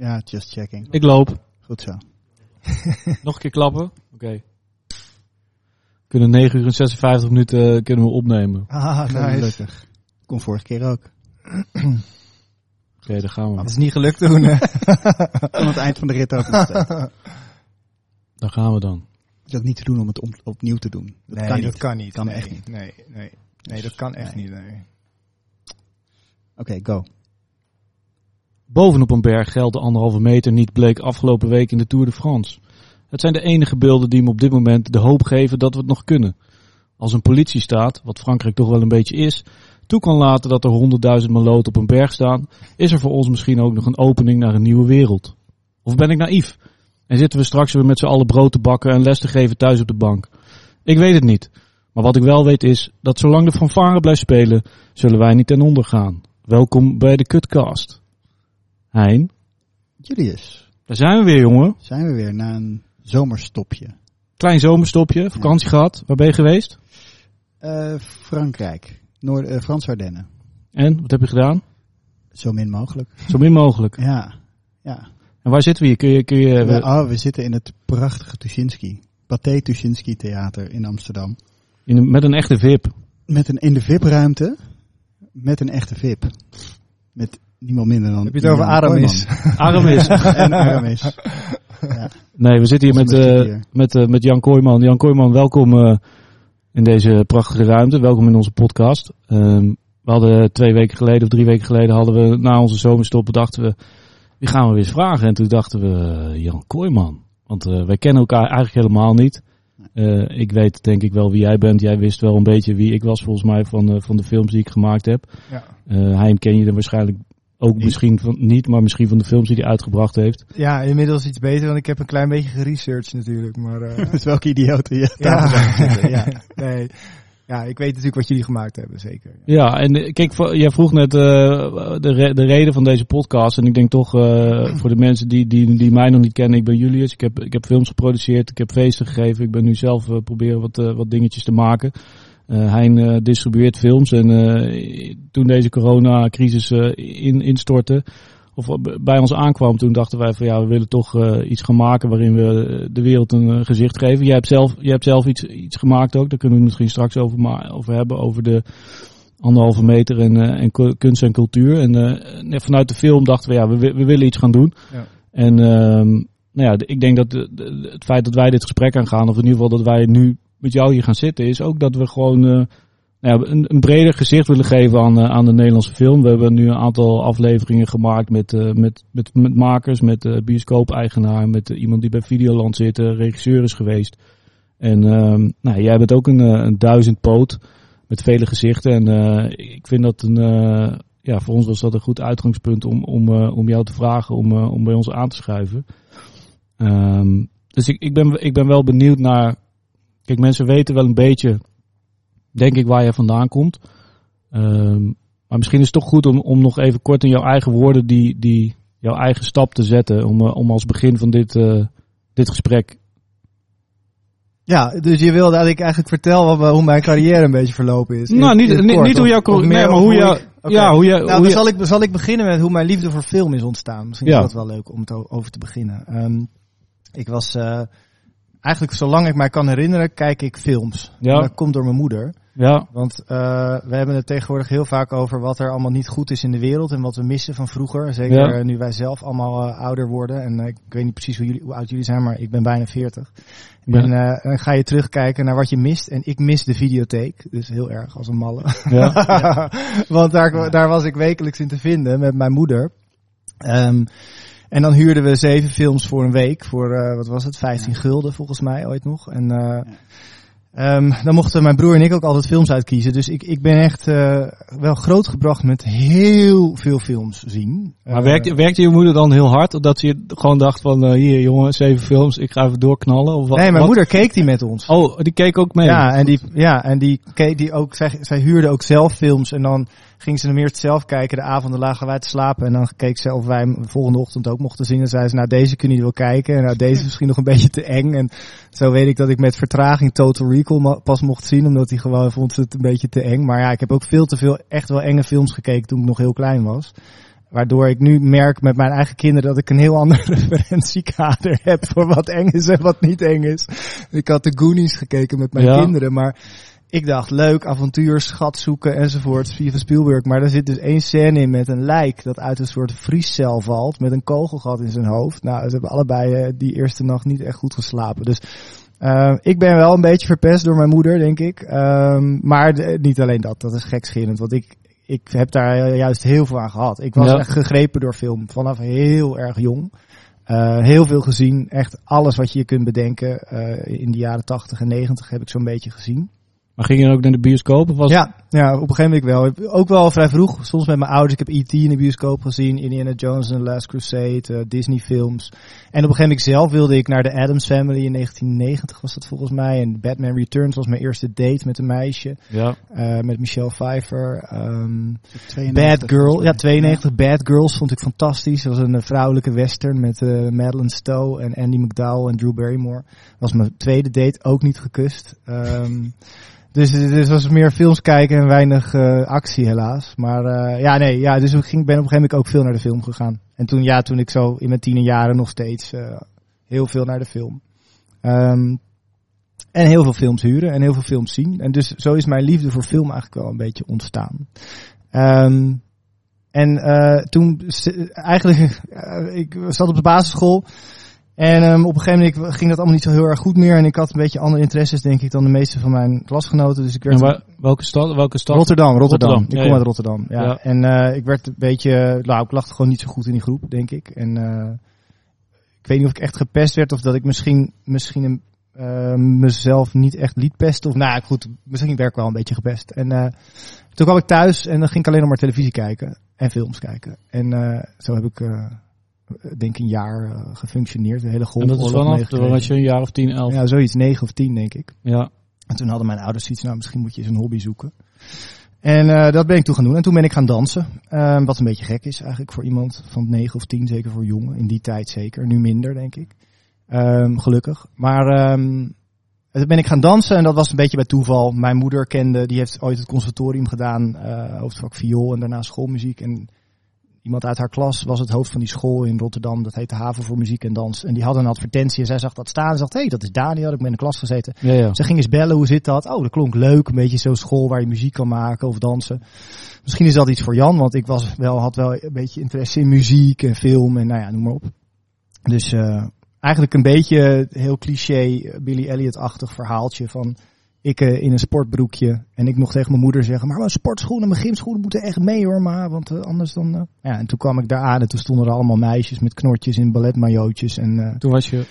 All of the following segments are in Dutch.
Ja, just checking. Ik loop. Goed zo. Nog een keer klappen. Oké. Kunnen 9 uur en 56 minuten eh, kunnen we opnemen. Ah, nice. Gelukkig. Kon vorige keer ook. Oké, daar gaan we. Dat is niet gelukt toen. Aan het eind van de rit ook Daar gaan we dan. is ook niet te doen om het om- opnieuw te doen. Dat nee, kan dat niet. kan niet. Kan nee, echt niet. Nee, nee. Nee, dat kan echt Nee. niet. Nee. Oké, go. Bovenop een berg geldt de anderhalve meter niet, bleek afgelopen week in de Tour de France. Het zijn de enige beelden die me op dit moment de hoop geven dat we het nog kunnen. Als een politiestaat, wat Frankrijk toch wel een beetje is, toe kan laten dat er honderdduizend maloten op een berg staan, is er voor ons misschien ook nog een opening naar een nieuwe wereld. Of ben ik naïef? En zitten we straks weer met z'n allen brood te bakken en les te geven thuis op de bank? Ik weet het niet. Maar wat ik wel weet is dat zolang de fanfare blijft spelen, zullen wij niet ten onder gaan. Welkom bij de Cutcast. Hein, Julius, daar zijn we weer, jongen. zijn we weer na een zomerstopje. Klein zomerstopje, vakantie gehad. Waar ben je geweest? Eh, Frankrijk. Noord, eh, Frans Ardennen. En, wat heb je gedaan? Zo min mogelijk. Zo min mogelijk. Ja. ja. En waar zitten we hier? Kun je, kun je, We, oh, we zitten in het prachtige Tuschinski. Pathé Tuschinski Theater in Amsterdam. in met een echte VIP. Met een in de VIP-ruimte. Met een echte VIP. Met niemand minder dan. Heb je het over Aramis? Aramis. en Aramis. Ja. Nee, we zitten hier met, eh, met, eh, met Jan Kooijman. Jan Kooijman, welkom eh, in deze prachtige ruimte. Welkom in onze podcast. Ehm, we hadden twee weken geleden of drie weken geleden hadden we na onze zomerstop dachten we, wie gaan we weer eens vragen? En toen dachten we, Jan Kooijman. Want eh, wij kennen elkaar eigenlijk helemaal niet. Eh, ik weet denk ik wel wie jij bent. Jij wist wel een beetje wie ik was volgens mij van, van de films die ik gemaakt heb. Ja. Eh Hein ken je er waarschijnlijk ook misschien van, niet, maar misschien van de films die hij uitgebracht heeft. ja, inmiddels iets beter, want ik heb een klein beetje geresearched natuurlijk. Maar, eh, Met welke idioten je ja. Ja. nee. Ja, ik weet natuurlijk wat jullie gemaakt hebben, zeker. Ja, en eh, kijk, voor- jij vroeg net eh, de, re- de reden van deze podcast. En ik denk toch eh, voor de mensen die, die, die mij nog niet kennen, ik ben Julius. Ik heb, ik heb films geproduceerd, ik heb feesten gegeven. Ik ben nu zelf eh, proberen wat, eh, wat dingetjes te maken. Eh Hein eh, distribueert films. En eh, toen deze coronacrisis in, instortte, of bij ons aankwam, toen dachten wij van ja, we willen toch iets gaan maken waarin we de wereld een gezicht geven. Jij hebt zelf, jij hebt zelf iets, iets gemaakt ook, daar kunnen we het misschien straks over, over hebben, over de anderhalve meter en, en ku- kunst en cultuur. En vanuit de film dachten we ja, we, we willen iets gaan doen. Ja. En ehm, nou ja, ik denk dat het feit dat wij dit gesprek aangaan, of in ieder geval dat wij nu met jou hier gaan zitten, is ook dat we gewoon eh, nou ja, een, een breder gezicht willen geven aan, eh, aan de Nederlandse film. We hebben nu een aantal afleveringen gemaakt met, eh, met, met, met makers, met bioscoop-eigenaar, met iemand die bij Videoland zit, regisseur is geweest. En ehm, nou, jij bent ook een, een duizendpoot met vele gezichten. En ik vind dat een, ja, voor ons was dat een goed uitgangspunt om, om, om jou te vragen om, om bij ons aan te schuiven. Ehm, dus ik, ik, ben, ik ben wel benieuwd naar. Kijk, mensen weten wel een beetje, denk ik, waar je vandaan komt. Ehm, maar misschien is het toch goed om, om nog even kort in jouw eigen woorden die, die jouw eigen stap te zetten. Om, eh, om als begin van dit, eh, dit gesprek. Ja, dus je wilde dat ik eigenlijk vertel wat, hoe mijn carrière een beetje verlopen is. Nou, in niet, niet, kort, niet hoe jouw carrière, nee, maar hoe jou, ik- Oké. ja, hoe je, Nou, hoe dan je- zal, ik, zal ik beginnen met hoe mijn liefde voor film is ontstaan. Misschien Ja. is dat wel leuk om het over te beginnen. Ehm, ik was eh, eigenlijk, zolang ik mij kan herinneren, kijk ik films. Ja. En dat komt door mijn moeder. ja, Want eh, we hebben het tegenwoordig heel vaak over wat er allemaal niet goed is in de wereld en wat we missen van vroeger. Zeker Ja. nu wij zelf allemaal eh, ouder worden. En eh, ik weet niet precies hoe, jullie, hoe oud jullie zijn, maar ik ben bijna 40. Ja. En dan ga je terugkijken naar wat je mist. En ik mis de videotheek. Dus heel erg als een malle. ja, Want daar, daar was ik wekelijks in te vinden met mijn moeder. Ehm, en dan huurden we zeven films voor een week. Voor, eh, wat was het, 15 gulden volgens mij ooit nog. En eh, ehm, dan mochten mijn broer en ik ook altijd films uitkiezen. Dus ik, ik ben echt eh, wel grootgebracht met heel veel films zien. Maar werkte, werkte je moeder dan heel hard? Dat je gewoon dacht van, hier jongen, zeven films, ik ga even doorknallen? Of wat, Nee, mijn wat? moeder keek die met ons. Oh, die keek ook mee? Ja, en die, ja, en die, keek die ook, zij, zij huurde ook zelf films en dan ging ze hem eerst zelf kijken. De avonden lagen wij te slapen en dan keek ze of wij hem de volgende ochtend ook mochten zien. En zei ze, nou deze kun je wel kijken en nou deze is misschien nog een beetje te eng. En zo weet ik dat ik met vertraging Total Recall pas mocht zien, omdat hij gewoon vond het een beetje te eng. Maar ja, ik heb ook veel te veel echt wel enge films gekeken toen ik nog heel klein was. Waardoor ik nu merk met mijn eigen kinderen dat ik een heel ander referentiekader heb voor wat eng is en wat niet eng is. Ik had de Goonies gekeken met mijn Ja. kinderen, maar ik dacht leuk, avontuur, schat zoeken enzovoort, Steven Spielberg. Maar er zit dus één scène in met een lijk dat uit een soort vriescel valt met een kogelgat in zijn hoofd. Nou, ze hebben allebei eh, die eerste nacht niet echt goed geslapen. Dus eh, ik ben wel een beetje verpest door mijn moeder, denk ik. Ehm, maar de- niet alleen dat, dat is gekscherend. Want ik, ik heb daar juist heel veel aan gehad. Ik was Ja. echt gegrepen door film, vanaf heel erg jong. Eh, heel veel gezien, echt alles wat je je kunt bedenken. eh, in de jaren 80 en 90 heb ik zo'n beetje gezien. Maar ging je ook naar de bioscoop? Of was Ja, ja, op een gegeven moment wel. Ook wel vrij vroeg, soms met mijn ouders. Ik heb E.T. in de bioscoop gezien, Indiana Jones and the Last Crusade, eh, Disney films. En op een gegeven moment zelf wilde ik naar de Addams Family in 1990 was dat volgens mij. En Batman Returns was mijn eerste date met een meisje, Ja. eh, met Michelle Pfeiffer. Ehm, 92, Bad Girl, ja mij. 92. Bad Girls vond ik fantastisch. Dat was een eh, vrouwelijke western met eh Madeleine Stowe en Andy McDowell en Drew Barrymore. was mijn tweede date, ook niet gekust. Ehm, dus het dus was meer films kijken en weinig eh, actie helaas. Maar eh, ja, nee, ja, dus ik ging, ben op een gegeven moment ook veel naar de film gegaan. En toen, ja, toen ik zo in mijn tienerjaren nog steeds eh, heel veel naar de film. Ehm, en heel veel films huren en heel veel films zien. En dus zo is mijn liefde voor film eigenlijk wel een beetje ontstaan. Ehm, en eh, toen, eigenlijk, eh, ik zat op de basisschool. En ehm, op een gegeven moment ging dat allemaal niet zo heel erg goed meer. En ik had een beetje andere interesses, denk ik, dan de meeste van mijn klasgenoten. Dus ik werd waar- welke stad? Welke stad? Rotterdam, Rotterdam. Rotterdam, Ik kom ja. uit Rotterdam. Ja. Ja. En eh, ik werd een beetje, nou, ik lag gewoon niet zo goed in die groep, denk ik. En eh, ik weet niet of ik echt gepest werd of dat ik misschien, misschien een, eh, mezelf niet echt liet pesten. Of nou ja, goed, misschien werd ik wel een beetje gepest. En toen kwam ik thuis en dan ging ik alleen nog maar televisie kijken en films kijken. En zo heb ik, denk een jaar eh, gefunctioneerd. De hele En dat is vanaf, toen was je een jaar of tien, elf. Ja, zoiets, negen of tien, denk ik. Ja. En toen hadden mijn ouders zoiets, nou misschien moet je eens een hobby zoeken. En eh, dat ben ik toen gaan doen. En toen ben ik gaan dansen. Ehm, wat een beetje gek is eigenlijk voor iemand van 9 of 10, zeker voor jongen. In die tijd zeker. Nu minder, denk ik. Ehm, gelukkig. Maar ehm, toen ben ik gaan dansen en dat was een beetje bij toeval. Mijn moeder kende, die heeft ooit het conservatorium gedaan. eh hoofdvak viool en daarna schoolmuziek. En iemand uit haar klas was het hoofd van die school in Rotterdam. Dat heette Haven voor Muziek en Dans. En die had een advertentie en zij zag dat staan. En zag, hé, hey, dat is Daniel. Ik ben in de klas gezeten. Ja, ja. Ze ging eens bellen, hoe zit dat? Oh, dat klonk leuk. Een beetje zo'n school waar je muziek kan maken of dansen. Misschien is dat iets voor Jan, want ik was wel, had wel een beetje interesse in muziek en film en nou ja, noem maar op. Dus eh, eigenlijk een beetje heel cliché Billy Elliot-achtig verhaaltje van ik eh, in een sportbroekje en ik nog tegen mijn moeder zeggen, maar mijn sportschoenen, mijn gymschoenen moeten echt mee hoor, ma, want eh, anders dan... eh." Ja, en toen kwam ik daar aan en toen stonden er allemaal meisjes met knortjes in balletmajootjes en... Toen was je...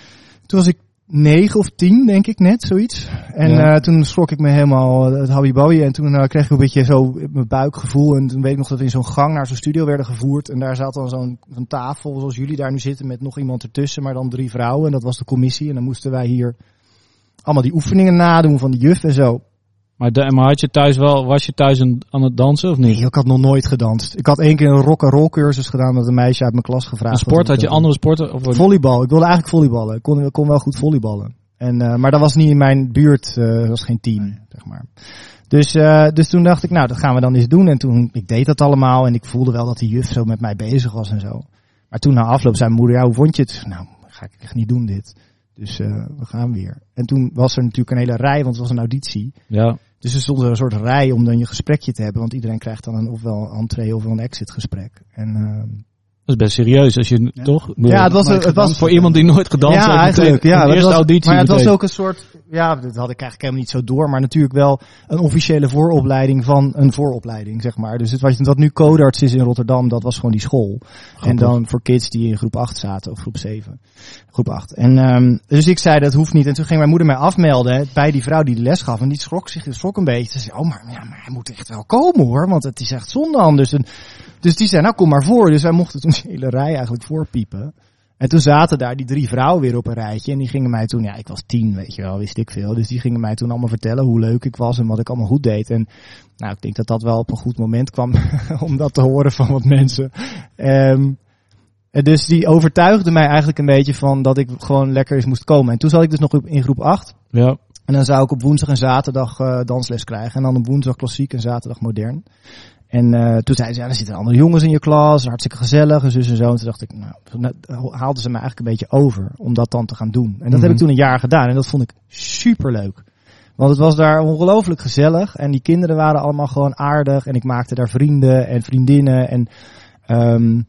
toen was ik negen of tien, denk ik net, zoiets. En Ja. toen schrok ik me helemaal het habibabie. En toen kreeg ik een beetje zo mijn buikgevoel. En toen weet ik nog dat we in zo'n gang naar zo'n studio werden gevoerd. En daar zat dan zo'n zo'n tafel, zoals jullie daar nu zitten, met nog iemand ertussen. Maar dan drie vrouwen. En dat was de commissie. En dan moesten wij hier allemaal die oefeningen nadoen van de juf en zo. Maar, de, maar had je thuis wel, was je thuis aan, aan het dansen of niet? Nee, ik had nog nooit gedanst. Ik had één keer een rock and roll cursus gedaan met een meisje uit mijn klas gevraagd. Een sport, had je andere sporten? Of, Volleybal. Ik wilde eigenlijk volleyballen. Ik kon, ik kon wel goed volleyballen. En, eh, maar dat was niet in mijn buurt. eh, dat was geen team, zeg maar. Dus, eh, dus toen dacht ik, nou, dat gaan we dan eens doen. En toen, ik deed dat allemaal. En ik voelde wel dat die juf zo met mij bezig was en zo. Maar toen na afloop zei mijn moeder, ja, hoe vond je het? Nou, ga ik echt niet doen dit. Dus eh, we gaan weer. En toen was er natuurlijk een hele rij, want het was een auditie. ja. Dus er stond een soort rij om dan je gesprekje te hebben. Want iedereen krijgt dan een, ofwel een entree ofwel een exit gesprek. En, ehm, Dat is best serieus, als je, Ja. toch? ja, het was, het was. Voor iemand die nooit gedanst heeft. ja, eigenlijk. Ja, een dat eerste was, auditie. maar het was ook een soort, ja, dat had ik eigenlijk helemaal niet zo door, maar natuurlijk wel een officiële vooropleiding van een vooropleiding, zeg maar. Dus het was, wat nu codarts is in Rotterdam, dat was gewoon die school. En dan voor kids die in groep 8 zaten, of groep 7. Groep 8. En, ehm, dus ik zei dat hoeft niet. En toen ging mijn moeder mij afmelden hè, bij die vrouw die de les gaf. En die schrok zich schrok een beetje. Ze zei, oh, maar, ja, maar hij moet echt wel komen hoor, want het is echt zonde anders. En, dus die zei, nou kom maar voor. Dus wij mochten toen hele rij eigenlijk voorpiepen. En toen zaten daar die drie vrouwen weer op een rijtje. En die gingen mij toen, ja, ik was tien, weet je wel, wist ik veel. Dus die gingen mij toen allemaal vertellen hoe leuk ik was en wat ik allemaal goed deed. En nou, ik denk dat dat wel op een goed moment kwam om dat te horen van wat mensen. Ehm, en dus die overtuigde mij eigenlijk een beetje van dat ik gewoon lekker eens moest komen. En toen zat ik dus nog in groep 8. Ja. En dan zou ik op woensdag en zaterdag eh, dansles krijgen. En dan op woensdag klassiek en zaterdag modern. En uh, toen zeiden ze, ja, er zitten andere jongens in je klas, hartstikke gezellig, en zus en zo. En toen dacht ik, nou, toen haalden ze me eigenlijk een beetje over om dat dan te gaan doen. En dat heb ik Mhm. toen een jaar gedaan en dat vond ik super leuk. Want het was daar ongelooflijk gezellig en die kinderen waren allemaal gewoon aardig en ik maakte daar vrienden en vriendinnen en ehm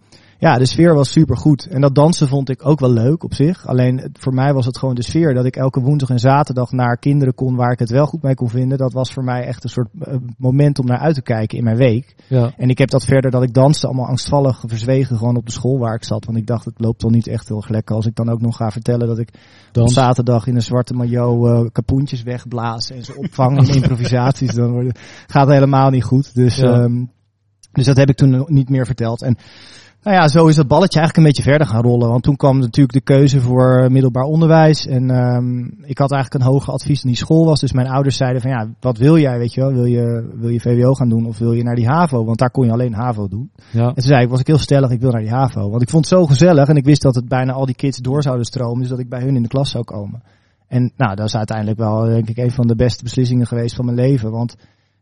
ja, de sfeer was super goed. En dat dansen vond ik ook wel leuk op zich. Alleen voor mij was het gewoon de sfeer dat ik elke woensdag en zaterdag naar kinderen kon waar ik het wel goed mee kon vinden. Dat was voor mij echt een soort eh, moment om naar uit te kijken in mijn week. Ja. En ik heb dat verder dat ik danste allemaal angstvallig verzwegen gewoon op de school waar ik zat. Want ik dacht het loopt toch niet echt heel erg lekker als ik dan ook nog ga vertellen dat ik op Dans. zaterdag in een zwarte maillot eh kapoentjes wegblazen en ze opvangen in improvisaties. Dan wordt het- gaat het helemaal niet goed. Dus, Ja. ehm, dus dat heb ik toen niet meer verteld. En nou ja, zo is dat balletje eigenlijk een beetje verder gaan rollen. Want toen kwam natuurlijk de keuze voor eh, middelbaar onderwijs. En ehm, ik had eigenlijk een hoger advies dan die school was. Dus mijn ouders zeiden van ja, wat wil jij, weet je wel? Wil je, wil je VWO gaan doen of wil je naar die HAVO? Want daar kon je alleen HAVO doen. Ja. En toen zei ik, was ik heel stellig, ik wil naar die HAVO. Want ik vond het zo gezellig en ik wist dat het bijna al die kids door zouden stromen. Dus dat ik bij hun in de klas zou komen. En nou, dat is uiteindelijk wel, denk ik, een van de beste beslissingen geweest van mijn leven. Want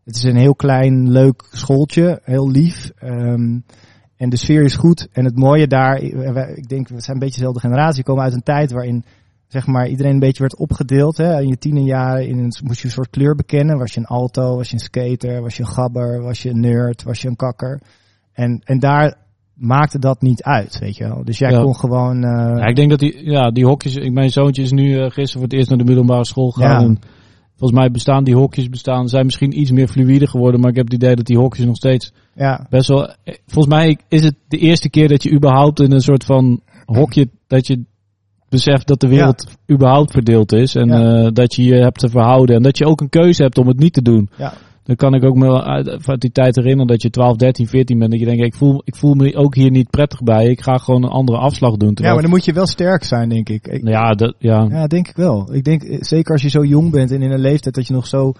het is een heel klein, leuk schooltje, heel lief. ehm, en de sfeer is goed. En het mooie daar, ik ik denk, we zijn een beetje dezelfde generatie. We komen uit een tijd waarin zeg maar, iedereen een beetje werd opgedeeld. Hè. In je tienerjaren in een, moest je een soort kleur bekennen. Was je een alto, was je een skater, was je een gabber, was je een nerd, was je een kakker. En, en daar maakte dat niet uit, weet je wel. Dus jij Ja. kon gewoon... eh, Ja, ik denk dat die, ja, die hokjes. Ik, mijn zoontje is nu eh, gisteren voor het eerst naar de middelbare school gegaan. Ja. En volgens mij bestaan die hokjes bestaan, zijn misschien iets meer fluïde geworden. Maar ik heb het idee dat die hokjes nog steeds ja, best wel. eh, Volgens mij is het de eerste keer dat je überhaupt in een soort van hokje. dat je beseft dat de wereld überhaupt verdeeld is. En Ja. eh, dat je je hebt te verhouden. En dat je ook een keuze hebt om het niet te doen. ja. Dan kan ik ook me uit, uit die tijd herinneren dat je 12, 13, 14 bent. Dat je denkt, ik voel, ik voel me ook hier niet prettig bij. Ik ga gewoon een andere afslag doen. ja, maar dan moet je wel sterk zijn, denk ik. ik ja, dat, ja. Ja, denk ik wel. Ik denk, eh, zeker als je zo jong bent en in een leeftijd dat je nog zo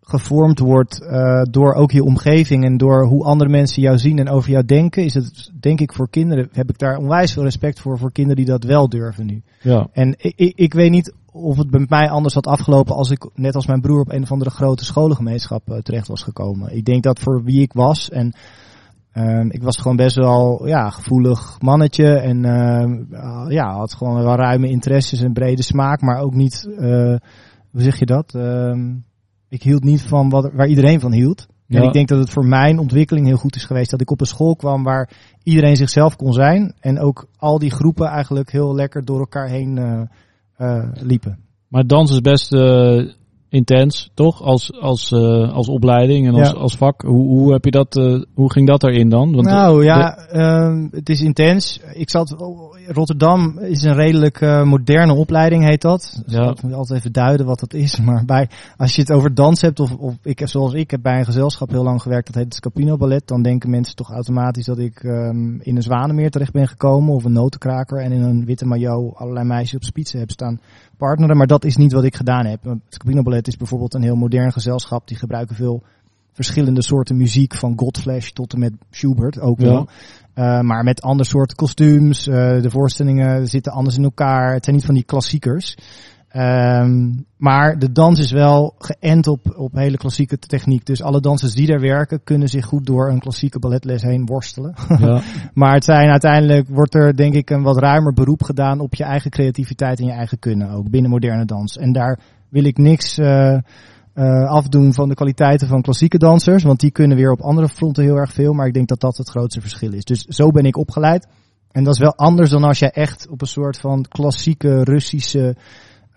gevormd wordt eh, door ook je omgeving en door hoe andere mensen jou zien en over jou denken, is het denk ik voor kinderen, heb ik daar onwijs veel respect voor, voor kinderen die dat wel durven nu. ja. En ik, ik, ik weet niet of het bij mij anders had afgelopen als ik, net als mijn broer, op een of andere grote scholengemeenschap eh, terecht was gekomen. Ik denk dat voor wie ik was en ehm, ik was gewoon best wel ja, gevoelig mannetje en ehm, ah, ja, had gewoon wel ruime interesses en brede smaak, maar ook niet, eh, hoe zeg je dat? Ehm, ik hield niet van wat, waar iedereen van hield. En ik denk dat het voor mijn ontwikkeling heel goed is geweest dat ik op een school kwam waar iedereen zichzelf kon zijn. En ook al die groepen eigenlijk heel lekker door elkaar heen eh, eh, liepen. Maar dans is best eh, intens, toch? Als, als, eh, als opleiding en als, Ja. als vak. Hoe, hoe, heb je dat, eh, hoe ging dat erin dan? Want, nou ja, ehm, het is intens. Ik zat, Rotterdam is een redelijk eh, moderne opleiding, heet dat. Dus Ja. Ik moet altijd even duiden wat dat is. Maar bij, als je het over dans hebt, of, of ik, heb- zoals ik heb bij een gezelschap heel lang gewerkt, dat heet het Scapino Ballet. Dan denken mensen toch automatisch dat ik ehm, in een zwanenmeer terecht ben gekomen. Of een notenkraker. En in een witte maillot allerlei meisjes op spitsen heb staan partneren. Maar dat is niet wat ik gedaan heb. Het Scapino Ballet is bijvoorbeeld een heel modern gezelschap. Die gebruiken veel verschillende soorten muziek. Van Godflesh tot en met Schubert ook Ja. wel. Uh, maar met ander soorten kostuums. Uh, de voorstellingen zitten anders in elkaar. Het zijn niet van die klassiekers. Um, maar de dans is wel geënt op, op hele klassieke techniek. Dus alle dansers die daar werken kunnen zich goed door een klassieke balletles heen worstelen. Ja. maar het zijn uiteindelijk wordt er denk ik een wat ruimer beroep gedaan op je eigen creativiteit en je eigen kunnen ook binnen moderne dans. En daar wil ik niks uh, uh, afdoen van de kwaliteiten van klassieke dansers, want die kunnen weer op andere fronten heel erg veel. Maar ik denk dat dat het grootste verschil is. Dus zo ben ik opgeleid. En dat is wel anders dan als jij echt op een soort van klassieke Russische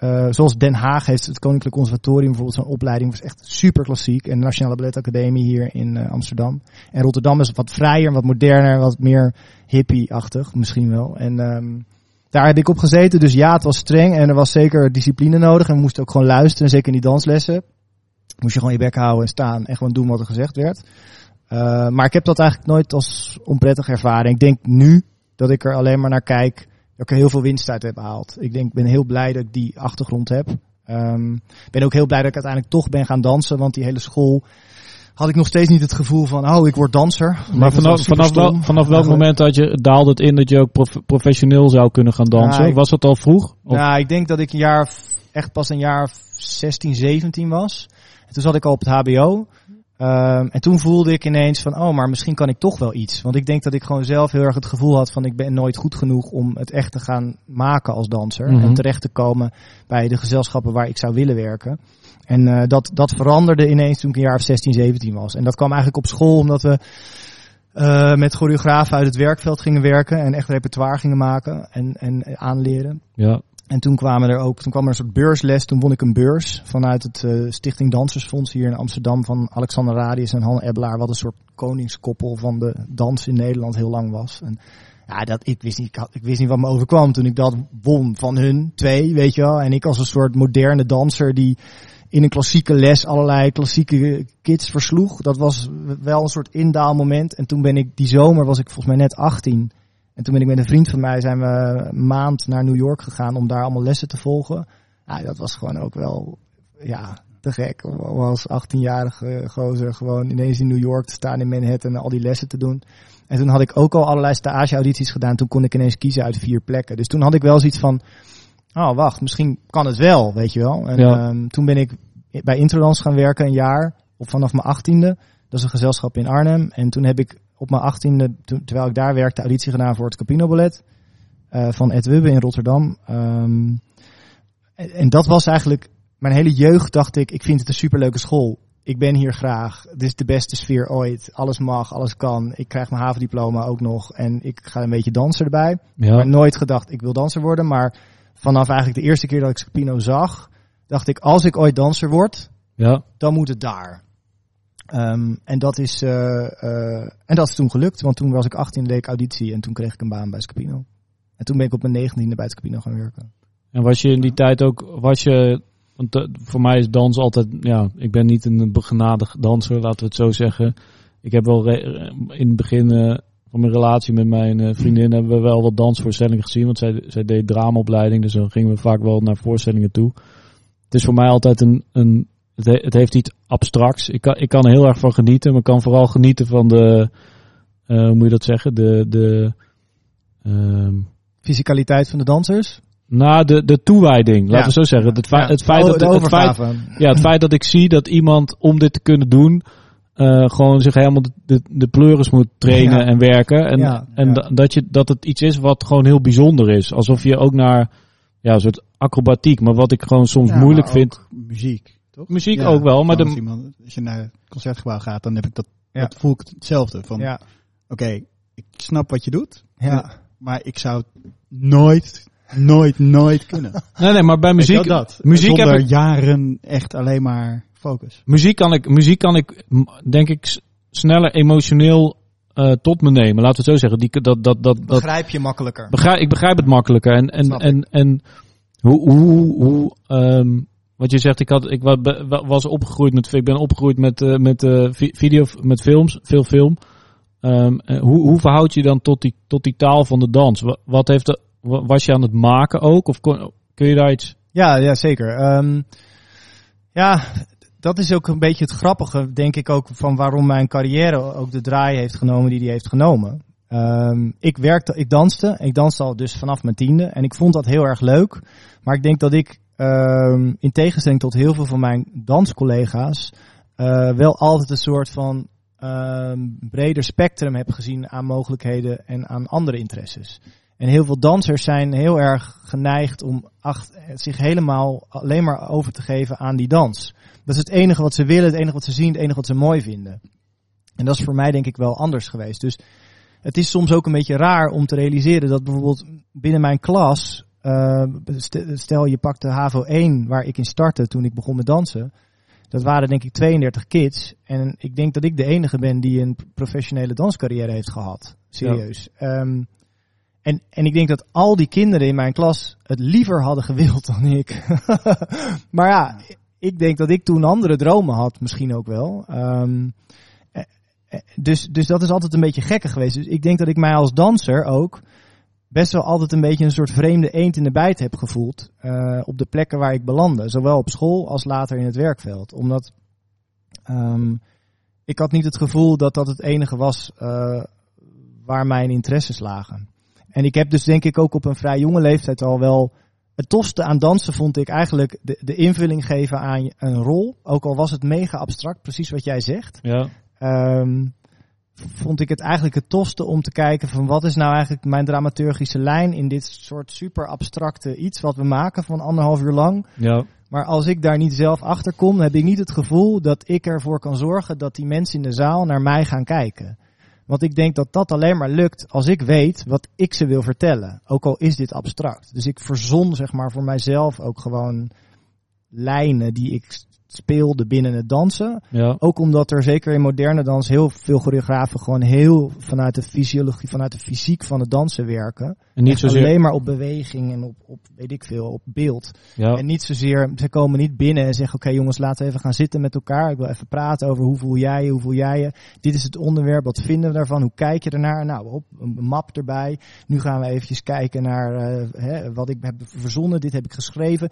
uh, zoals Den Haag heeft het Koninklijk Conservatorium bijvoorbeeld zo'n opleiding was echt super klassiek. En de Nationale Balletacademie hier in uh, Amsterdam. En Rotterdam is wat vrijer, wat moderner, wat meer hippie-achtig misschien wel. En um, daar heb ik op gezeten. Dus ja, het was streng en er was zeker discipline nodig. En we moesten ook gewoon luisteren, zeker in die danslessen. Moest je gewoon je bek houden en staan en gewoon doen wat er gezegd werd. Uh, maar ik heb dat eigenlijk nooit als onprettig ervaren. Ik denk nu dat ik er alleen maar naar kijk dat ik heel veel winst uit heb behaald. Ik denk, ben heel blij dat ik die achtergrond heb. Um, ben ook heel blij dat ik uiteindelijk toch ben gaan dansen, want die hele school had ik nog steeds niet het gevoel van, oh, ik word danser. Maar vanaf, vanaf, wel, vanaf welk moment had je, daalde het in dat je ook prof, professioneel zou kunnen gaan dansen? Ja, ik, was dat al vroeg? Of? Ja, ik denk dat ik een jaar, echt pas een jaar 16, 17 was. En toen zat ik al op het hbo. Ehm, en toen voelde ik ineens van, oh, maar misschien kan ik toch wel iets. Want ik denk dat ik gewoon zelf heel erg het gevoel had van, ik ben nooit goed genoeg om het echt te gaan maken als danser. Mhm. En terecht te komen bij de gezelschappen waar ik zou willen werken. En eh, dat, dat veranderde ineens toen ik een jaar of 16, 17 was. En dat kwam eigenlijk op school omdat we eh, met choreografen uit het werkveld gingen werken en echt repertoire gingen maken en, en aanleren. Ja. En toen kwamen er ook, toen kwam er een soort beursles. Toen won ik een beurs vanuit het eh, Stichting Dansersfonds hier in Amsterdam van Alexander Radius en Hanne Ebbelaar, wat een soort koningskoppel van de dans in Nederland heel lang was. En ja, dat, ik, wist niet, ik wist niet wat me overkwam toen ik dat won van hun twee, weet je wel. En ik als een soort moderne danser die in een klassieke les allerlei klassieke kids versloeg. Dat was wel een soort indaalmoment. En toen ben ik, die zomer was ik volgens mij net 18. En toen ben ik met een vriend van mij, zijn we een maand naar New York gegaan om daar allemaal lessen te volgen. Ja, dat was gewoon ook wel, ja, te gek. Om als 18-jarige gozer gewoon ineens in New York te staan in Manhattan en al die lessen te doen. En toen had ik ook al allerlei stageaudities gedaan. Toen kon ik ineens kiezen uit vier plekken. Dus toen had ik wel zoiets van, oh wacht, misschien kan het wel, weet je wel. En Ja. ehm, toen ben ik bij Introdans gaan werken een jaar, of vanaf mijn achttiende. Dat is een gezelschap in Arnhem. En toen heb ik op mijn achttiende, terwijl ik daar werkte, auditie gedaan voor het Capino Ballet. eh, van Ed Wubbe in Rotterdam. Ehm, en, en dat was eigenlijk, mijn hele jeugd dacht ik, ik vind het een superleuke school. Ik ben hier graag. Dit is de beste sfeer ooit. Alles mag, alles kan. Ik krijg mijn havendiploma ook nog. En ik ga een beetje dansen erbij. Ja. Maar nooit gedacht, ik wil danser worden. Maar vanaf eigenlijk de eerste keer dat ik Scapino zag, dacht ik, als ik ooit danser word, Ja. dan moet het daar. Ehm, en, dat is, eh, eh, en dat is toen gelukt, want toen was ik 18 deed ik auditie en toen kreeg ik een baan bij Scapino. En toen ben ik op mijn 19e bij Scapino gaan werken. En was je in die tijd ook, was je, want voor mij is dans altijd, ja, ik ben niet een begenadigd danser, laten we het zo zeggen. Ik heb wel in het begin eh, van mijn relatie met mijn vriendin hebben we wel wat dansvoorstellingen gezien, want zij, zij deed dramaopleiding, dus dan gingen we vaak wel naar voorstellingen toe. Het is voor mij altijd een, een het, he- het heeft iets abstracts. Ik kan, ik kan er heel erg van genieten, maar ik kan vooral genieten van de, eh, hoe moet je dat zeggen, de, de, ehm, Fysicaliteit van de dansers. nou, de, de toewijding, laten Ja. we zo zeggen. Het, feit, Ja, het, feit dat, de het, feit, ja, het feit dat ik zie dat iemand om dit te kunnen doen, eh, gewoon zich helemaal de, de, de pleuris moet trainen Ja. en werken. En, Ja, en ja. dat, je, dat het iets is wat gewoon heel bijzonder is. Alsof je ook naar ja, een soort acrobatiek, maar wat ik gewoon soms moeilijk vind. Muziek, toch? Muziek Ja, ook wel, maar de, als, iemand, als je naar het concertgebouw gaat, dan heb ik dat, Ja. dat voel ik hetzelfde. Van, Ja, oké, ik snap wat je doet, ja. maar ik zou het nooit, nooit, nooit kunnen. nee, nee, maar bij muziek, dat? muziek Zonder heb ik- jaren echt alleen maar focus. muziek kan ik, muziek kan ik, denk ik, sneller emotioneel eh, tot me nemen. Laten we het zo zeggen. Die, dat, dat, dat, dat, Begrijp je makkelijker. Begrijp, ik begrijp het makkelijker. En, en, Snap ik. en, en hoe, hoe, hoe ehm, wat je zegt, ik, had, ik was opgegroeid met, ik ben opgegroeid met, eh, met eh, vi- video, met films, veel film. Ehm, eh, hoe, hoe verhoud je dan tot die, tot die taal van de dans? Wa- Wat heeft de, wa- was je aan het maken ook? Of kon, kun je daar iets... Ja, ja zeker. Ehm, ja, dat is ook een beetje het grappige, denk ik ook, van waarom mijn carrière ook de draai heeft genomen die die heeft genomen. Ehm, ik werkte, ik danste. Ik danste al dus vanaf mijn tiende. En ik vond dat heel erg leuk. Maar ik denk dat ik, ehm, in tegenstelling tot heel veel van mijn danscollega's, eh, wel altijd een soort van ehm, breder spectrum heb gezien aan mogelijkheden en aan andere interesses. En heel veel dansers zijn heel erg geneigd om acht, zich helemaal alleen maar over te geven aan die dans. Dat is het enige wat ze willen, het enige wat ze zien, het enige wat ze mooi vinden. En dat is voor mij denk ik wel anders geweest. Dus het is soms ook een beetje raar om te realiseren dat bijvoorbeeld binnen mijn klas, eh, st- stel je pakt de HAVO 1 waar ik in startte toen ik begon met dansen. Dat waren denk ik 32 kids. En ik denk dat ik de enige ben die een professionele danscarrière heeft gehad. Serieus. Ehm, en, en ik denk dat al die kinderen in mijn klas het liever hadden gewild dan ik. maar ja, ik denk dat ik toen andere dromen had, misschien ook wel. Ehm, eh, eh, dus, dus dat is altijd een beetje gekker geweest. Dus ik denk dat ik mij als danser ook best wel altijd een beetje een soort vreemde eend in de bijt heb gevoeld. eh, op de plekken waar ik belandde. Zowel op school als later in het werkveld. Omdat ehm, ik had niet het gevoel dat dat het enige was eh, waar mijn interesses lagen. En ik heb dus denk ik ook op een vrij jonge leeftijd al wel het tofste aan dansen vond ik eigenlijk de, de invulling geven aan een rol. Ook al was het mega abstract, precies wat jij zegt. Ja. Ehm, vond ik het eigenlijk het tofste om te kijken van wat is nou eigenlijk mijn dramaturgische lijn in dit soort super abstracte iets wat we maken van anderhalf uur lang. Ja. Maar als ik daar niet zelf achter kom, heb ik niet het gevoel dat ik ervoor kan zorgen dat die mensen in de zaal naar mij gaan kijken. Want ik denk dat dat alleen maar lukt als ik weet wat ik ze wil vertellen. Ook al is dit abstract. Dus ik verzon zeg maar voor mijzelf ook gewoon lijnen die ik speelde binnen het dansen. Ja. Ook omdat er zeker in moderne dans heel veel choreografen gewoon heel vanuit de fysiologie, vanuit de fysiek van het dansen werken. En niet zozeer. alleen maar op beweging en op, op weet ik veel, op beeld. Ja. En niet zozeer, ze komen niet binnen en zeggen, oké jongens, laten we even gaan zitten met elkaar. Ik wil even praten over hoe voel jij je, hoe voel jij je. Dit is het onderwerp, wat vinden we daarvan, hoe kijk je ernaar? Nou, op, een map erbij. Nu gaan we eventjes kijken naar eh, hè, wat ik heb verzonnen, dit heb ik geschreven.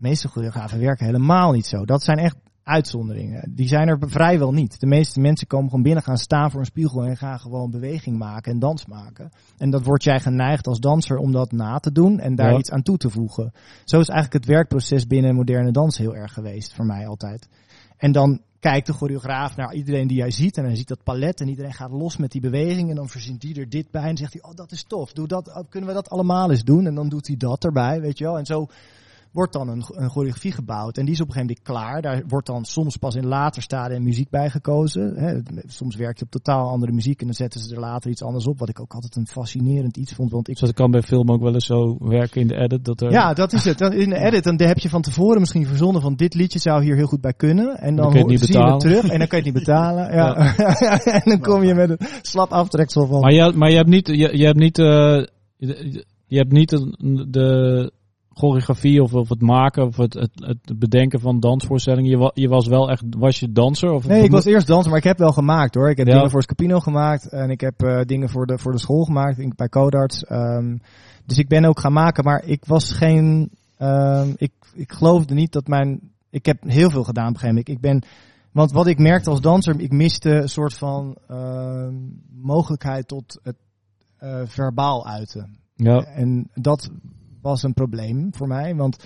De meeste choreografen werken helemaal niet zo. Dat zijn echt uitzonderingen. Die zijn er vrijwel niet. De meeste mensen komen gewoon binnen, gaan staan voor een spiegel en gaan gewoon beweging maken en dans maken. En dat word jij geneigd als danser om dat na te doen en daar Ja. iets aan toe te voegen. Zo is eigenlijk het werkproces binnen moderne dans heel erg geweest voor mij altijd. En dan kijkt de choreograaf naar iedereen die jij ziet en hij ziet dat palet en iedereen gaat los met die beweging en dan verzint die er dit bij en zegt hij, oh dat is tof, doe dat, kunnen we dat allemaal eens doen? En dan doet hij dat erbij, weet je wel. En zo wordt dan een, een choreografie gebouwd. En die is op een gegeven moment klaar. Daar wordt dan soms pas in later stadium muziek bij gekozen. Hè. Soms werk je op totaal andere muziek en dan zetten ze er later iets anders op. Wat ik ook altijd een fascinerend iets vond. Want ik Zoals kan bij film ook wel eens zo werken in de edit. Dat er, ja, dat is het. Dan in de edit dan heb je van tevoren misschien verzonnen van dit liedje zou hier heel goed bij kunnen. En dan, Dan je het niet zie je het betalen. terug en dan kan je het niet betalen. Ja. en dan kom je met een slap aftreksel van. Maar je, maar je hebt niet, je, je hebt niet, eh, je, je hebt niet een- de choreografie of, of het maken of het, het, het bedenken van dansvoorstellingen. Je, wa- je was wel echt, was je danser? Of Nee, ik was eerst danser, maar ik heb wel gemaakt hoor. Ik heb Ja. dingen voor Scapino gemaakt en ik heb eh, dingen voor de, voor de school gemaakt in- bij Codarts. Ehm, dus ik ben ook gaan maken, maar ik was geen. ehm, ik, ik geloofde niet dat mijn. Ik heb heel veel gedaan op een gegeven moment. Ik ben. Want wat ik merkte als danser, ik miste een soort van ehm, mogelijkheid tot het eh, verbaal uiten. Ja, En dat was een probleem voor mij, want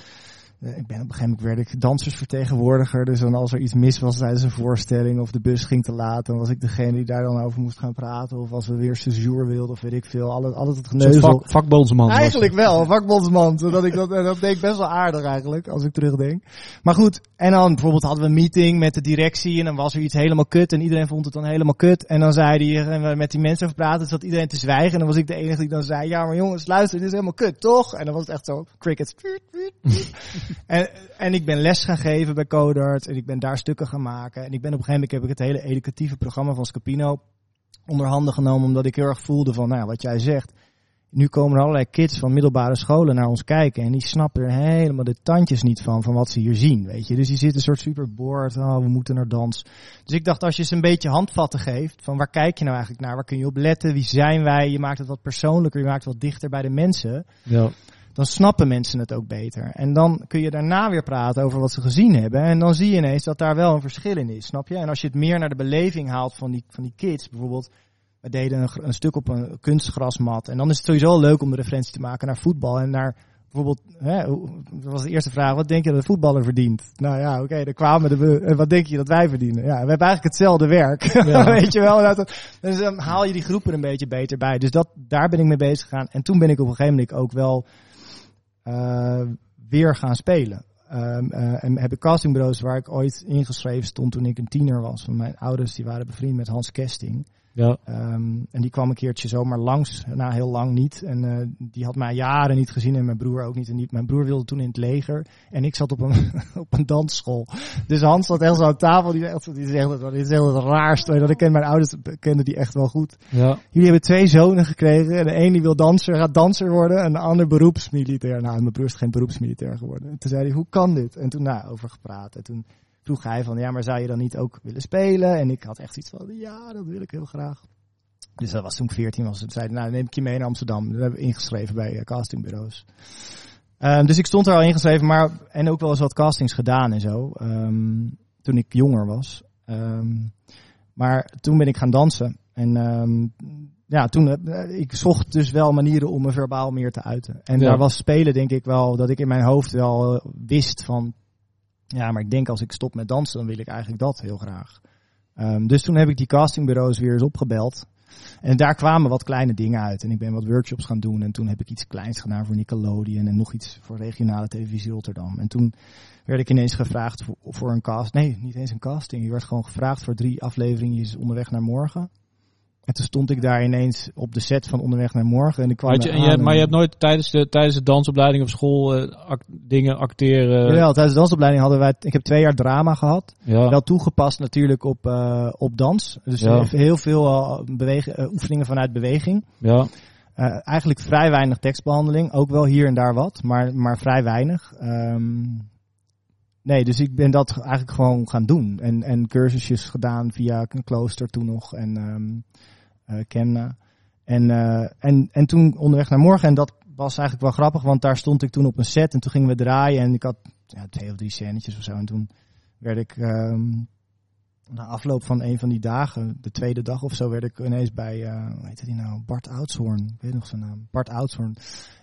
ik ben op een gegeven moment werd ik dansersvertegenwoordiger. Dus dan als er iets mis was tijdens een voorstelling of de bus ging te laat, dan was ik degene die daar dan over moest gaan praten. Of als we weer séjour wilden of weet ik veel. Altijd, altijd het geneuzel. vak, vakbondsman. Eigenlijk wel, vakbondsman. Zodat ik dat, en dat deed ik best wel aardig eigenlijk, als ik terugdenk. Maar goed, en dan bijvoorbeeld hadden we een meeting met de directie en dan was er iets helemaal kut en iedereen vond het dan helemaal kut. En dan zei hij, en we met die mensen over praten, zat iedereen te zwijgen. En dan was ik de enige die dan zei, ja maar jongens, luister, dit is helemaal kut, toch? En dan was het echt zo, crickets. en, en ik ben les gaan geven bij Codart en ik ben daar stukken gaan maken. En ik ben op een gegeven moment, heb ik het hele educatieve programma van Scapino onder handen genomen, omdat ik heel erg voelde van, nou wat jij zegt. Nu komen er allerlei kids van middelbare scholen naar ons kijken en die snappen er helemaal de tandjes niet van, van wat ze hier zien, weet je. Dus die zitten een soort super bored, oh, we moeten naar dans. Dus ik dacht, als je ze een beetje handvatten geeft, van waar kijk je nou eigenlijk naar, waar kun je op letten, wie zijn wij, je maakt het wat persoonlijker, je maakt het wat dichter bij de mensen, Ja. Dan snappen mensen het ook beter. En dan kun je daarna weer praten over wat ze gezien hebben. En dan zie je ineens dat daar wel een verschil in is, snap je? En als je het meer naar de beleving haalt van die, van die kids, bijvoorbeeld, we deden een, een stuk op een kunstgrasmat. En dan is het sowieso leuk om de referentie te maken naar voetbal en naar bijvoorbeeld, hè, dat was de eerste vraag, wat denk je dat de voetballer verdient? Nou ja, oké, dan kwamen de, en wat denk je dat wij verdienen? Ja, we hebben eigenlijk hetzelfde werk, Ja. weet je wel. Dus dan haal je die groepen een beetje beter bij. Dus dat, daar ben ik mee bezig gegaan. En toen ben ik op een gegeven moment ook wel eh, weer gaan spelen. Ehm, eh, en heb ik castingbureaus waar ik ooit ingeschreven stond toen ik een tiener was. Van mijn ouders die waren bevriend met Hans Kesting. Ja. Ehm, en die kwam een keertje zomaar langs, na heel lang niet. En eh, die had mij jaren niet gezien en mijn broer ook niet. En die, mijn broer wilde toen in het leger. En ik zat op een, op een dansschool. Dus Hans zat echt zo aan tafel. Die zegt, die zegt dit is heel het raarste. Dat ik ken mijn ouders kenden die echt wel goed. Ja. Jullie hebben twee zonen gekregen. En de een die wil danser, gaat danser worden. En de ander beroepsmilitair. Nou, mijn broer is geen beroepsmilitair geworden. En toen zei hij, hoe kan dit? En toen nou, over gepraat. En toen vroeg hij van, ja, maar zou je dan niet ook willen spelen? En ik had echt iets van, ja, dat wil ik heel graag. Dus dat was toen ik 14 was. En zei nou, neem ik je mee naar Amsterdam. Dat hebben we ingeschreven bij eh, castingbureaus. Ehm, dus ik stond er al ingeschreven, maar en ook wel eens wat castings gedaan en zo. ehm, toen ik jonger was. Ehm, maar toen ben ik gaan dansen. En ja, toen, eh, ik zocht dus wel manieren om me verbaal meer te uiten. En Ja. daar was spelen denk ik wel, dat ik in mijn hoofd wel eh, wist van, ja, maar ik denk als ik stop met dansen, dan wil ik eigenlijk dat heel graag. Ehm, dus toen heb ik die castingbureaus weer eens opgebeld. En daar kwamen wat kleine dingen uit. En ik ben wat workshops gaan doen. En toen heb ik iets kleins gedaan voor Nickelodeon. En nog iets voor regionale televisie Rotterdam. En toen werd ik ineens gevraagd voor, voor een cast. Nee, niet eens een casting. Je werd gewoon gevraagd voor drie afleveringen onderweg naar morgen. En toen stond ik daar ineens op de set van onderweg naar morgen. En ik kwam je, en je, maar je hebt nooit tijdens de, tijdens de dansopleiding op school eh, act- dingen acteren. Jawel, tijdens de dansopleiding hadden wij... Ik heb twee jaar drama gehad. ja. Wel toegepast natuurlijk op, eh, op dans. Dus Ja. heel veel eh, bewegen, oefeningen vanuit beweging. ja. Eigenlijk vrij weinig tekstbehandeling. Ook wel hier en daar wat, maar, maar vrij weinig. Ehm, nee, dus ik ben dat eigenlijk gewoon gaan doen. En, en cursusjes gedaan via een klooster toen nog en ehm eh, Kemna. En, eh, en, en toen onderweg naar morgen. En dat was eigenlijk wel grappig, want daar stond ik toen op een set. En toen gingen we draaien en ik had ja, twee of drie scènetjes of zo. En toen werd ik... ehm, na afloop van een van die dagen, de tweede dag of zo, werd ik ineens bij, eh hoe heette die nou? Bart Oudshoorn. Ik weet nog zijn naam. Bart Oudshoorn.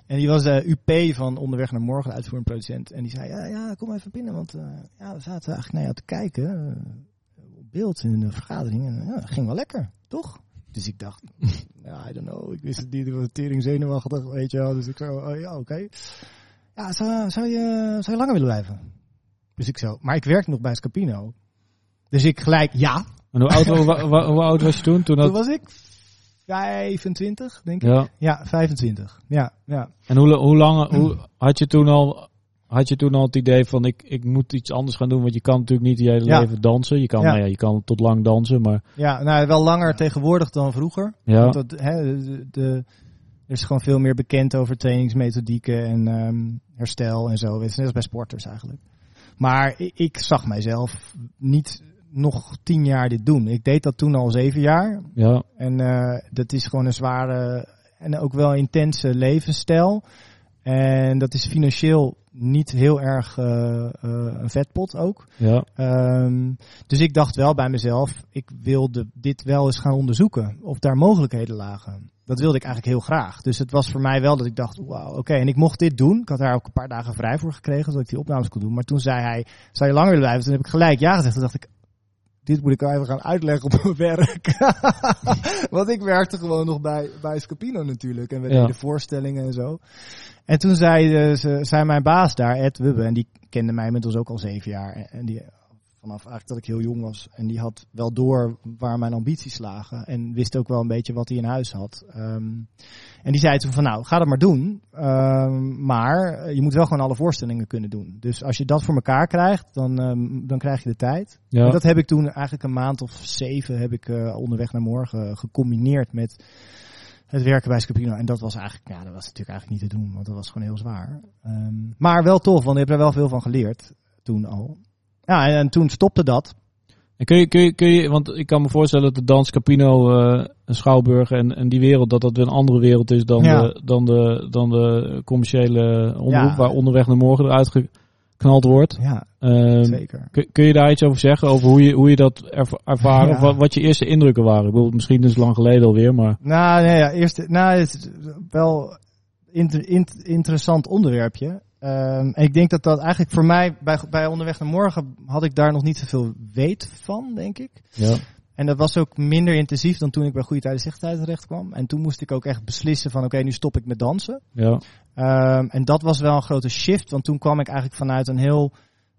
En die was de UP van Onderweg naar Morgen, de uitvoerend producent. En die zei, ja, ja, kom even binnen, want eh, ja, we zaten eigenlijk naar jou te kijken. eh, op beeld in de vergadering. En dat ging wel lekker, toch? Dus ik dacht, ja, I don't know. Ik wist het niet, ik was tering zenuwachtig, weet je wel. Dus ik zo, oh, ja, oké. Ja, zou, zou, je, zou je langer willen blijven? Dus ik zo, maar ik werk nog bij Scapino. Dus ik gelijk, ja. En hoe oud, hoe oud was je toen? Toen Toen dat, was ik 25, denk ik. ja. Ja, 25. Ja, ja. En hoe, hoe lang hoe, had, je toen al, had je toen al het idee van ik, ik moet iets anders gaan doen? Want je kan natuurlijk niet je hele Ja. leven dansen. Je kan, Ja. nou ja, je kan tot lang dansen, maar Ja, nou wel langer tegenwoordig dan vroeger. ja. Want dat, hè, de, de- er is gewoon veel meer bekend over trainingsmethodieken en ehm, herstel en zo. Het is net als bij sporters eigenlijk. Maar ik, ik zag mijzelf niet nog tien jaar dit doen. Ik deed dat toen al zeven jaar. ja. En eh, dat is gewoon een zware en ook wel intense levensstijl. En dat is financieel niet heel erg eh, eh, een vetpot ook. Ja, Ehm, dus ik dacht wel bij mezelf, ik wilde dit wel eens gaan onderzoeken. Of daar mogelijkheden lagen. Dat wilde ik eigenlijk heel graag. Dus het was voor mij wel dat ik dacht, wauw, oké. En ik mocht dit doen. Ik had daar ook een paar dagen vrij voor gekregen, zodat ik die opnames kon doen. Maar toen zei hij, zou je langer willen blijven? Toen heb ik gelijk ja gezegd. Toen dacht ik, dit moet ik even gaan uitleggen op mijn werk. Want ik werkte gewoon nog bij, bij Scapino natuurlijk. En we Ja. deden voorstellingen en zo. En toen zei, eh, ze, zei mijn baas daar, Ed Wubbe, en die kende mij inmiddels ook al zeven jaar. En- die, vanaf eigenlijk dat ik heel jong was. En die had wel door waar mijn ambities lagen. En wist ook wel een beetje wat hij in huis had. Ehm, en die zei toen van nou, ga dat maar doen. Ehm, maar je moet wel gewoon alle voorstellingen kunnen doen. Dus als je dat voor elkaar krijgt, dan, ehm, dan krijg je de tijd. ja. En dat heb ik toen eigenlijk een maand of zeven heb ik eh, onderweg naar morgen gecombineerd met het werken bij Scapino. En dat was eigenlijk, ja, dat was natuurlijk eigenlijk niet te doen, want dat was gewoon heel zwaar. Ehm, maar wel tof, want ik heb er wel veel van geleerd toen al. Ja, en, en toen stopte dat. En kun je, kun, je, kun je, want ik kan me voorstellen dat de dans Capino, eh Schouwburg en, en die wereld, dat dat weer een andere wereld is dan, Ja. de, dan, de, dan de commerciële omroep, Ja. waar onderweg naar morgen eruit geknald wordt. Ja, Ehm, zeker. kun, kun je daar iets over zeggen, over hoe je, hoe je dat erv- ervaren, Ja. of wat, wat je eerste indrukken waren? Ik bedoel, misschien is het lang geleden alweer, maar Nou, nee, ja, eerst, nou, het is wel inter- int- interessant onderwerpje. Ehm, en ik denk dat dat eigenlijk voor mij bij, bij onderweg naar morgen had ik daar nog niet zoveel weet van, denk ik. ja. En dat was ook minder intensief dan toen ik bij Goede Tijden Zichttijd terecht kwam. En toen moest ik ook echt beslissen van oké, nu stop ik met dansen. ja. Ehm, en dat was wel een grote shift, want toen kwam ik eigenlijk vanuit een heel...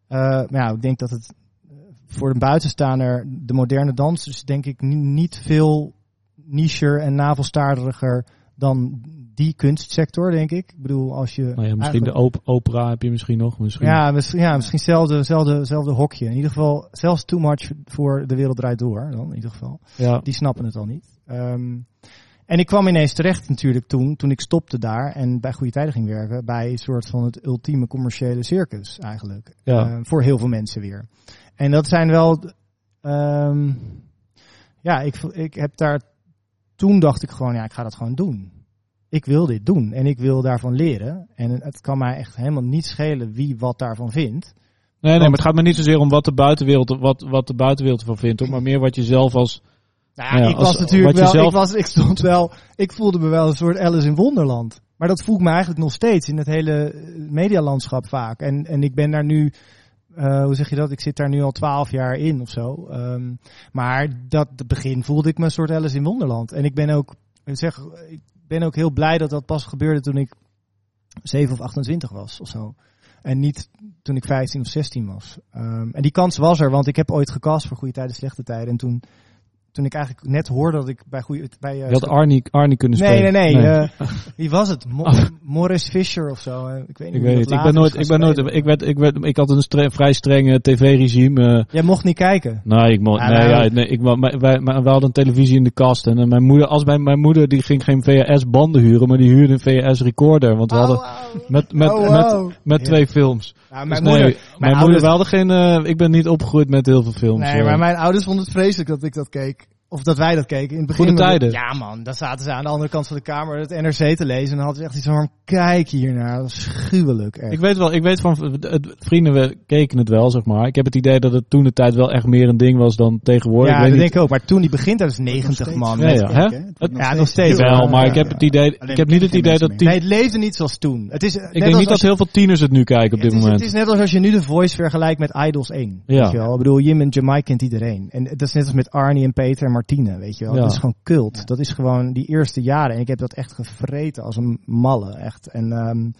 eh, nou ja, ik denk dat het eh, voor een buitenstaander, de moderne dans, is denk ik ni- niet veel nicher en navelstaardiger dan die kunstsector, denk ik. Ik bedoel, als je... Nou ja, misschien eigenlijk- de op opera heb je misschien nog. Misschien. ja, misschien, ja, misschien hetzelfde, hetzelfde, hetzelfde hokje. In ieder geval, zelfs too much voor de wereld draait door, dan in ieder geval. ja. Die snappen het al niet. Ehm, en ik kwam ineens terecht natuurlijk toen, toen ik stopte daar en bij Goede Tijden ging werken, bij een soort van het ultieme commerciële circus eigenlijk. Ja. Eh, voor heel veel mensen weer. En dat zijn wel, ehm, ja, ik, ik heb daar, toen dacht ik gewoon, ja, ik ga dat gewoon doen. Ik wil dit doen en ik wil daarvan leren. En het kan mij echt helemaal niet schelen wie wat daarvan vindt. Nee, nee, maar het gaat me niet zozeer om wat de buitenwereld, wat, wat de buitenwereld ervan vindt, hoor, maar meer wat je zelf als, Nou ja, Ja, ik als- was natuurlijk wel, zelf- ik, was, ik stond wel, ik voelde me wel een soort Alice in Wonderland. Maar dat voel ik me eigenlijk nog steeds in het hele eh, medialandschap vaak. En, en ik ben daar nu, eh, hoe zeg je dat? Ik zit daar nu al twaalf jaar in of zo. Ehm, maar dat het begin voelde ik me een soort Alice in Wonderland. En ik ben ook, ik zeg, ik ben ook heel blij dat dat pas gebeurde toen ik 7 of 28 was of zo. En niet toen ik 15 of 16 was. Ehm, en die kans was er, want ik heb ooit gecast voor Goede Tijden, Slechte Tijden. En toen, toen ik eigenlijk net hoorde dat ik bij Goede... Bij, eh, Je had Arnie, Arnie kunnen nee, nee, spelen. nee. eh, wie was het? Mo- Morris Fisher of zo. eh, ik weet niet ik weet het. Ik ben nooit, ik ben nooit, spelen. ik werd, ik werd, ik had een stre- vrij streng tv-regime. Jij mocht niet kijken. Nee, ik mo- Ja, nee, nou, ja, nee, ik, maar, wij, maar we hadden een televisie in de kast. En mijn moeder, als mijn, mijn moeder, die ging geen VHS-banden huren, maar die huurde een VHS-recorder. Want we hadden met, met, Oh, met, wow. met twee films. Nou, Dus mijn nee, moeder, mijn moeder, we hadden geen, ik ben niet opgegroeid met heel veel films. Nee, maar mijn ouders vonden het vreselijk dat ik dat keek. Of dat wij dat keken. In het begin Goede tijden. Ja man, dan zaten ze aan de andere kant van de kamer het NRC te lezen. En dan hadden ze echt iets van, kijk hier naar. Dat is gruwelijk echt. Ik weet wel, ik weet van het, vrienden, we keken het wel, zeg maar. Ik heb het idee dat het toen de tijd wel echt meer een ding was dan tegenwoordig. ja, ik dat denk ik ook. Maar toen die begint, dat is 90 man. Ja, ja. hè? Ja, nog steeds. Wel, maar Ja, ik heb ja. het idee, Alleen ik heb niet het idee dat Nee, het leefde niet zoals toen. Het is, ik denk niet dat heel veel tieners het nu kijken op dit het is, moment. Het is net als als je nu de Voice vergelijkt met Idols 1. Ja. Ik bedoel, Jim en Jamai kent iedereen. En dat is net als met Arnie en Peter en Martine, weet je wel. Ja. Dat is gewoon cult. Ja. Dat is gewoon die eerste jaren. En ik heb dat echt gevreten als een malle, echt. En, ehm,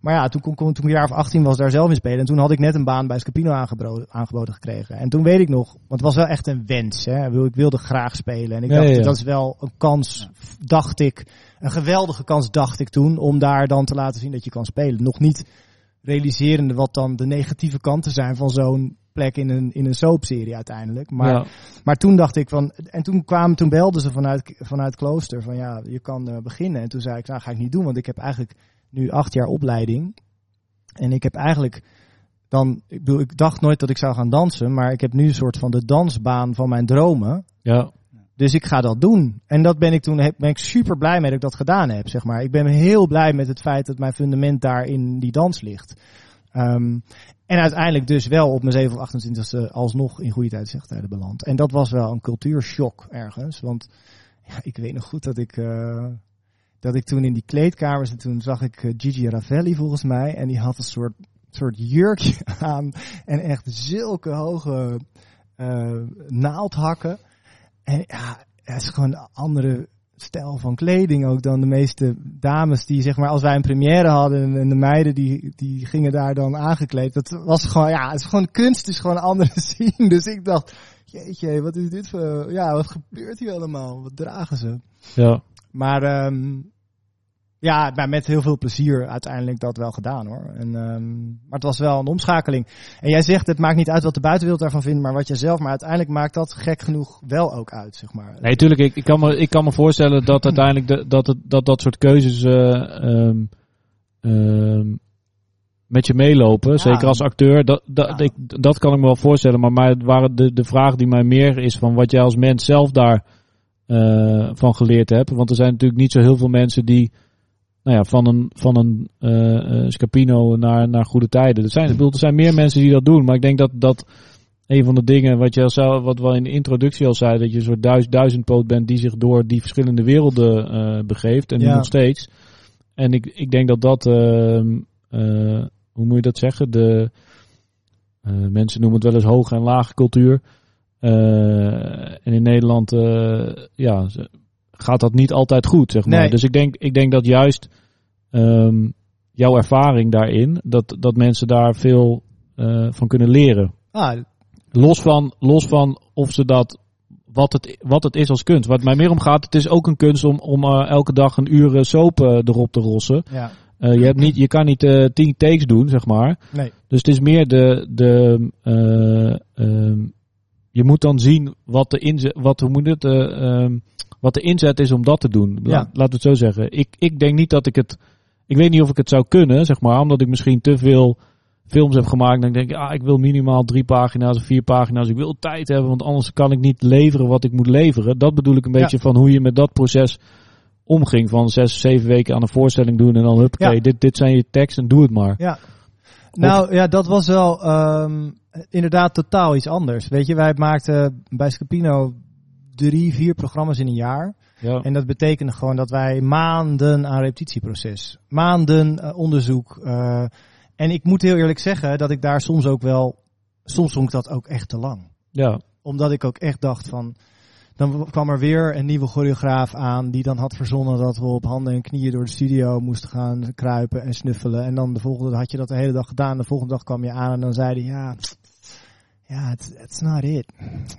maar ja, toen, kon- kon- toen ik een jaar of 18 was, daar zelf in spelen. En toen had ik net een baan bij Scapino aangeboden, aangeboden gekregen. En toen weet ik nog, want het was wel echt een wens. Hè? Ik wilde graag spelen. En ik Ja, dacht, ja. dat is wel een kans, dacht ik. Een geweldige kans, dacht ik toen, om daar dan te laten zien dat je kan spelen. Nog niet realiserende wat dan de negatieve kanten zijn van zo'n plek in een, in een soapserie uiteindelijk. Maar, ja. maar toen dacht ik van, en toen kwamen, toen belden ze vanuit, vanuit klooster van ja, je kan eh, beginnen. En toen zei ik, nou ga ik niet doen, want ik heb eigenlijk nu acht jaar opleiding. En ik heb eigenlijk dan, ik bedoel, ik dacht nooit dat ik zou gaan dansen, maar ik heb nu een soort van de dansbaan van mijn dromen. ja. Dus ik ga dat doen. En dat ben ik toen ben ik super blij mee dat ik dat gedaan heb, zeg maar. Ik ben heel blij met het feit dat mijn fundament daar in die dans ligt. Ehm, en uiteindelijk dus wel op mijn 7 of 28e alsnog in goede tijd zegtijden beland. En dat was wel een cultuurshock ergens. Want ja, ik weet nog goed dat ik, eh, dat ik toen in die kleedkamers en toen zag ik eh, Gigi Ravelli volgens mij. En die had een soort, soort jurkje aan en echt zulke hoge eh, naaldhakken. En ja, het is gewoon een andere stijl van kleding ook dan de meeste dames die zeg maar als wij een première hadden en- de meiden die, die gingen daar dan aangekleed. Dat was gewoon, ja, het is gewoon kunst is gewoon een andere scene. Dus ik dacht, jeetje, wat is dit voor, ja, wat gebeurt hier allemaal? Wat dragen ze? ja. Maar ehm, ja, maar met heel veel plezier uiteindelijk dat wel gedaan hoor. En, ehm, maar het was wel een omschakeling. En jij zegt, het maakt niet uit wat de buitenwereld daarvan vindt, maar wat jij zelf. Maar uiteindelijk maakt dat gek genoeg wel ook uit, zeg maar. Nee, tuurlijk. Ik, ik, kan me, ik kan me voorstellen dat uiteindelijk de, dat, het, dat dat soort keuzes eh, ehm, ehm, met je meelopen. Ja. Zeker als acteur. Dat, dat, Ja. ik, dat kan ik me wel voorstellen. Maar, maar waar de, de vraag die mij meer is van wat jij als mens zelf daar eh, van geleerd hebt. Want er zijn natuurlijk niet zo heel veel mensen die nou ja, van een, van een eh, eh, Scapino naar, naar goede tijden. Er zijn, ik bedoel, er zijn meer mensen die dat doen. Maar ik denk dat dat een van de dingen wat je al zou, wat we in de introductie al zei, dat je een soort duiz, duizendpoot bent die zich door die verschillende werelden eh, begeeft. En nu nog steeds. En ik, ik denk dat dat, ehm, eh, hoe moet je dat zeggen? De mensen noemen het wel eens hoge en lage cultuur. En in Nederland, ja, gaat dat niet altijd goed, zeg maar. Nee. Dus ik denk, ik denk dat juist ehm, jouw ervaring daarin, dat, dat mensen daar veel eh, van kunnen leren. Ah, Los van, los van of ze dat, wat het, wat het is als kunst. Wat mij meer om gaat, het is ook een kunst om, om eh, elke dag een uur eh, soap erop te rossen. ja. Je, hebt niet, je kan niet tien takes doen, zeg maar. Nee. Dus het is meer de, de eh, ehm, je moet dan zien wat de inzet, wat, hoe moet het, eh, ehm, wat de inzet is om dat te doen. La- Ja. Laten we het zo zeggen. Ik, ik denk niet dat ik het, ik weet niet of ik het zou kunnen, zeg maar, omdat ik misschien te veel films heb gemaakt. Dan denk ik, ah, ik wil minimaal drie pagina's of vier pagina's. Ik wil tijd hebben, want anders kan ik niet leveren wat ik moet leveren. Dat bedoel ik een Ja. beetje van hoe je met dat proces omging. Van zes, zeven weken aan een voorstelling doen en dan, huppakee, Ja. dit, dit zijn je teksten en doe het maar. Ja. Nou ja, dat was wel ehm, inderdaad totaal iets anders. Weet je, wij maakten bij Scapino drie, vier programma's in een jaar. Ja. En dat betekende gewoon dat wij maanden aan repetitieproces, maanden eh, onderzoek. eh, en ik moet heel eerlijk zeggen dat ik daar soms ook wel, soms vond ik dat ook echt te lang. ja. Omdat ik ook echt dacht van, dan kwam er weer een nieuwe choreograaf aan die dan had verzonnen dat we op handen en knieën door de studio moesten gaan kruipen en snuffelen. En dan de volgende had je dat de hele dag gedaan. De volgende dag kwam je aan en dan zei hij, ja, ja, it's, it's not it.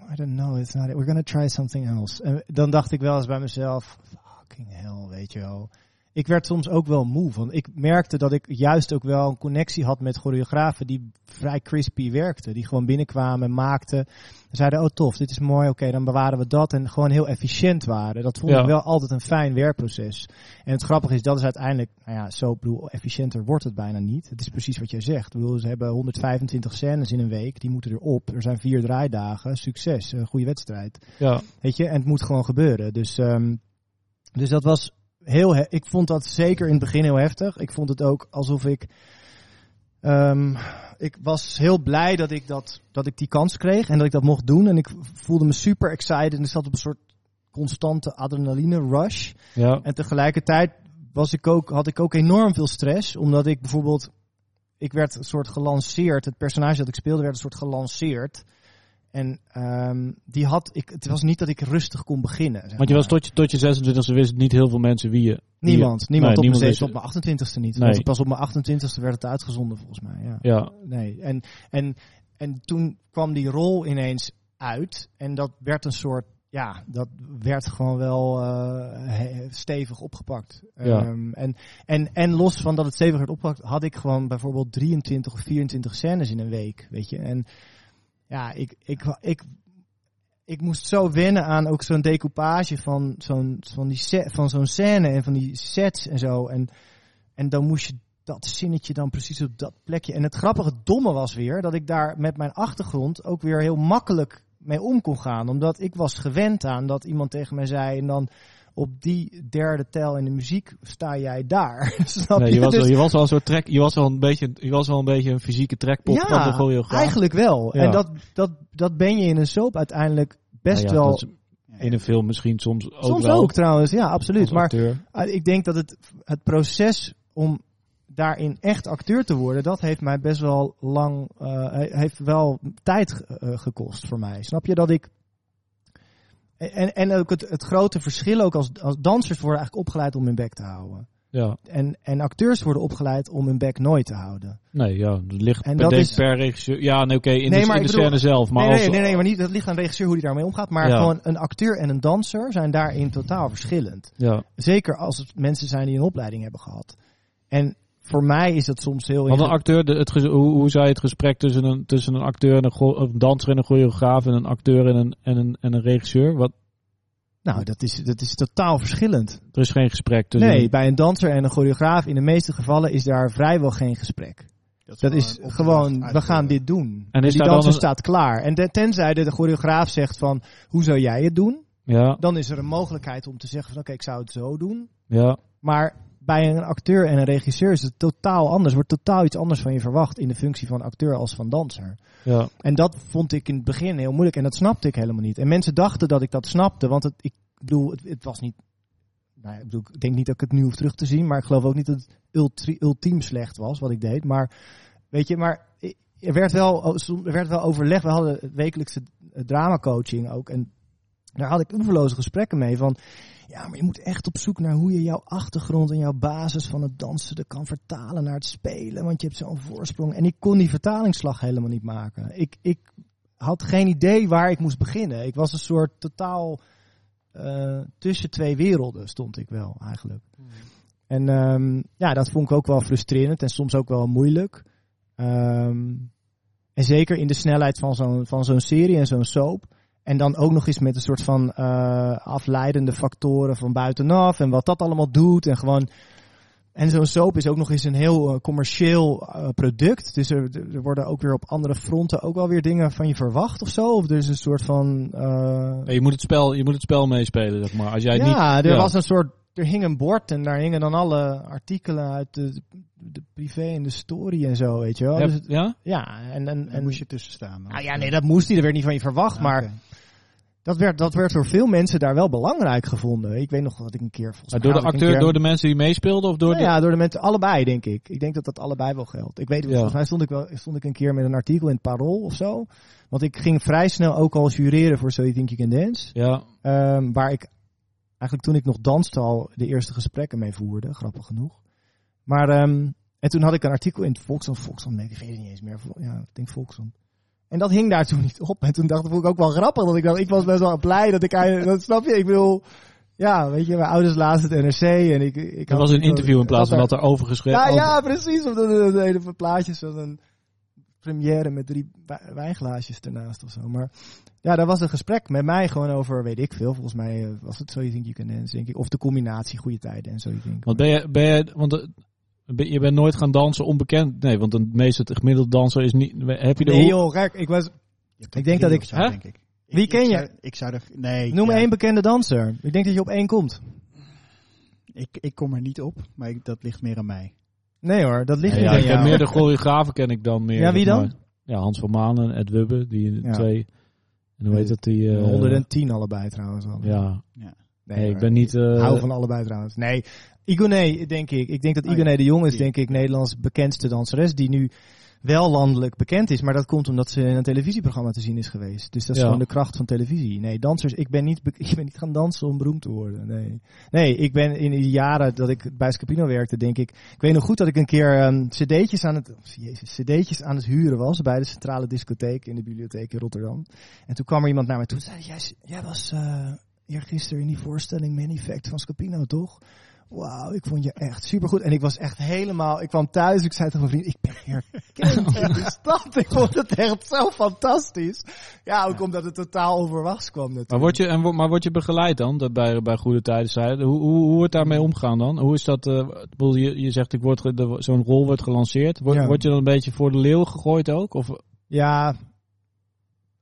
I don't know, it's not it. We're gonna try something else. En dan dacht ik wel eens bij mezelf, fucking hell, weet je wel. Ik werd soms ook wel moe van. Ik merkte dat ik juist ook wel een connectie had met choreografen die vrij crispy werkten. Die gewoon binnenkwamen en maakten. Zeiden, oh tof, dit is mooi, oké, dan bewaren we dat. En gewoon heel efficiënt waren. Dat vond Ja. ik wel altijd een fijn werkproces. En het grappige is, dat is uiteindelijk, nou ja, zo bedoel, efficiënter wordt het bijna niet. Het is precies wat jij zegt. Ik bedoel, ze hebben 125 scènes in een week, die moeten erop. Er zijn vier draaidagen, succes, een goede wedstrijd. ja. Weet je, en het moet gewoon gebeuren. Dus, ehm, dus dat was heel. he- Ik vond dat zeker in het begin heel heftig. Ik vond het ook alsof ik. ehm, ik was heel blij dat ik, dat, dat ik die kans kreeg en dat ik dat mocht doen. En ik voelde me super excited. En ik zat op een soort constante adrenaline rush. ja. En tegelijkertijd was ik ook, had ik ook enorm veel stress. Omdat ik bijvoorbeeld. Ik werd een soort gelanceerd. Het personage dat ik speelde werd een soort gelanceerd. En ehm, die had ik. Het was niet dat ik rustig kon beginnen. zeg Want je was tot je, tot je 26e wist niet heel veel mensen wie je... wie je- Niemand. Niemand Nee, op, niemand mijn, op mijn 28ste niet. Nee. Want pas op mijn 28ste werd het uitgezonden volgens mij. Ja. Ja, Nee. En, en, en toen kwam die rol ineens uit. En dat werd een soort. Ja, dat werd gewoon wel eh, stevig opgepakt. Ja. Ehm, en, en, en los van dat het stevig werd opgepakt, had ik gewoon bijvoorbeeld 23 of 24 scènes in een week. Weet je. En ja, ik, ik, ik, ik moest zo wennen aan ook zo'n decoupage van zo'n van die van zo'n scène en van die sets en zo. En, en dan moest je dat zinnetje dan precies op dat plekje. En het grappige domme was weer dat ik daar met mijn achtergrond ook weer heel makkelijk mee om kon gaan. Omdat ik was gewend aan dat iemand tegen mij zei en dan op die derde tel in de muziek sta jij daar. Snap nee, je? was, Dus- wel, je was wel een soort trek, je was wel een beetje, je was wel een beetje een fysieke van de choreograaf. eigenlijk wel. Ja. En dat, dat, dat ben je in een soap uiteindelijk best Nou ja, wel. in een film misschien soms ook Soms wel. ook trouwens, ja, absoluut. Maar uh, ik denk dat het, het proces om daarin echt acteur te worden, dat heeft mij best wel lang, uh, heeft wel tijd uh, gekost voor mij. Snap je dat ik. En, en ook het, het grote verschil ook als, als dansers worden eigenlijk opgeleid om hun bek te houden. Ja. En, en acteurs worden opgeleid om hun bek nooit te houden. Nee, ja, dat ligt En per, dat is- per regisseur. Ja, nee, oké, in Nee, de, in de bedoel- scène zelf. Maar nee, als, nee, nee, nee, maar niet, dat ligt aan de regisseur hoe die daarmee omgaat. Maar Ja. gewoon een acteur en een danser zijn daarin totaal verschillend. Ja. Zeker als het mensen zijn die een opleiding hebben gehad. En voor mij is dat soms heel Want een acteur, de, het, hoe, hoe zou je het gesprek tussen een, tussen een acteur en een, danser en een choreograaf en een acteur en een, en een, en een regisseur? Wat, Nou, dat is, dat is totaal verschillend. er is geen gesprek tussen. Nee, bij een danser en een choreograaf in de meeste gevallen is daar vrijwel geen gesprek. Dat is gewoon, we gaan dit doen. En is die dan danser een- staat klaar. En de- tenzij de, de choreograaf zegt van, hoe zou jij het doen? Ja, Dan is er een mogelijkheid om te zeggen van, oké, ik zou het zo doen. ja, Maar bij een acteur en een regisseur is het totaal anders. Wordt totaal iets anders van je verwacht in de functie van acteur als van danser. ja. En dat vond ik in het begin heel moeilijk en dat snapte ik helemaal niet. En mensen dachten dat ik dat snapte, want het, ik bedoel, het, het was niet. Nou, ik, bedoel, ik denk niet dat ik het nu hoef terug te zien, maar ik geloof ook niet dat het ulti- ultiem slecht was wat ik deed. Maar weet je, maar er werd wel, er werd wel overleg. We hadden wekelijkse dramacoaching ook. En daar had ik oeverloze gesprekken mee van. Ja, maar je moet echt op zoek naar hoe je jouw achtergrond en jouw basis van het dansen kan vertalen naar het spelen. Want je hebt zo'n voorsprong. En ik kon die vertalingsslag helemaal niet maken. Ik, ik had geen idee waar ik moest beginnen. Ik was een soort totaal eh, tussen twee werelden stond ik wel eigenlijk. En ehm, ja, dat vond ik ook wel frustrerend en soms ook wel moeilijk. Ehm, en zeker in de snelheid van zo'n van zo'n serie en zo'n soap. En dan ook nog eens met een soort van eh, afleidende factoren van buitenaf. En wat dat allemaal doet. En gewoon. En zo'n soap is ook nog eens een heel eh, commercieel eh, product. Dus er, er worden ook weer op andere fronten ook wel weer dingen van je verwacht of zo. Of er is een soort van. eh, Je, moet het spel, je moet het spel meespelen, zeg maar. Als jij niet, ja, er ja. was een soort. Er hing een bord en daar hingen dan alle artikelen uit de, de privé en de story en zo, weet je wel. Heb- Dus het- ja? ja, en, en, En en moest je tussen staan. nou ja, nee, dat moest hij. Dat werd niet van je verwacht. Ja, maar. Dat werd, dat werd door veel mensen daar wel belangrijk gevonden. Ik weet nog dat ik een keer... volgens mij door de acteur, keer- door de mensen die meespeelden of door Nou de... ja, door de mensen, allebei denk ik. Ik denk dat dat allebei wel geldt. Ik weet, Ja. volgens mij stond ik, wel, stond ik een keer met een artikel in het Parool of zo. Want ik ging vrij snel ook al jureren voor So You Think You Can Dance. Ja, Ehm, waar ik eigenlijk toen ik nog danste al de eerste gesprekken mee voerde, grappig genoeg. Maar, ehm, en toen had ik een artikel in het Volkskrant, Volkskrant, nee, ik weet het niet eens meer. Ja, ik denk Volkskrant. En dat hing daar toen niet op. En toen dacht ik, vond ik ook wel grappig, dat ik dacht, ik was best wel blij dat ik, eigenlijk- dat snap je, ik bedoel, ja, weet je, mijn ouders lazen het NRC en ik, ik dat had- was een interview in plaats van dat er over geschreven ja, over- ja, precies. Of dat een hele plaatjes van een première met drie wij- wijnglaasjes ernaast of zo. Maar ja, daar was een gesprek met mij gewoon over, weet ik veel. Volgens mij eh, was het So You Think You Can Dance, denk ik. Of de combinatie goede tijden en So You Think. Want ben je, ben je, want eh, je bent nooit gaan dansen onbekend. Nee, want de meeste gemiddelde danser is niet. Heb je de Nee joh, gek. Ik was... Ik denk dat ik- of zo, Hè? denk ik. Wie ken ik je? zou- Ik zou er... Nee. Noem ja, één bekende danser. Ik denk dat je op één komt. Ik, ik kom er niet op, maar ik- dat ligt meer aan mij. Nee hoor, dat ligt Ja, niet ja, aan jou. meer de choreografen ken ik dan meer. Ja, wie dan? maar. Ja, Hans van Maan en Ed Wubbe, die Ja. twee. En hoe heet dat die? eh, 110 allebei trouwens al. Ja, Ja. nee, ik ben niet. eh, Hou van allebei trouwens. Nee, Igoné denk ik. Ik denk dat Oh, Igoné de Jong is denk ik Nederlands bekendste danseres die nu wel landelijk bekend is. Maar dat komt omdat ze in een televisieprogramma te zien is geweest. Dus dat is Ja. gewoon de kracht van televisie. Nee, dansers, ik ben niet, ik ben niet gaan dansen om beroemd te worden. Nee, nee ik ben in die jaren dat ik bij Scapino werkte, denk ik. Ik weet nog goed dat ik een keer ehm cd'tjes aan het, oh, jezus, cd'tjes aan het huren was bij de centrale discotheek in de bibliotheek in Rotterdam. En toen kwam er iemand naar me toe en zei, jij, jij was eh eergisteren in die voorstelling Manifact van Scapino, toch? Wauw, ik vond je echt supergoed. En ik was echt helemaal... Ik kwam thuis, ik zei tegen mijn vriend, ik ben herkend in de stad. Ik vond het echt zo fantastisch. Ja, ook omdat het totaal onverwachts kwam natuurlijk. Maar word je, en, maar word je begeleid dan dat bij, bij Goede Tijden zeiden? Hoe, hoe, hoe wordt daarmee omgaan dan? Hoe is dat? eh, ik bedoel, je, je zegt ik word ge- de- zo'n rol wordt gelanceerd. Word, Ja. word je dan een beetje voor de leeuw gegooid ook? Of, Ja,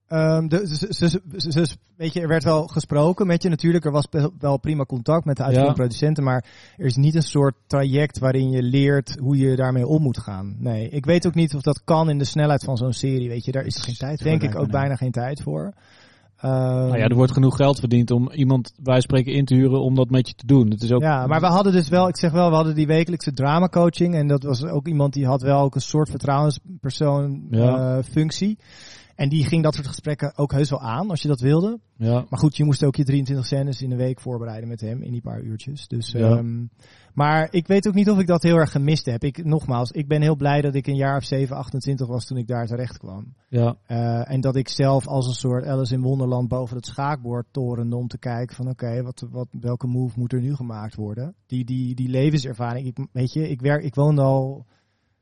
ehm, ze- ze- weet je, er werd wel gesproken met je natuurlijk. Er was wel prima contact met de uitvoerende Ja. producenten. Maar er is niet een soort traject waarin je leert hoe je daarmee om moet gaan. Nee, ik weet ook niet of dat kan in de snelheid van zo'n serie. Weet je, daar is Is geen tijd denk ik ook bijna geen tijd voor. Ehm, nou ja, er wordt genoeg geld verdiend om iemand bij spreken in te huren om dat met je te doen. Het is ook, Ja, maar we hadden dus wel, ik zeg wel, we hadden die wekelijkse drama coaching. En dat was ook iemand die had wel ook een soort vertrouwenspersoon Ja. eh, functie. En die ging dat soort gesprekken ook heus wel aan, als je dat wilde. ja. Maar goed, je moest ook je 23 scènes in de week voorbereiden met hem in die paar uurtjes. Dus, Ja. ehm, maar ik weet ook niet of ik dat heel erg gemist heb. Ik, nogmaals, ik ben heel blij dat ik een jaar of 7, 28 was toen ik daar terecht kwam. ja. Eh, en dat ik zelf als een soort Alice in Wonderland boven het schaakbord torende om te kijken van oké, wat, wat, welke move moet er nu gemaakt worden? Die, die, die levenservaring, ik, weet je, ik, werk, ik woonde al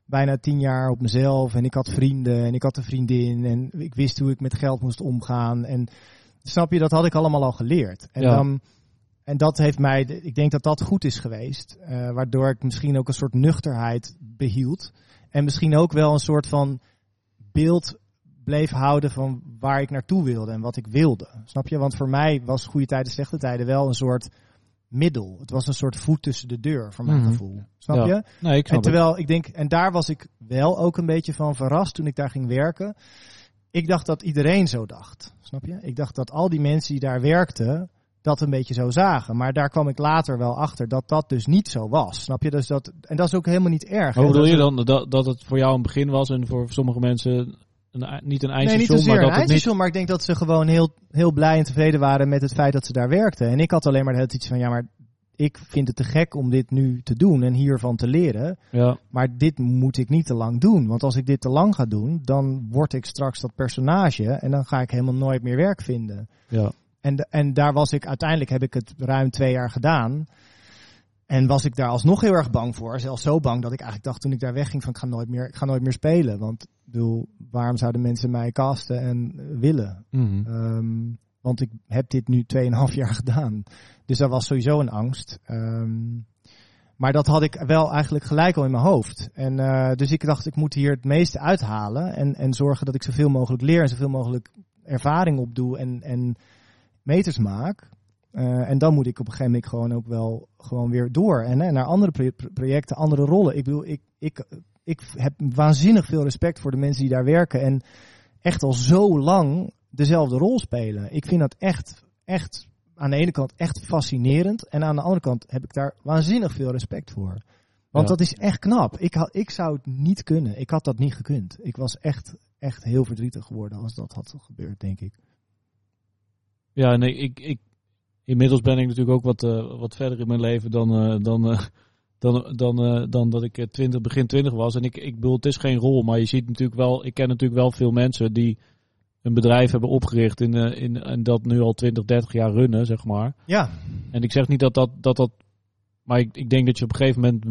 bijna tien jaar op mezelf en ik had vrienden en ik had een vriendin en ik wist hoe ik met geld moest omgaan en snap je, dat had ik allemaal al geleerd. En, Ja. dan, en dat heeft mij, ik denk dat dat goed is geweest, eh, waardoor ik misschien ook een soort nuchterheid behield en misschien ook wel een soort van beeld bleef houden van waar ik naartoe wilde en wat ik wilde. Snap je? Want voor mij was goede tijden, slechte tijden wel een soort middel. Het was een soort voet tussen de deur, voor mijn Mhm. gevoel. Snap Ja. je? Nee, ik En snap het. terwijl ik denk, en daar was ik wel ook een beetje van verrast toen ik daar ging werken. Ik dacht dat iedereen zo dacht. Snap je? Ik dacht dat al die mensen die daar werkten, dat een beetje zo zagen. Maar daar kwam ik later wel achter dat dat dus niet zo was. Snap je? Dus dat, en dat is ook helemaal niet erg. Hoe bedoel je dan dat, dat het voor jou een begin was en voor sommige mensen een, niet een Nee, niet eindstation, zozeer maar een dat niet... eindstation, maar ik denk dat ze gewoon heel, heel blij en tevreden waren met het feit dat ze daar werkten. En ik had alleen maar het iets van, ja, maar ik vind het te gek om dit nu te doen en hiervan te leren. Ja, Maar dit moet ik niet te lang doen. Want als ik dit te lang ga doen, dan word ik straks dat personage en dan ga ik helemaal nooit meer werk vinden. ja. En, en daar was ik, uiteindelijk heb ik het ruim twee jaar gedaan. En was ik daar alsnog heel erg bang voor. Zelfs zo bang dat ik eigenlijk dacht toen ik daar wegging van ik ga nooit meer, ik ga nooit meer spelen. Want bedoel, waarom zouden mensen mij casten en eh, willen? Mhm. Ehm, want ik heb dit nu 2,5 jaar gedaan. Dus daar was sowieso een angst. Ehm, maar dat had ik wel eigenlijk gelijk al in mijn hoofd. En eh, dus ik dacht, ik moet hier het meeste uithalen. En, en zorgen dat ik zoveel mogelijk leer en zoveel mogelijk ervaring opdoe en, en meters maak. Eh, en dan moet ik op een gegeven moment gewoon ook wel gewoon weer door. En hè, naar andere pro- pro- projecten, andere rollen. Ik bedoel, ik, ik, ik heb waanzinnig veel respect voor de mensen die daar werken. En echt al zo lang dezelfde rol spelen. Ik vind dat echt, echt aan de ene kant echt fascinerend. En aan de andere kant heb ik daar waanzinnig veel respect voor. Want Ja. dat is echt knap. Ik, had, ik zou het niet kunnen. Ik had dat niet gekund. Ik was echt, echt heel verdrietig geworden als dat had gebeurd, denk ik. Ja, nee, ik, ik, inmiddels ben ik natuurlijk ook wat, eh, wat verder in mijn leven dan, eh, dan, eh, dan, dan, eh, dan dat ik eh, 20, begin 20 was. En ik, ik bedoel, het is geen rol, maar je ziet natuurlijk wel, ik ken natuurlijk wel veel mensen die een bedrijf hebben opgericht in, in, en dat nu al 20, 30 jaar runnen, zeg maar. Ja, En ik zeg niet dat dat, dat, dat maar ik, ik denk dat je op een gegeven moment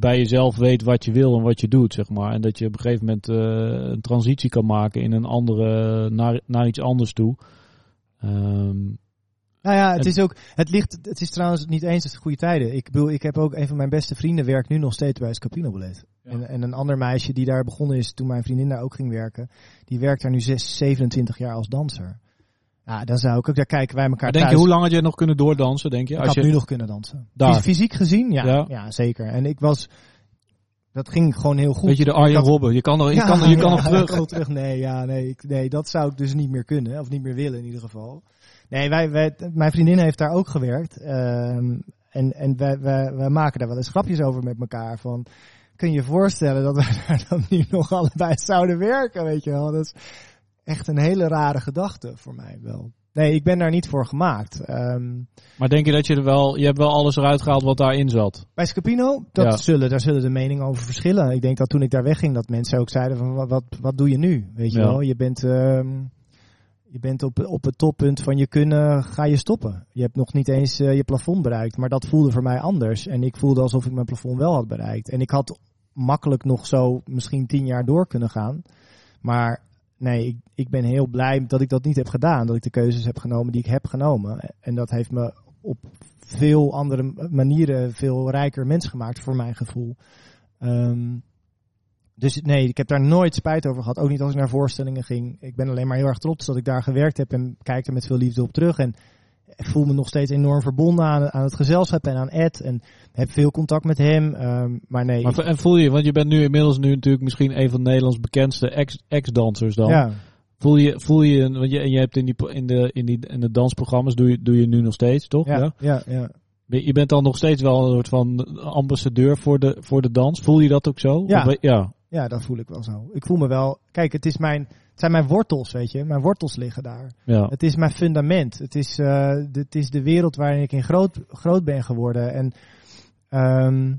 bij jezelf weet wat je wil en wat je doet, zeg maar. En dat je op een gegeven moment een transitie kan maken in een andere, naar, naar iets anders toe. Ehm, Nou ja, het is ook, het ligt, het is trouwens niet eens het goede tijden. Ik bedoel, ik heb ook een van mijn beste vrienden werkt nu nog steeds bij Scapino Ballet. Ja. En, en een ander meisje die daar begonnen is toen mijn vriendin daar ook ging werken, die werkt daar nu zes, 27 jaar als danser. Ja, dan zou ik ook, daar kijken wij elkaar maar denk je, hoe lang had je nog kunnen doordansen, denk je? Ik Als had je nu nog kunnen dansen. Daar. Fys- Fysiek gezien, ja, Ja. ja. zeker. En ik was, dat ging gewoon heel goed. Weet je, de Arjen had- Robben, je kan, er, je Ja, kan, je kan nog terug. terug. Nee, ja, nee, ik- nee, dat zou ik dus niet meer kunnen. Of niet meer willen in ieder geval. Nee, wij, wij, mijn vriendin heeft daar ook gewerkt. ehm, en en wij, wij, wij maken daar wel eens grapjes over met elkaar. Van, kun je je voorstellen dat wij daar dan nu nog allebei zouden werken, weet je wel. Dat is echt een hele rare gedachte voor mij wel. Nee, ik ben daar niet voor gemaakt. Ehm, Maar denk je dat je er wel, je hebt wel alles eruit gehaald wat daarin zat? Bij Scapino, dat Ja. zullen, daar zullen de meningen over verschillen. Ik denk dat toen ik daar wegging, dat mensen ook zeiden van wat, wat, wat doe je nu? Weet je Ja. wel, je bent, ehm, je bent op, op het toppunt van je kunnen, ga je stoppen. Je hebt nog niet eens eh, je plafond bereikt, maar dat voelde voor mij anders. En ik voelde alsof ik mijn plafond wel had bereikt. En ik had makkelijk nog zo misschien tien jaar door kunnen gaan. Maar nee, ik, ik ben heel blij dat ik dat niet heb gedaan. Dat ik de keuzes heb genomen die ik heb genomen. En dat heeft me op veel andere manieren veel rijker mens gemaakt voor mijn gevoel. Ehm, dus nee, ik heb daar nooit spijt over gehad. Ook niet als ik naar voorstellingen ging. Ik ben alleen maar heel erg trots dat ik daar gewerkt heb en kijk er met veel liefde op terug. En ik voel me nog steeds enorm verbonden aan, aan het gezelschap en aan Ed. En heb veel contact met hem. Ehm, maar nee, Maar, en voel je, want je bent nu inmiddels nu natuurlijk misschien een van Nederlands bekendste ex- ex-dansers dan. ja, Voel je, voel je, want je, en je hebt in, die, in, de, in, die, in de dansprogramma's, doe je, doe je nu nog steeds, toch? ja, ja, ja. Je bent dan nog steeds wel een soort van ambassadeur voor de, voor de dans. Voel je dat ook zo? Ja. Of ja. Ja, dat voel ik wel zo. Ik voel me wel. Kijk, het, is mijn, het zijn mijn wortels, weet je. Mijn wortels liggen daar. ja. Het is mijn fundament. Het is, eh, de, het is de wereld waarin ik in groot, groot ben geworden. En ehm,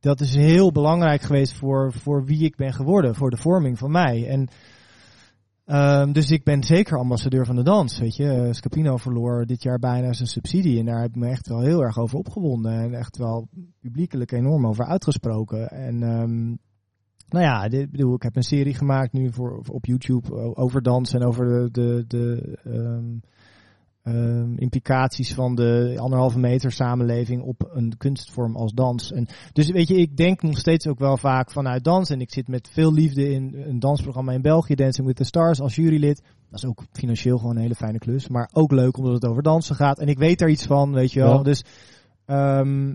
dat is heel belangrijk geweest voor, voor wie ik ben geworden. Voor de vorming van mij. En ehm, dus ik ben zeker ambassadeur van de dans. Weet je, Eh, Scapino verloor dit jaar bijna zijn subsidie. En daar heb ik me echt wel heel erg over opgewonden. En echt wel publiekelijk enorm over uitgesproken. En ehm, nou ja, dit, bedoel, ik heb een serie gemaakt nu voor, op YouTube over dans en over de, de, de ehm, ehm, implicaties van de anderhalve meter samenleving op een kunstvorm als dans. En dus weet je, ik denk nog steeds ook wel vaak vanuit dans. En ik zit met veel liefde in een dansprogramma in België, Dancing with the Stars, als jurylid. Dat is ook financieel gewoon een hele fijne klus. Maar ook leuk omdat het over dansen gaat. En ik weet daar iets van, weet je wel. Ja. Dus, ehm,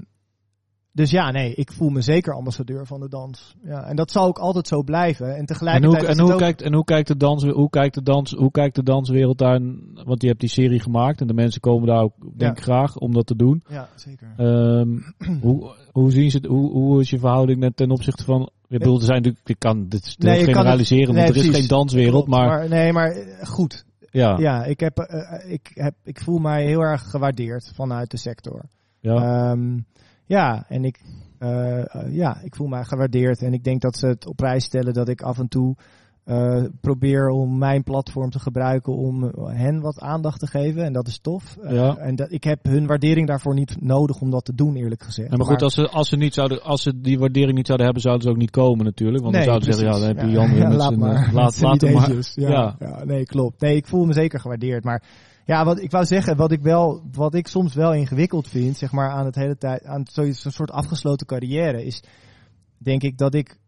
dus ja, nee, ik voel me zeker ambassadeur van de dans. Ja, en dat zal ook altijd zo blijven. En En tegelijkertijd hoe, en, hoe ook- kijkt, en hoe kijkt de dans, hoe kijkt de dans, hoe kijkt de danswereld daar, want je hebt die serie gemaakt en de mensen komen daar ook, denk ik, graag om dat te doen. Ja, zeker. Ehm, hoe, hoe zien ze het, hoe, hoe is je verhouding net ten opzichte van, ik bedoel, er zijn natuurlijk, ik kan dit Nee, kan het- generaliseren, nee, want er is geen danswereld, Klopt, maar, Nee, maar eh, goed. ja, Ja, ik, heb, eh, ik, heb, ik voel mij heel erg gewaardeerd vanuit de sector. ja. Ehm, ja, en ik, eh, ja, ik voel mij gewaardeerd. En ik denk dat ze het op prijs stellen dat ik af en toe eh, probeer om mijn platform te gebruiken om hen wat aandacht te geven. En dat is tof. Eh, Ja. en dat, ik heb hun waardering daarvoor niet nodig om dat te doen, eerlijk gezegd. Ja, maar goed, als ze, als, ze niet zouden, als ze die waardering niet zouden hebben, zouden ze ook niet komen natuurlijk. Want dan zouden ze zeggen, ja, dan heb je Jan weer met laat zijn... maar. Laat, hem maar. Ja, Ja. ja. nee, klopt. Nee, ik voel me zeker gewaardeerd. Maar ja, wat ik wou zeggen, wat ik wel, wat ik soms wel ingewikkeld vind, zeg maar, aan het hele tijd, aan zo'n soort afgesloten carrière, is denk ik dat ik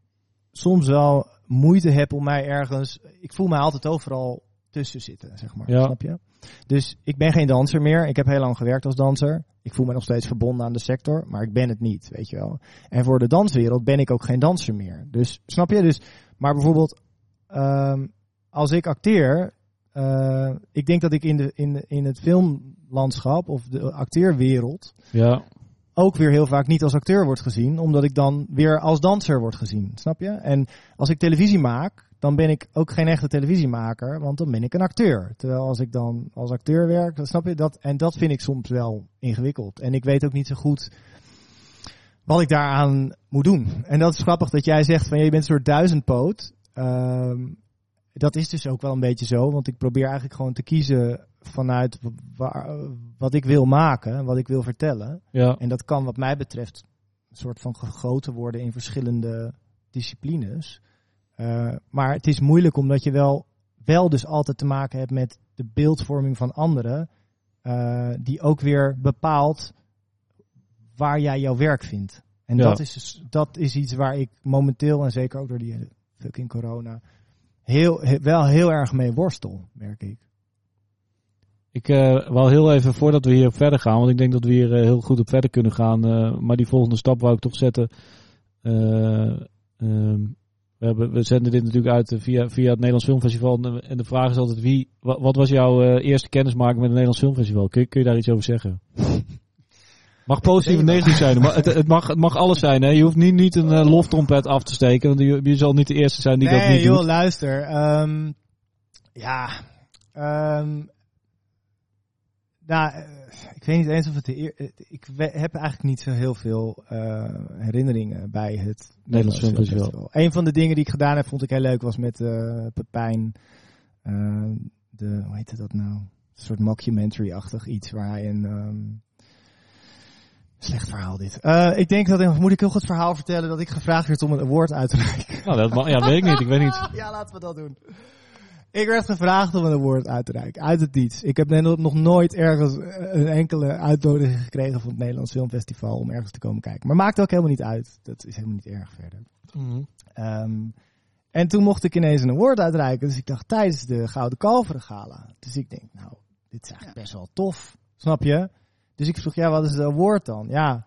soms wel moeite heb om mij ergens. Ik voel mij altijd overal tussen zitten, zeg maar. Ja. Snap je? Dus ik ben geen danser meer. Ik heb heel lang gewerkt als danser. Ik voel me nog steeds verbonden aan de sector, maar ik ben het niet, weet je wel. En voor de danswereld ben ik ook geen danser meer. Dus snap je? Dus, maar bijvoorbeeld, ehm, als ik acteer, eh, ik denk dat ik in, de, in, in het filmlandschap of de acteerwereld Ja, ook weer heel vaak niet als acteur word gezien, omdat ik dan weer als danser word gezien. Snap je? En als ik televisie maak, dan ben ik ook geen echte televisiemaker, want dan ben ik een acteur. Terwijl als ik dan als acteur werk, dan snap je dat. En dat vind ik soms wel ingewikkeld. En ik weet ook niet zo goed wat ik daaraan moet doen. En dat is grappig dat jij zegt van je bent een soort duizendpoot. Ehm, dat is dus ook wel een beetje zo, want ik probeer eigenlijk gewoon te kiezen vanuit waar, wat ik wil maken, wat ik wil vertellen. ja, En dat kan wat mij betreft een soort van gegoten worden in verschillende disciplines. Eh, maar het is moeilijk omdat je wel, wel dus altijd te maken hebt met de beeldvorming van anderen. eh, die ook weer bepaalt waar jij jouw werk vindt. En Ja. dat, is, dus- dat is iets waar ik momenteel, en zeker ook door die fucking corona, heel, he- wel heel erg mee worstel, merk ik. Ik eh wou heel even voordat we hier verder gaan, want ik denk dat we hier eh, heel goed op verder kunnen gaan. eh, maar die volgende stap wou ik toch zetten. Eh, ehm, we, hebben, we zenden dit natuurlijk uit via, via het Nederlands Filmfestival. En de, vraag is altijd: wie, wat, wat was jouw eerste kennismaking met het Nederlands Filmfestival? Kun, kun je daar iets over zeggen? Mag positief of negatief zijn. Maar het, het, mag, het mag alles zijn. Hè? Je hoeft niet, niet een eh, loftrompet af te steken. Want je, je zal niet de eerste zijn die dat nee, niet joh, doet. luister. ehm, ja. ehm, nou, eh, ik weet niet eens of het de Ik heb eigenlijk niet zo heel veel eh, herinneringen bij het Nederlands Filmfestival. Een van de dingen die ik gedaan heb, vond ik heel leuk, was met eh Pepijn. de, hoe heette dat nou? Een soort mockumentary-achtig iets waar hij een. ehm, Slecht verhaal dit. Eh, ik denk dat ik, moet ik heel goed verhaal vertellen dat ik gevraagd werd om een award uit te reiken. Nou, dat mag, ja, weet ik niet. Ik weet niet. Ja, laten we dat doen. Ik werd gevraagd om een award uit te reiken. Uit het niets. Ik heb net nog nooit ergens eh, een enkele uitnodiging gekregen van het Nederlands Filmfestival om ergens te komen kijken. Maar maakt ook helemaal niet uit. Dat is helemaal niet erg verder. Ehm, en toen mocht ik ineens een award uitreiken. Dus ik dacht tijdens de Gouden Kalveren Gala. Dus ik denk, nou, dit is eigenlijk best wel tof. Snap je? Dus ik vroeg, ja, wat is de award dan? Ja,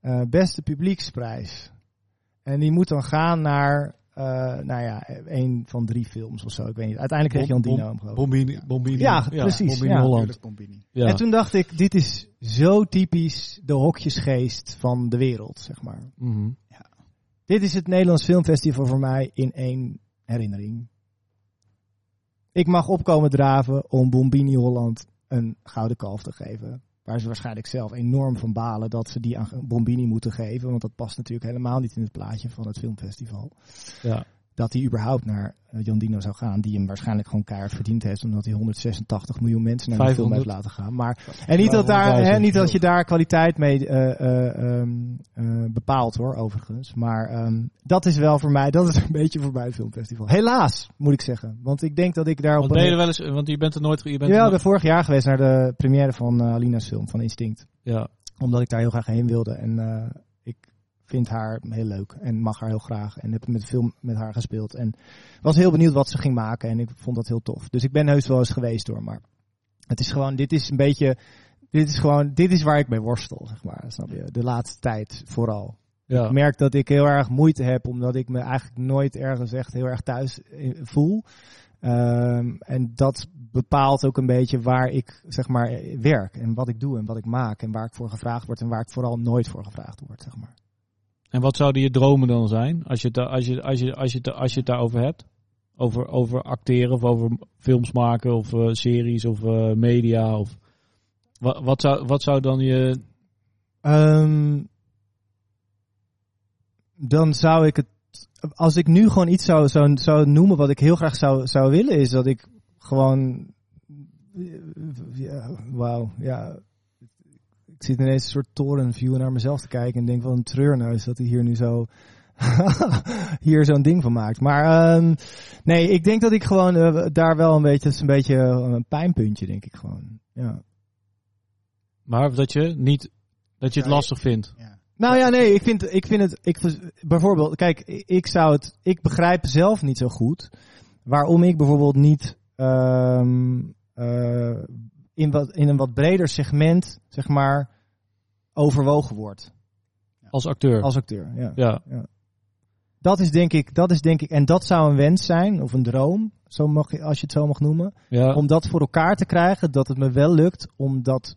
eh, beste publieksprijs. En die moet dan gaan naar, eh, nou ja, een van drie films of zo. Ik weet niet. Uiteindelijk kreeg Jan Bom- Dino geloof ik. Bombini, Bombini. Ja, precies, Bombini ja. Holland. Bombini. Ja. En toen dacht ik, dit is zo typisch de hokjesgeest van de wereld, zeg maar. Mhm. Dit is het Nederlands Filmfestival voor mij in één herinnering. Ik mag opkomen draven om Bombini Holland een gouden kalf te geven. Waar ze waarschijnlijk zelf enorm van balen dat ze die aan Bombini moeten geven. Want dat past natuurlijk helemaal niet in het plaatje van het filmfestival. Ja. Dat hij überhaupt naar eh, Jan Dino zou gaan. Die hem waarschijnlijk gewoon keihard verdiend heeft. Omdat hij 186 miljoen mensen naar de film 500. heeft laten gaan. Maar, en niet dat, daar, hè, 500.000. niet dat je daar kwaliteit mee eh, eh, ehm, eh, bepaalt hoor, overigens. Maar ehm, dat is wel voor mij, dat is een beetje voor mij het filmfestival. Helaas, moet ik zeggen. Want ik denk dat ik daar op Want, ben je wel eens, want je bent er nooit... Je bent ja, ik ben vorig jaar geweest naar de première van Alina's film, van Instinct. ja. Omdat ik daar heel graag heen wilde. En vind haar heel leuk en mag haar heel graag. En heb met film met haar gespeeld. En was heel benieuwd wat ze ging maken. En ik vond dat heel tof. Dus ik ben heus wel eens geweest hoor. Maar het is gewoon, dit is een beetje, dit is gewoon, dit is waar ik mee worstel, zeg maar. Snap je? De laatste tijd vooral. ja. Ik merk dat ik heel erg moeite heb, omdat ik me eigenlijk nooit ergens echt heel erg thuis eh, voel. Ehm, en dat bepaalt ook een beetje waar ik zeg maar eh, werk en wat ik doe en wat ik maak en waar ik voor gevraagd word en waar ik vooral nooit voor gevraagd word, zeg maar. En wat zouden je dromen dan zijn? Als je het, als je, als je, als je, als je het daarover hebt? Over, over acteren of over films maken of eh, series of eh, media? Of, wat, wat, zou, wat zou dan je... Ehm, dan zou ik het, als ik nu gewoon iets zou, zou, zou noemen wat ik heel graag zou, zou willen, is dat ik gewoon, ja, wauw, ja, ik zit ineens een soort torenview naar mezelf te kijken en denk wel een treurneus dat hij hier nu zo, hier zo'n ding van maakt. Maar ehm, nee, ik denk dat ik gewoon eh, daar wel een beetje, dat is een beetje een pijnpuntje, denk ik gewoon. Ja. Maar dat je niet... Dat je het Ja, lastig vindt. Ja. Nou ja, nee, ik vind, ik vind het, ik, bijvoorbeeld, kijk, ik zou het, ik begrijp zelf niet zo goed waarom ik bijvoorbeeld niet ehm, eh, in, wat, in een wat breder segment, zeg maar, overwogen word Als acteur. als acteur. Ja. ja. Dat is denk ik, dat is denk ik, en dat zou een wens zijn, of een droom, zo mag, je- als je het zo mag noemen. Ja, Om dat voor elkaar te krijgen, dat het me wel lukt om dat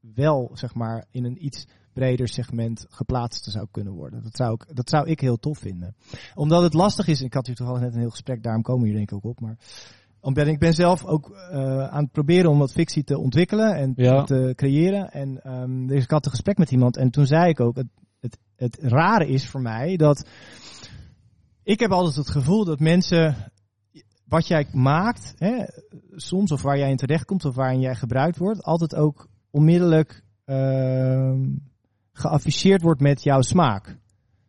wel, zeg maar, in een iets breder segment geplaatst te zou kunnen worden. Dat zou ik, dat zou ik heel tof vinden. Omdat het lastig is, ik had hier toevallig net een heel gesprek, daarom komen hier denk ik ook op, maar omdat ik ben zelf ook eh, aan het proberen om wat fictie te ontwikkelen en Ja. te creëren. En ehm, dus ik had een gesprek met iemand en toen zei ik ook, het, het, het rare is voor mij dat ik heb altijd het gevoel dat mensen wat jij maakt, hè, soms of waar jij in terechtkomt of waarin jij gebruikt wordt, altijd ook onmiddellijk ehm, geafficheerd wordt met jouw smaak.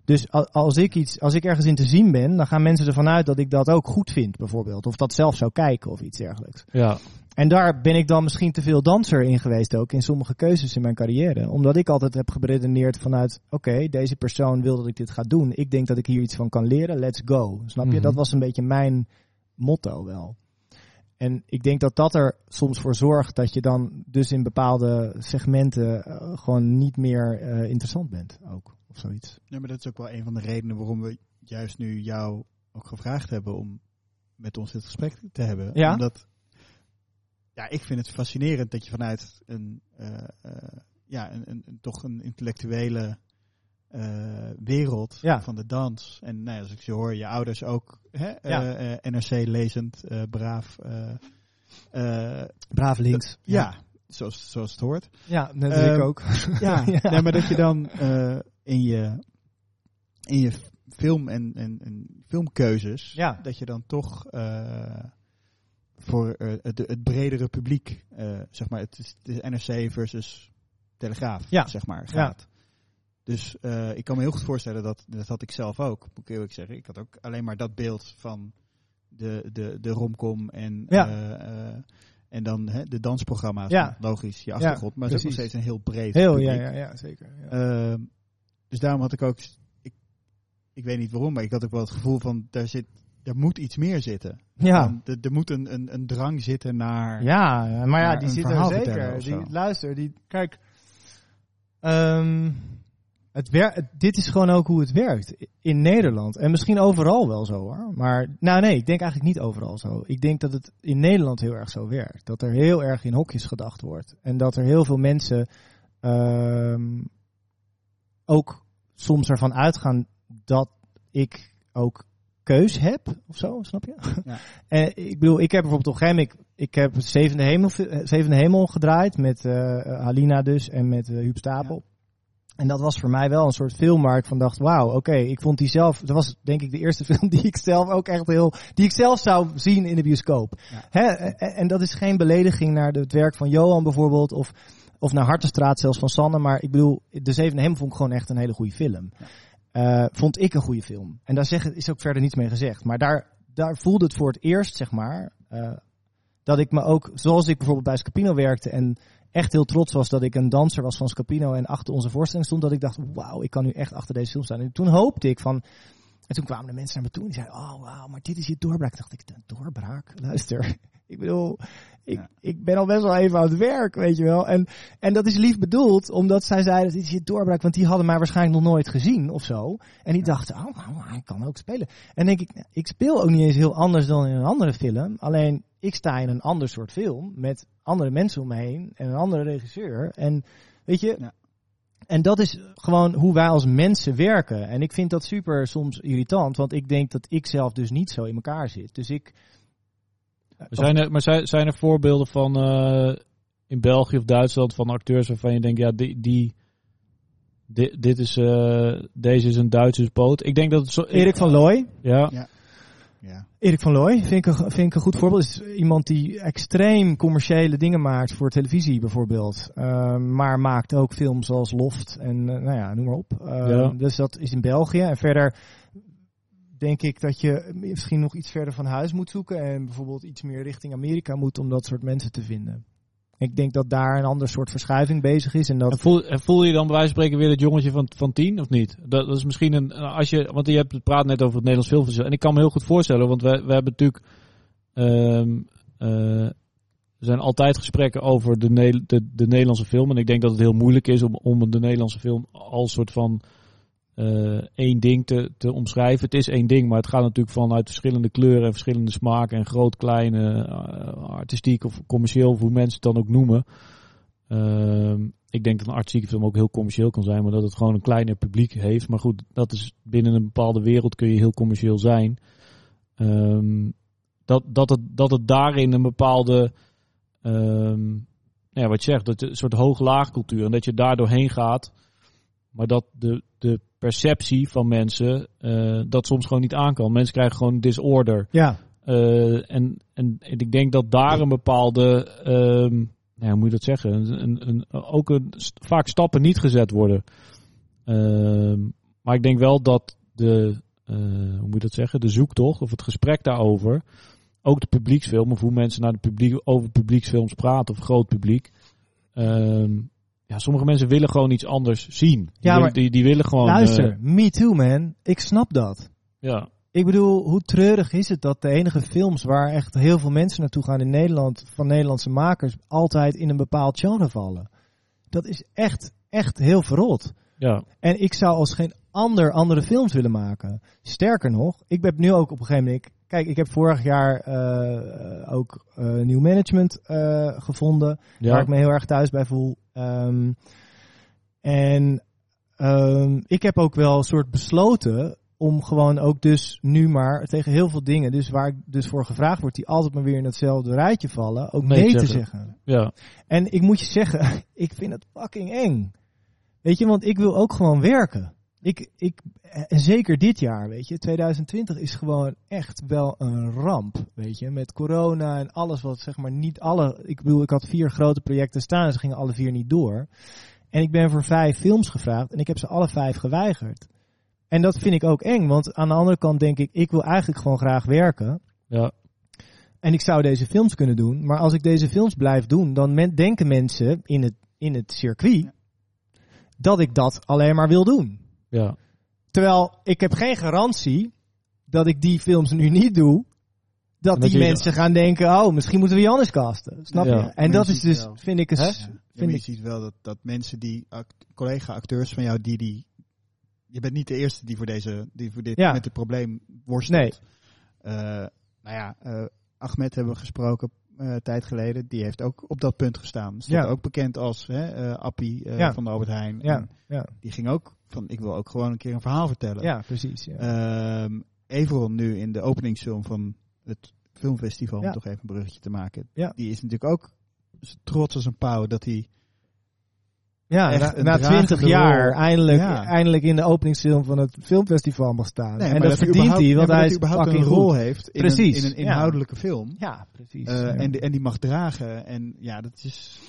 Dus als ik, iets, als ik ergens in te zien ben, dan gaan mensen ervan uit dat ik dat ook goed vind, bijvoorbeeld. Of dat zelf zou kijken of iets dergelijks. ja, En daar ben ik dan misschien te veel danser in geweest ook, in sommige keuzes in mijn carrière. Omdat ik altijd heb geredeneerd vanuit, oké, deze persoon wil dat ik dit ga doen. Ik denk dat ik hier iets van kan leren, let's go. Snap je? Mhm. Dat was een beetje mijn motto wel. En ik denk dat dat er soms voor zorgt dat je dan dus in bepaalde segmenten eh, gewoon niet meer eh, interessant bent ook. Of zoiets. Ja, maar dat is ook wel een van de redenen waarom we juist nu jou ook gevraagd hebben om met ons dit gesprek te hebben. Ja? Omdat, ja, ik vind het fascinerend dat je vanuit een, eh, eh, ja, een, een, een- toch een intellectuele eh, wereld Ja. van de dans. En nou ja, als ik je hoor, je ouders ook hè, Ja. eh, eh, NRC lezend, eh, braaf. eh, eh, Braaf links. ja, zoals, zoals het hoort. Ja, dat Ehm, ik ook. Ja, Ja. Nee, maar dat je dan eh, in je, in je film en, en, en filmkeuzes, Ja. dat je dan toch eh, voor eh, het, het bredere publiek, eh, zeg maar, het is, NRC versus Telegraaf, Ja. zeg maar, Ja. gaat. Dus eh, ik kan me heel goed voorstellen dat, dat had ik zelf ook, moet ik eerlijk zeggen. Ik had ook alleen maar dat beeld van de, de, de romcom en, Ja. en dan hè, de dansprogramma's, Ja. logisch, je achtergrond. maar het is nog steeds een heel breed Heel, publiek. ja, ja, ja, zeker. Dus daarom had ik ook, ik, ik weet niet waarom, maar ik had ook wel het gevoel van, daar zit, er moet iets meer zitten. ja. Er, er moet een, een, een drang zitten naar, Ja, maar ja, die zit er zeker. Die, luister, die, kijk, ehm, het, dit is gewoon ook hoe het werkt in Nederland. En misschien overal wel zo hoor. Maar, nou nee, ik denk eigenlijk niet overal zo. Ik denk dat het in Nederland heel erg zo werkt. Dat er heel erg in hokjes gedacht wordt. En dat er heel veel mensen ehm, ook soms ervan uitgaan dat ik ook keus heb of zo, snap je? Ja. en ik bedoel, ik heb bijvoorbeeld op een gegeven moment, ik, ik heb Zevende Hemel, eh, Zevende Hemel gedraaid met eh, Halina dus en met eh Huub Stapel. En dat was voor mij wel een soort film waar ik van dacht, wauw, oké, ik vond die zelf, dat was denk ik de eerste film die ik zelf ook echt heel, die ik zelf zou zien in de bioscoop. Ja. Hè? En, en dat is geen belediging naar het werk van Johan bijvoorbeeld, of, of naar Hartenstraat zelfs van Sanne, maar ik bedoel, De Zevende Hemel vond ik gewoon echt een hele goede film. Eh, vond ik een goede film. En daar zeg, is ook verder niets mee gezegd. Maar daar, daar voelde het voor het eerst, zeg maar, eh, dat ik me ook, zoals ik bijvoorbeeld bij Scapino werkte en echt heel trots was dat ik een danser was van Scapino en achter onze voorstelling stond, dat ik dacht, wauw, ik kan nu echt achter deze film staan. En toen hoopte ik van, en toen kwamen de mensen naar me toe en die zeiden, oh wauw, maar dit is je doorbraak. Toen dacht ik, een doorbraak? Luister, ik bedoel, ik, Ja. ik ben al best wel even aan het werk, weet je wel. En, en dat is lief bedoeld, omdat zij zeiden, dit is je doorbraak, want die hadden mij waarschijnlijk nog nooit gezien of zo. En die dachten, oh, hij kan ook spelen. En denk ik, nou, ik speel ook niet eens heel anders dan in een andere film. Alleen, ik sta in een ander soort film, met andere mensen om me heen en een andere regisseur. En weet je, Ja. En dat is gewoon hoe wij als mensen werken. En ik vind dat super soms irritant, want ik denk dat ik zelf dus niet zo in elkaar zit. Dus ik... Maar zijn er, maar zijn, zijn er voorbeelden van eh, in België of Duitsland van acteurs waarvan je denkt, ja, die, die di- dit is, eh, deze is een Duitse poot. Ik denk dat het zo. Erik van Looy, Ja, ja. Erik van Looy vind ik, een, vind ik een goed voorbeeld. Is iemand die extreem commerciële dingen maakt voor televisie bijvoorbeeld. Ehm, maar maakt ook films zoals Loft en eh, nou ja, noem maar op. Ehm, Ja. Dus dat is in België. En verder denk ik dat je misschien nog iets verder van huis moet zoeken. En bijvoorbeeld iets meer richting Amerika moet om dat soort mensen te vinden. Ik denk dat daar een ander soort verschuiving bezig is. En dat voel, voel je dan bij wijze van spreken weer het jongetje van, van tien of niet? Dat, dat is misschien een. Als je, want je hebt het praat net over het Nederlands filmfestival. En ik kan me heel goed voorstellen, want we, hebben natuurlijk. ehm, eh, er zijn altijd gesprekken over de, de, de Nederlandse film. En ik denk dat het heel moeilijk is om, om de Nederlandse film als soort van eh, één ding te, te omschrijven. Het is één ding, maar het gaat natuurlijk vanuit verschillende kleuren en verschillende smaken en groot, klein, eh, artistiek of commercieel, hoe mensen het dan ook noemen. Ehm, ik denk dat een artistieke film ook heel commercieel kan zijn, maar dat het gewoon een kleiner publiek heeft. Maar goed, dat is binnen een bepaalde wereld kun je heel commercieel zijn. Ehm, dat, dat, het, dat het daarin een bepaalde, ehm, ja, wat je zegt, dat een soort hoog-laag cultuur en dat je daar doorheen gaat, maar dat de, de perceptie van mensen eh, dat soms gewoon niet aan kan. Mensen krijgen gewoon disorder. Ja. Uh, en, en, ik denk dat daar een bepaalde, um, nou, hoe moet je dat zeggen, een, een, een, ook een, vaak stappen niet gezet worden. Uh, maar ik denk wel dat de, uh, hoe moet je dat zeggen, de zoektocht of het gesprek daarover, ook de publieksfilm of hoe mensen naar de publiek, over publieksfilms praten of groot publiek, ehm, ja, sommige mensen willen gewoon iets anders zien. Die, Ja, maar- die, die willen gewoon. Luister, eh, me too man. Ik snap dat. ja, Ik bedoel, hoe treurig is het dat de enige films waar echt heel veel mensen naartoe gaan in Nederland, van Nederlandse makers, altijd in een bepaald genre vallen. Dat is echt, echt heel verrot. ja, En ik zou als geen ander andere films willen maken. Sterker nog, ik heb nu ook op een gegeven moment. Kijk, ik heb vorig jaar eh, ook eh, nieuw management gevonden. ja. Waar ik me heel erg thuis bij voel. Ehm, en ehm, ik heb ook wel een soort besloten om gewoon ook dus nu maar tegen heel veel dingen, dus waar ik dus voor gevraagd word, die altijd maar weer in hetzelfde rijtje vallen, ook Nee te zeggen. zeggen. ja. En ik moet je zeggen, ik vind het fucking eng. Weet je, want ik wil ook gewoon werken. Ik, ik, en zeker dit jaar, weet je, 2020 is gewoon echt wel een ramp, weet je, met corona en alles wat zeg maar niet alle, ik bedoel, ik had vier grote projecten staan en ze gingen alle vier niet door. En ik ben voor vijf films gevraagd en ik heb ze alle vijf geweigerd. En dat vind ik ook eng, want aan de andere kant denk ik, ik wil eigenlijk gewoon graag werken. ja. En ik zou deze films kunnen doen. Maar als ik deze films blijf doen, dan men- denken mensen in het, in het circuit dat ik dat alleen maar wil doen. Ja. Terwijl ik heb geen garantie dat ik die films nu niet doe. Dat die je- mensen gaan denken, oh, misschien moeten we die anders casten. Snap Ja. je? En je dat is dus, wel. vind ik, een, Ja, vind je ik ziet wel dat, dat mensen die, act- collega-acteurs van jou, die die... Je bent niet de eerste die voor, deze, die voor dit, Ja. met dit probleem worstelt. Nee. Eh, nou ja, eh, Ahmed hebben we gesproken eh, tijd geleden. Die heeft ook op dat punt gestaan. Stond Ja. ook bekend als hè, eh, Appie eh, Ja. van de Albert Heijn. Ja, ja. Die ging ook van, ik wil ook gewoon een keer een verhaal vertellen. Ja, precies. Ja. Everon nu in de openingsfilm van het filmfestival, om toch even een bruggetje te maken. Die is natuurlijk ook trots als een pauw dat hij Ja, echt na, 20 jaar eindelijk, Ja. eindelijk in de openingsfilm van het filmfestival mag staan. Nee, en dat, verdient hij, ja, want hij is überhaupt fucking een rol goed. heeft in, Precies, een, in een ja. inhoudelijke film. Ja, precies. Eh, ja. en, die, en die mag dragen. En ja, dat is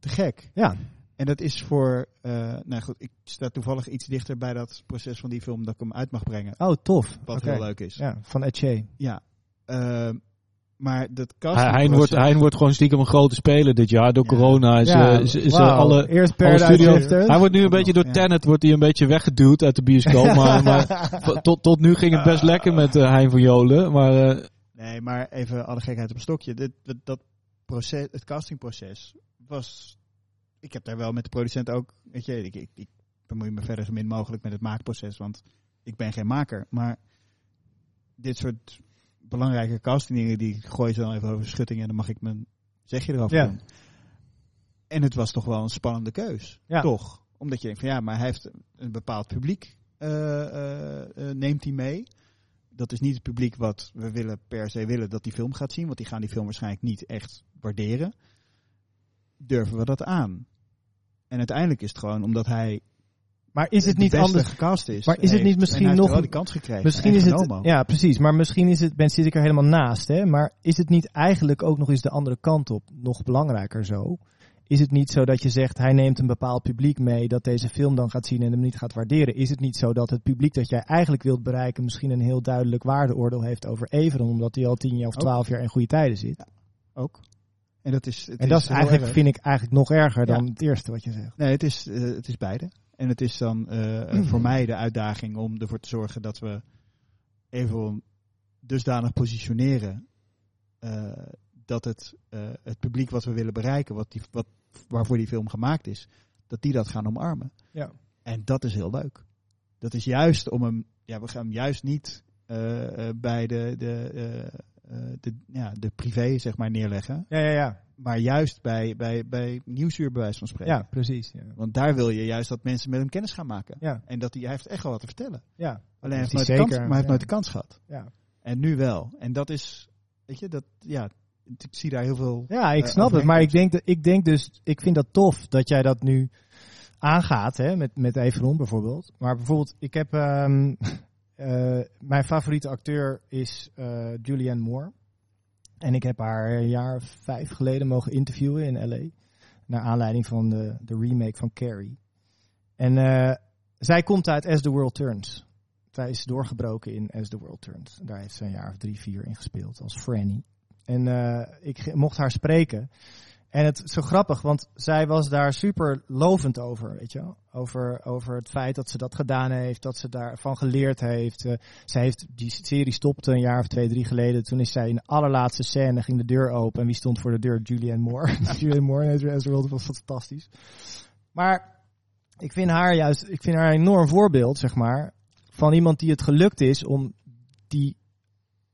te gek. ja. En dat is voor, eh, nou goed, ik sta toevallig iets dichter bij dat proces van die film dat ik hem uit mag brengen. Oh, tof. Wat heel leuk is. Ja. Ja, van Etche. Ehm, maar dat castingproces... hij, wordt, hij wordt gewoon stiekem een grote speler dit jaar. Door Ja. corona is, ja, eh, is, is, eh, wauw. alle, Eerst alle Paradise studios. Hij wordt nu een beetje door ja. Tenet wordt hij een beetje weggeduwd uit de bioscoop. maar maar tot, tot nu ging het best lekker met eh, Hein van Jolen. Maar eh, Nee, maar even alle gekheid op een stokje. Dit, dat, dat proces, het castingproces was... Ik heb daar wel met de producent ook... Weet je, ik, ik, ik bemoei me verder zo min mogelijk met het maakproces, want ik ben geen maker. Maar dit soort belangrijke castingdingen, die gooi je dan even over de schutting en dan mag ik mijn zegje erover Ja. doen. En het was toch wel een spannende keus. Ja. Toch? Omdat je denkt van ja, maar hij heeft een bepaald publiek, eh, eh, eh, neemt hij mee. Dat is niet het publiek wat we willen per se willen dat die film gaat zien, want die gaan die film waarschijnlijk niet echt waarderen. Durven we dat aan? En uiteindelijk is het gewoon omdat hij Maar is het de niet anders? gecast is. Maar is het niet En misschien nog die kans gekregen? Misschien en is het, ja precies, maar misschien is het, ben zit ik er helemaal naast, hè? Maar is het niet eigenlijk ook nog eens de andere kant op, nog belangrijker zo? Is het niet zo dat je zegt, hij neemt een bepaald publiek mee dat deze film dan gaat zien en hem niet gaat waarderen? Is het niet zo dat het publiek dat jij eigenlijk wilt bereiken misschien een heel duidelijk waardeoordeel heeft over Everon, omdat hij al tien jaar of twaalf jaar in goede tijden zit? ook. En dat is, het en dat is eigenlijk, erg. vind ik eigenlijk nog erger Ja. dan het eerste wat je zegt. Nee, het is, eh, het is beide. En het is dan eh, voor mij de uitdaging om ervoor te zorgen dat we even dusdanig positioneren eh, dat het, eh, het publiek wat we willen bereiken, wat die, wat, waarvoor die film gemaakt is, dat die dat gaan omarmen. Ja. En dat is heel leuk. dat is juist om hem, ja, we gaan hem juist niet eh, eh, bij de, de, eh, eh, de, ja, de privé, zeg maar, neerleggen. Ja, ja, ja. Maar juist bij, bij, bij nieuwsuur, bij wijze van spreken. Ja, precies. Ja. Want daar wil je juist dat mensen met hem kennis gaan maken. Ja, En dat hij, hij heeft echt wel wat te vertellen. ja. Alleen hij heeft is de kans, zeker, maar hij heeft nooit de kans gehad. ja. En nu wel. En dat is, weet je, dat, ja, ik zie daar heel veel. Ja, ik eh, snap het. Maar ik denk, dat, ik denk dus, ik vind dat tof dat jij dat nu aangaat, hè, met, met Everon bijvoorbeeld. Maar bijvoorbeeld, ik heb, ehm, eh, mijn favoriete acteur is eh, Julianne Moore. En ik heb haar een jaar of vijf geleden mogen interviewen in L.A. Naar aanleiding van de, de remake van Carrie. En eh, zij komt uit As the World Turns. Zij is doorgebroken in As the World Turns. Daar heeft ze een jaar of drie, vier in gespeeld als Franny. En eh, ik mocht haar spreken. En het is zo grappig, want zij was daar super lovend over, weet je. Over, over het feit dat ze dat gedaan heeft, dat ze daarvan geleerd heeft. Eh, zij heeft die serie stopte een jaar of twee, drie geleden. Toen is zij in de allerlaatste scène, ging de deur open. En wie stond voor de deur? Julianne Moore. Julianne Moore en Ezra was fantastisch. Maar ik vind haar juist, ik vind haar een enorm voorbeeld, zeg maar. Van iemand die het gelukt is om die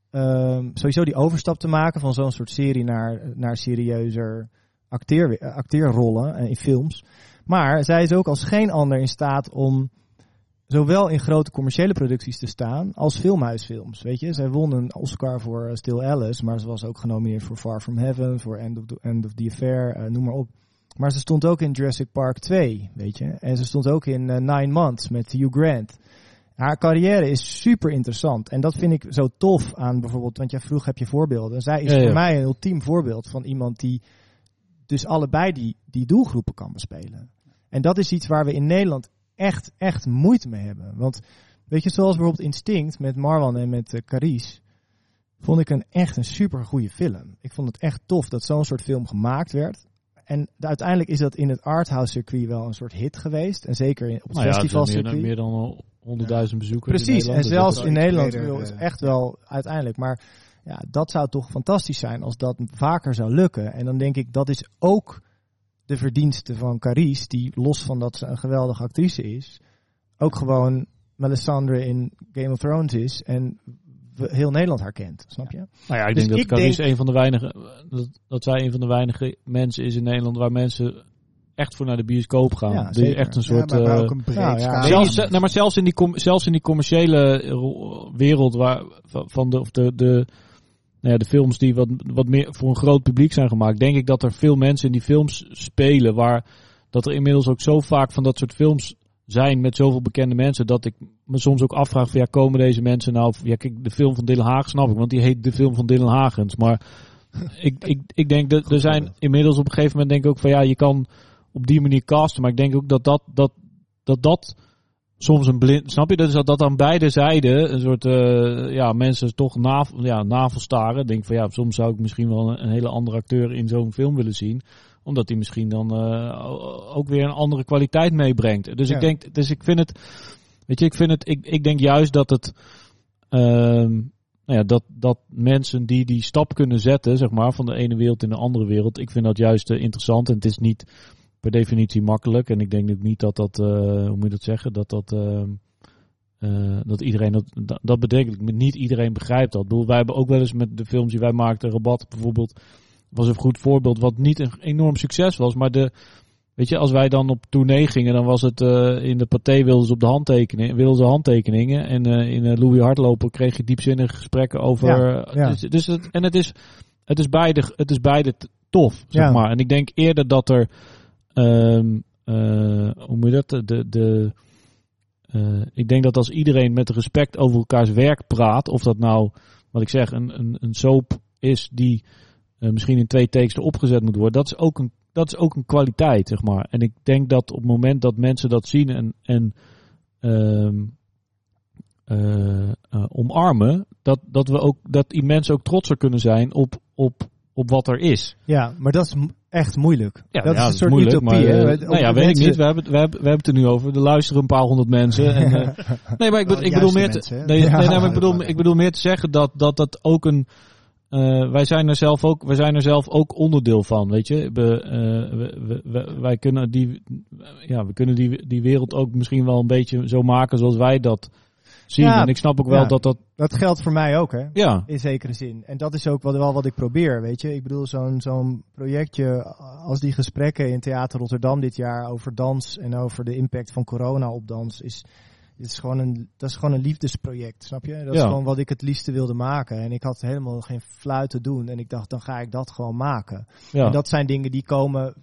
ehm, sowieso die overstap te maken van zo'n soort serie naar, naar serieuzer acteer, acteerrollen in films. Maar zij is ook als geen ander in staat om zowel in grote commerciële producties te staan als filmhuisfilms. Weet je, zij won een Oscar voor eh, Still Alice, maar ze was ook genomineerd voor Far From Heaven, voor End of the, End of the Affair, eh, noem maar op. Maar ze stond ook in Jurassic Park 2, weet je. En ze stond ook in eh, Nine Months met Hugh Grant. Haar carrière is super interessant. En dat vind ik zo tof aan bijvoorbeeld, want jij vroeg heb je voorbeelden. Zij is Ja, ja. voor mij een ultiem voorbeeld van iemand die dus allebei die, die doelgroepen kan bespelen. En dat is iets waar we in Nederland echt, echt moeite mee hebben. Want weet je, zoals bijvoorbeeld Instinct met Marwan en met uh, Carice, vond ik een echt een super goede film. Ik vond het echt tof dat zo'n soort film gemaakt werd. En de- uiteindelijk is dat in het arthouse circuit wel een soort hit geweest. En zeker in, op het Nou ja, het festival meer, circuit. dan- meer dan honderdduizend bezoekers in Precies, en Nederland. Dus zelfs in Nederland eh, echt wel uiteindelijk. Maar ja, dat zou toch fantastisch zijn als dat vaker zou lukken. En dan denk ik, dat is ook de verdienste van Carice, die los van dat ze een geweldige actrice is, ook gewoon Melisandre in Game of Thrones is en heel Nederland haar kent, snap je? Nou ja, ik Dus denk dat ik Carice denk- een van de weinige, dat, dat zij een van de weinige mensen is in Nederland waar mensen echt voor naar de bioscoop gaan. Ja, dus echt een Ja, soort. maar, maar eh, ook een breed nou ja, zelfs, nou, maar zelfs in die, zelfs in die commerciële wereld waar, van- van de, of de, de, nou ja, de films die wat, wat meer voor een groot publiek zijn gemaakt, denk ik dat er veel mensen in die films spelen waar dat er inmiddels ook zo vaak van dat soort films zijn met zoveel bekende mensen dat ik me soms ook afvraag van ja komen deze mensen nou ja kijk de film van Dylan Haag snap ik want die heet de film van Dylan Hagens maar ik, ik, ik denk dat er zijn inmiddels op een gegeven moment denk ik ook van ja je kan op die manier casten maar ik denk ook dat dat dat dat, dat soms een blind snap je? Dus dat dat aan beide zijden een soort eh, ja mensen toch navel, ja, navelstaren denk van ja soms zou ik misschien wel een, een hele andere acteur in zo'n film willen zien. Omdat hij misschien dan eh, ook weer een andere kwaliteit meebrengt. Dus Ja. ik denk, dus ik vind het, weet je, ik vind het, ik, ik denk juist dat het, ehm, nou ja, dat, dat mensen die die stap kunnen zetten, zeg maar, van de ene wereld in de andere wereld, ik vind dat juist eh, interessant. En het is niet per definitie makkelijk. En ik denk niet dat dat, eh, hoe moet je dat zeggen, dat dat, ehm, eh, dat iedereen dat, dat, dat betekent. Niet iedereen begrijpt dat. Ik bedoel, wij hebben ook wel eens met de films die wij maakten, Rabat bijvoorbeeld, was een goed voorbeeld wat niet een enorm succes was. Maar de, weet je, als wij dan op tournee gingen, dan was het eh, in de paté wilden ze op de handtekeningen, wilden ze handtekeningen. En in Louis Hardloper kreeg je diepzinnige gesprekken over. Ja, ja. Dus, dus het, en het is, het is beide, het is beide tof, zeg Ja. maar. En ik denk eerder dat er, eh, hoe moet je dat, de, de, eh, ik denk dat als iedereen met respect over elkaars werk praat, of dat nou, wat ik zeg, een, een, een soap is die eh, misschien in twee takes erop gezet moet worden, dat is ook een, dat is ook een kwaliteit, zeg maar. En ik denk dat op het moment dat mensen dat zien en, en ehm, eh, eh, omarmen, dat, dat we ook, dat die mensen ook trotser kunnen zijn op, op, op wat er is. Ja, maar dat is echt moeilijk. Ja, dat ja, is een soort moeilijk, utopie. maar, hè? eh, nou ja, weet ik niet. We hebben, het- we, hebben, we hebben het er nu over. Er luisteren een paar honderd mensen. En, eh, nee, maar ik, bedoel- Wel ik juiste bedoel meer te, mensen, hè? nee, Ja. nee, nee, maar ik bedoel, ik bedoel meer te zeggen dat dat, dat ook een, eh, wij zijn er zelf ook, wij zijn er zelf ook onderdeel van, weet je. We- we- wij kunnen die, ja, we kunnen die, die wereld ook misschien wel een beetje zo maken zoals wij dat zien. Ja, en ik snap ook wel ja. dat dat, Dat geldt voor mij ook, hè? ja, In zekere zin. En dat is ook wel, wel wat ik probeer, weet je. Ik bedoel, zo'n zo'n projectje als die gesprekken in Theater Rotterdam dit jaar over dans en over de impact van corona op dans is, is gewoon een, dat is gewoon een liefdesproject, snap je? Dat is gewoon wat ik het liefste wilde maken. En ik had helemaal geen fluit te doen. En ik dacht, dan ga ik dat gewoon maken. ja, En dat zijn dingen die komen,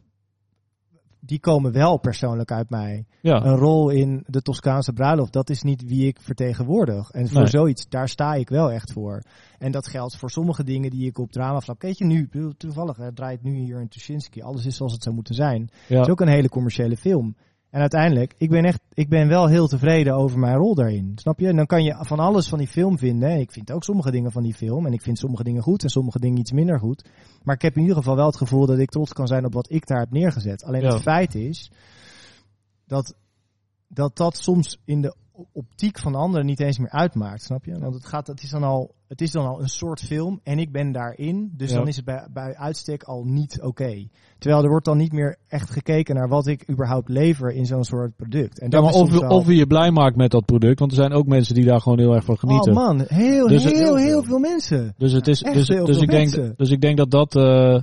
die komen wel persoonlijk uit mij ja, een rol in de Toscaanse bruiloft, dat is niet wie ik vertegenwoordig. En voor Nee. zoiets, daar sta ik wel echt voor. En dat geldt voor sommige dingen die ik op dramavlak... Weet je, nu, toevallig, het draait nu hier in Tuschinski. Alles is zoals het zou moeten zijn. Het ja, is ook een hele commerciële film. En uiteindelijk, ik ben, echt, ik ben wel heel tevreden over mijn rol daarin. Snap je? En dan kan je van alles van die film vinden. Ik vind ook sommige dingen van die film. En ik vind sommige dingen goed en sommige dingen iets minder goed. Maar ik heb in ieder geval wel het gevoel dat ik trots kan zijn op wat ik daar heb neergezet. Alleen Ja. het feit is dat, dat dat soms in de optiek van anderen niet eens meer uitmaakt. Snap je? Want het, gaat, het, is dan al, het is dan al een soort film en ik ben daarin. Dus Ja. dan is het bij, bij uitstek al niet oké. Terwijl er wordt dan niet meer echt gekeken naar wat ik überhaupt lever in zo'n soort product. En Ja, maar of, wel- of je je blij maakt met dat product, want er zijn ook mensen die daar gewoon heel erg van genieten. Oh man, heel, Dus- heel, heel, heel veel mensen. Dus het is, dus, dus, ik denk, dus ik denk dat dat, eh,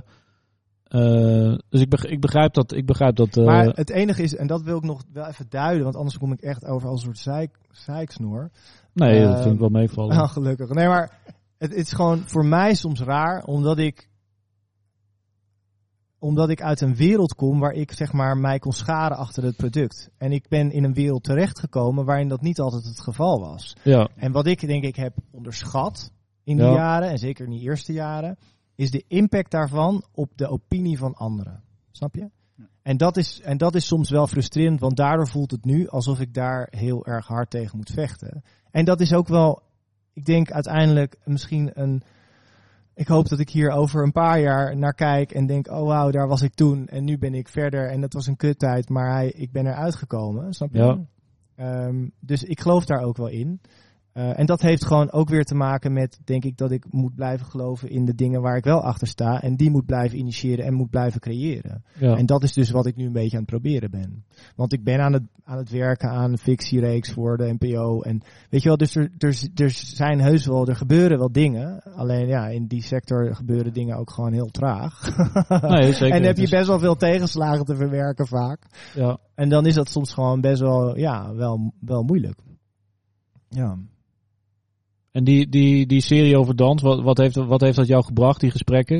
eh, dus ik, beg- ik begrijp dat, ik begrijp dat, eh, Maar het enige is, en dat wil ik nog wel even duiden, want anders kom ik echt over als een soort zeik, zeiksnoer. nee, dat ehm, vind ik wel meevallen. Nou, gelukkig. Nee, maar het, het is gewoon voor mij soms raar, omdat ik omdat ik uit een wereld kom waar ik zeg maar mij kon scharen achter het product. En ik ben in een wereld terechtgekomen waarin dat niet altijd het geval was. ja, En wat ik denk ik heb onderschat in die Ja. jaren, en zeker in die eerste jaren, is de impact daarvan op de opinie van anderen. Snap je? En dat, is, en dat is soms wel frustrerend, want daardoor voelt het nu alsof ik daar heel erg hard tegen moet vechten. En dat is ook wel, ik denk uiteindelijk misschien een. Ik hoop dat ik hier over een paar jaar naar kijk en denk: oh wauw, daar was ik toen en nu ben ik verder. En dat was een kuttijd, maar hij, ik ben eruit gekomen. Snap je? Ja. Ehm, dus ik geloof daar ook wel in. Eh, en dat heeft gewoon ook weer te maken met, denk ik, dat ik moet blijven geloven in de dingen waar ik wel achter sta. En die moet blijven initiëren en moet blijven creëren. ja. En dat is dus wat ik nu een beetje aan het proberen ben. Want ik ben aan het, aan het werken aan een fictiereeks voor de NPO. En weet je wel, dus er, er, er zijn heus wel, er gebeuren wel dingen. Alleen ja, in die sector gebeuren dingen ook gewoon heel traag. Nee, zeker. en heb je best wel veel tegenslagen te verwerken vaak. ja. En dan is dat soms gewoon best wel, ja, wel, wel moeilijk. Ja. En die, die, die serie over dans, wat, wat, heeft, wat heeft dat jou gebracht, die gesprekken?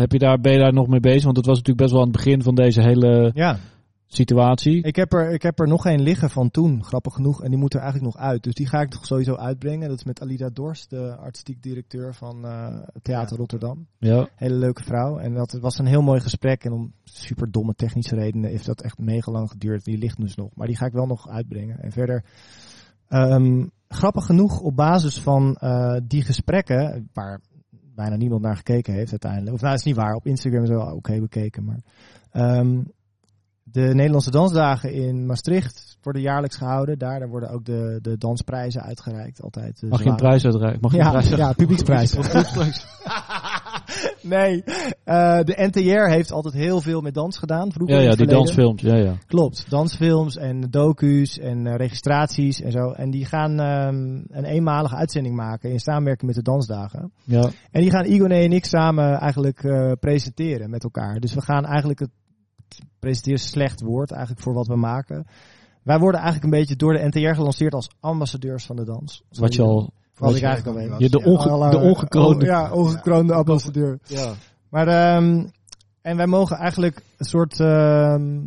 Heb je daar, ben je daar nog mee bezig? Want het was natuurlijk best wel aan het begin van deze hele Ja, situatie. ik heb, er, ik heb er nog één liggen van toen, grappig genoeg. En die moet er eigenlijk nog uit. Dus die ga ik toch sowieso uitbrengen. Dat is met Alida Dorst, de artistiek directeur van eh, Theater Rotterdam. Ja, Hele leuke vrouw. En dat was een heel mooi gesprek. En om super domme technische redenen heeft dat echt mega lang geduurd. Die ligt dus nog. Maar die ga ik wel nog uitbrengen. En verder, ehm, grappig genoeg, op basis van eh, die gesprekken, waar bijna niemand naar gekeken heeft uiteindelijk. Of nou, dat is niet waar. Op Instagram is wel oké bekeken. Maar ehm, de Nederlandse Dansdagen in Maastricht worden jaarlijks gehouden. Daar, daar worden ook de, de dansprijzen uitgereikt. Altijd. de mag je een prijs uitreiken? Mag je een ja, prijs ja, publieksprijs. nee, eh, de NTR heeft altijd heel veel met dans gedaan. Vroeger Ja, die dansfilms. Ja, ja. Klopt, dansfilms en docu's en eh, registraties en zo. En die gaan ehm, een eenmalige uitzending maken in samenwerking met de Dansdagen. ja. En die gaan Igone en ik samen eigenlijk eh, presenteren met elkaar. Dus we gaan eigenlijk het een slecht woord eigenlijk voor wat we maken. Wij worden eigenlijk een beetje door de NTR gelanceerd als ambassadeurs van de dans. Wat je al... Wat wat ik je- eigenlijk al weet. Je de, onge, Ja, de ongekroonde... Ja, ongekroonde ambassadeur. Ja. Maar ehm, en wij mogen eigenlijk een soort ehm,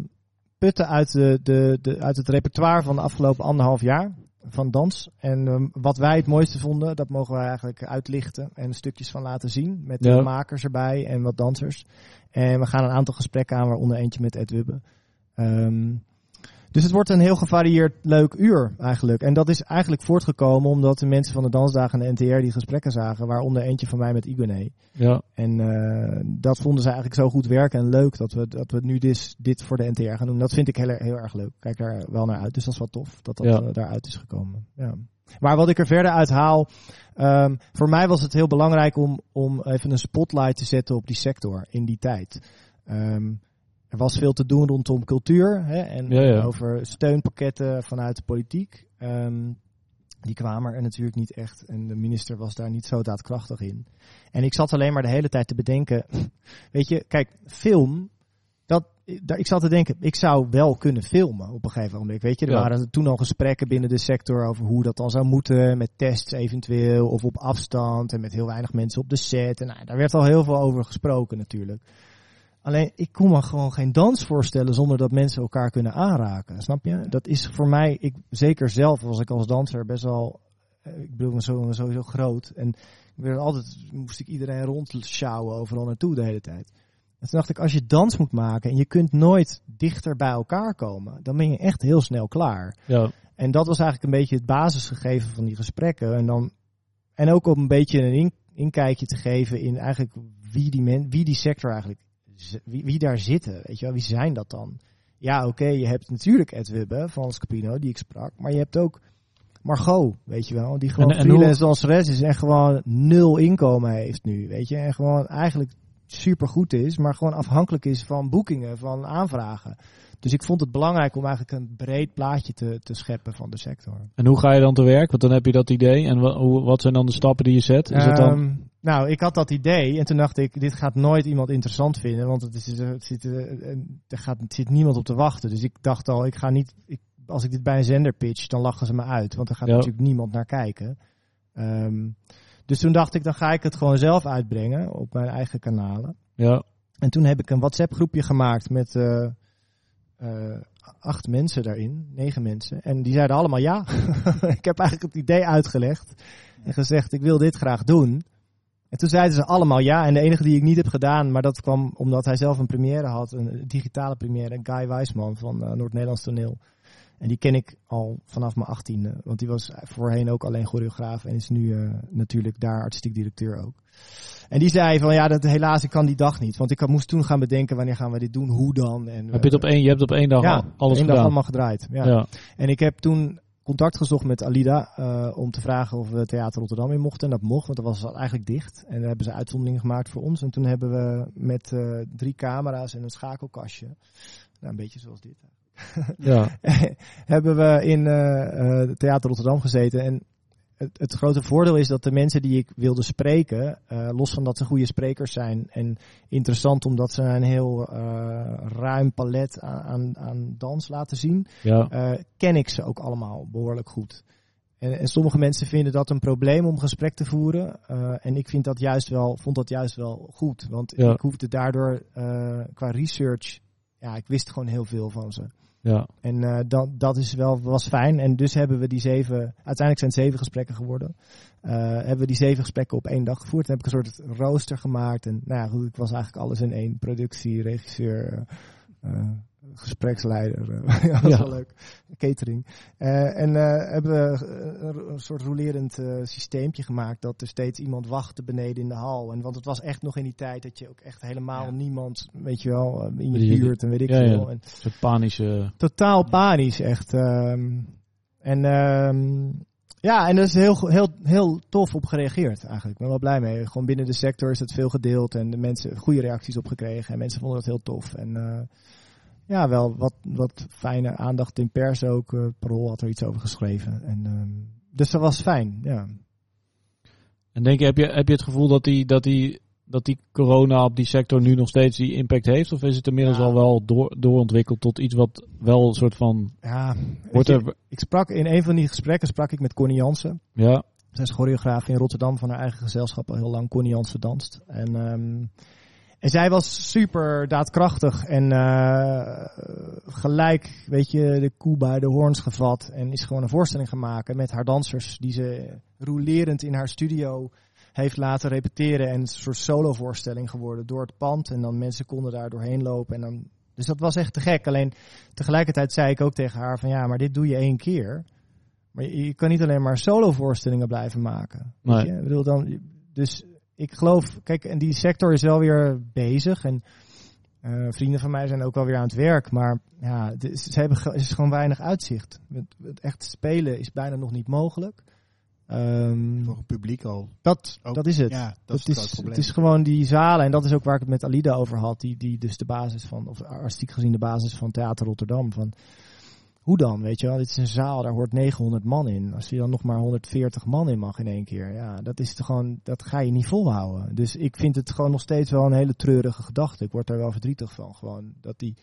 putten uit, de, de, de, uit het repertoire van de afgelopen anderhalf jaar van dans. En ehm, wat wij het mooiste vonden, dat mogen wij eigenlijk uitlichten en stukjes van laten zien. Met Ja. de makers erbij en wat dansers. En we gaan een aantal gesprekken aan, waaronder eentje met Ed Wubbe. Ehm, dus het wordt een heel gevarieerd leuk uur eigenlijk. En dat is eigenlijk voortgekomen omdat de mensen van de Dansdagen en de NTR die gesprekken zagen. Waaronder eentje van mij met Igone. Ja. En eh, dat vonden ze eigenlijk zo goed werken en leuk dat we, dat we nu dit, dit voor de NTR gaan doen. Dat vind ik heel, heel erg leuk. Kijk daar wel naar uit. Dus dat is wel tof dat dat Ja. eh, daaruit is gekomen. Ja. Maar wat ik er verder uit haal, ehm, voor mij was het heel belangrijk om, om even een spotlight te zetten op die sector in die tijd. Ehm, er was veel te doen rondom cultuur hè, en Ja, ja. over steunpakketten vanuit de politiek. Ehm, die kwamen er natuurlijk niet echt en de minister was daar niet zo daadkrachtig in. En ik zat alleen maar de hele tijd te bedenken, weet je, kijk, film, dat, daar- ik zat te denken, ik zou wel kunnen filmen op een gegeven moment. Weet je, er Ja. waren toen al gesprekken binnen de sector over hoe dat dan zou moeten, met tests eventueel, of op afstand en met heel weinig mensen op de set. En nou, daar werd al heel veel over gesproken natuurlijk. Alleen, ik kon me gewoon geen dans voorstellen zonder dat mensen elkaar kunnen aanraken. Snap je? Dat is voor mij, ik, zeker zelf was ik als danser best wel, eh, ik bedoel, zo, sowieso groot. En ik werd altijd, moest ik iedereen rondsjouwen overal naartoe de hele tijd. En toen dacht ik, als je dans moet maken en je kunt nooit dichter bij elkaar komen, dan ben je echt heel snel klaar. Ja, En dat was eigenlijk een beetje het basisgegeven van die gesprekken. En, dan, en ook om een beetje een in- inkijkje te geven in eigenlijk wie die, men, wie die sector eigenlijk, wie, wie daar zitten. Weet je wel, wie zijn dat dan? Ja, oké, je hebt natuurlijk Ed Wibbe van Scapino, die ik sprak. Maar je hebt ook Margot, weet je wel. Die gewoon En- en hoe- freelance danseres is en gewoon nul inkomen heeft nu, weet je. En gewoon eigenlijk super goed is, maar gewoon afhankelijk is van boekingen, van aanvragen. Dus ik vond het belangrijk om eigenlijk een breed plaatje te, te scheppen van de sector. en hoe ga je dan te werk? Want dan heb je dat idee. En wat zijn dan de stappen die je zet? Is het dan... Ehm, nou, ik had dat idee en toen dacht ik, dit gaat nooit iemand interessant vinden, want het, is, het zit, eh, er gaat, er zit niemand op te wachten. Dus ik dacht al, ik ga niet, ik, als ik dit bij een zender pitch, dan lachen ze me uit, want er gaat Ja. natuurlijk niemand naar kijken. Ehm, dus toen dacht ik, dan ga ik het gewoon zelf uitbrengen op mijn eigen kanalen. Ja, En toen heb ik een WhatsApp groepje gemaakt met eh, eh, acht mensen daarin, negen mensen. En die zeiden allemaal ja. ik heb eigenlijk het idee uitgelegd en gezegd, ik wil dit graag doen. En toen zeiden ze allemaal ja. En de enige die ik niet heb gedaan, maar dat kwam omdat hij zelf een première had, een digitale première, Guy Wijsman van eh, Noord-Nederlands Toneel. En die ken ik al vanaf mijn achttiende, want die was voorheen ook alleen choreograaf en is nu eh, natuurlijk daar artistiek directeur ook. En die zei van ja, dat, helaas, ik kan die dag niet. Want ik had- moest toen gaan bedenken wanneer gaan we dit doen, hoe dan. En, heb je het op één, je hebt op één dag ja, al- alles één dag allemaal gedraaid. Ja. ja. En ik heb toen contact gezocht met Alida eh, om te vragen of we Theater Rotterdam in mochten. En dat mocht, want dat was eigenlijk dicht. En daar hebben ze uitzonderingen gemaakt voor ons. En toen hebben we met eh, drie camera's en een schakelkastje, nou, een beetje zoals dit, ja. hebben we in eh, eh, Theater Rotterdam gezeten. En het, het grote voordeel is dat de mensen die ik wilde spreken, eh, los van dat ze goede sprekers zijn en interessant omdat ze een heel eh, ruim palet aan, aan, aan dans laten zien, ja. eh, ken ik ze ook allemaal behoorlijk goed. En, en sommige mensen vinden dat een probleem om gesprek te voeren. en ik vind dat juist wel, vond dat juist wel goed. Want Ja. ik hoefde daardoor qua research, ja, ik wist gewoon heel veel van ze. Ja. En eh, dat, dat is wel, was fijn. En dus hebben we die zeven, uiteindelijk zijn het zeven gesprekken geworden. Eh, hebben we die zeven gesprekken op één dag gevoerd. Dan heb ik een soort rooster gemaakt. En nou ja, ik was eigenlijk alles in één. Productie, regisseur, eh, gespreksleider. eh, ja, dat is Ja. wel leuk. Catering. Eh, en eh, hebben we een, een soort rolerend systeempje gemaakt. Dat er steeds iemand wachtte beneden in de hal. En, want het was echt nog in die tijd dat je ook echt helemaal Ja. niemand, weet je wel, in je buurt en weet ik ja, veel. En, soort panische... totaal panisch, echt. ehm. en ehm, ja, en daar is heel, heel, heel tof op gereageerd eigenlijk. Ik ben wel blij mee. Gewoon binnen de sector is het veel gedeeld en de mensen goede reacties op gekregen. En mensen vonden het heel tof. En ja, wel wat, wat fijne aandacht in pers ook. Uh, Parool had er iets over geschreven. En, ehm, dus dat was fijn, ja. En denk je, heb je, heb je het gevoel dat die, dat, die, dat die corona op die sector nu nog steeds die impact heeft? Of is het inmiddels Ja. al wel door, doorontwikkeld tot iets wat wel een soort van... ja Wordt je, er, ik sprak in een van die gesprekken sprak ik met Connie Jansen. ja, Zij is choreograaf in Rotterdam van haar eigen gezelschap al heel lang. Connie Jansen danst. En, ehm, en zij was super daadkrachtig en eh, gelijk, weet je, de koe bij de hoorns gevat. En is gewoon een voorstelling gaan maken met haar dansers die ze rolerend in haar studio heeft laten repeteren. En een soort voorstelling geworden door het pand. En dan mensen konden daar doorheen lopen. En dan, dus dat was echt te gek. Alleen tegelijkertijd zei ik ook tegen haar van ja, maar dit doe je één keer. Maar je, je kan niet alleen maar solo voorstellingen blijven maken. Nee. je? Ik bedoel dan, dus ik geloof, kijk, en die sector is wel weer bezig. En eh, vrienden van mij zijn ook wel weer aan het werk. Maar ja, het is, ze hebben, is gewoon weinig uitzicht. Het, het echt spelen is bijna nog niet mogelijk. Ehm, Voor een publiek al. dat, Ook- dat is het. Ja, dat, Dat is het probleem. het is gewoon die zalen, en dat is ook waar ik het met Alida over had, die, die dus de basis van, of artistiek gezien de basis van Theater Rotterdam. Van, hoe dan, weet je wel? Dit is een zaal, daar hoort 900 man in. Als je dan nog maar 140 man in mag in één keer, ja, dat is toch gewoon, dat ga je niet volhouden. Dus ik vind het gewoon nog steeds wel een hele treurige gedachte. Ik word daar wel verdrietig van, gewoon, dat die...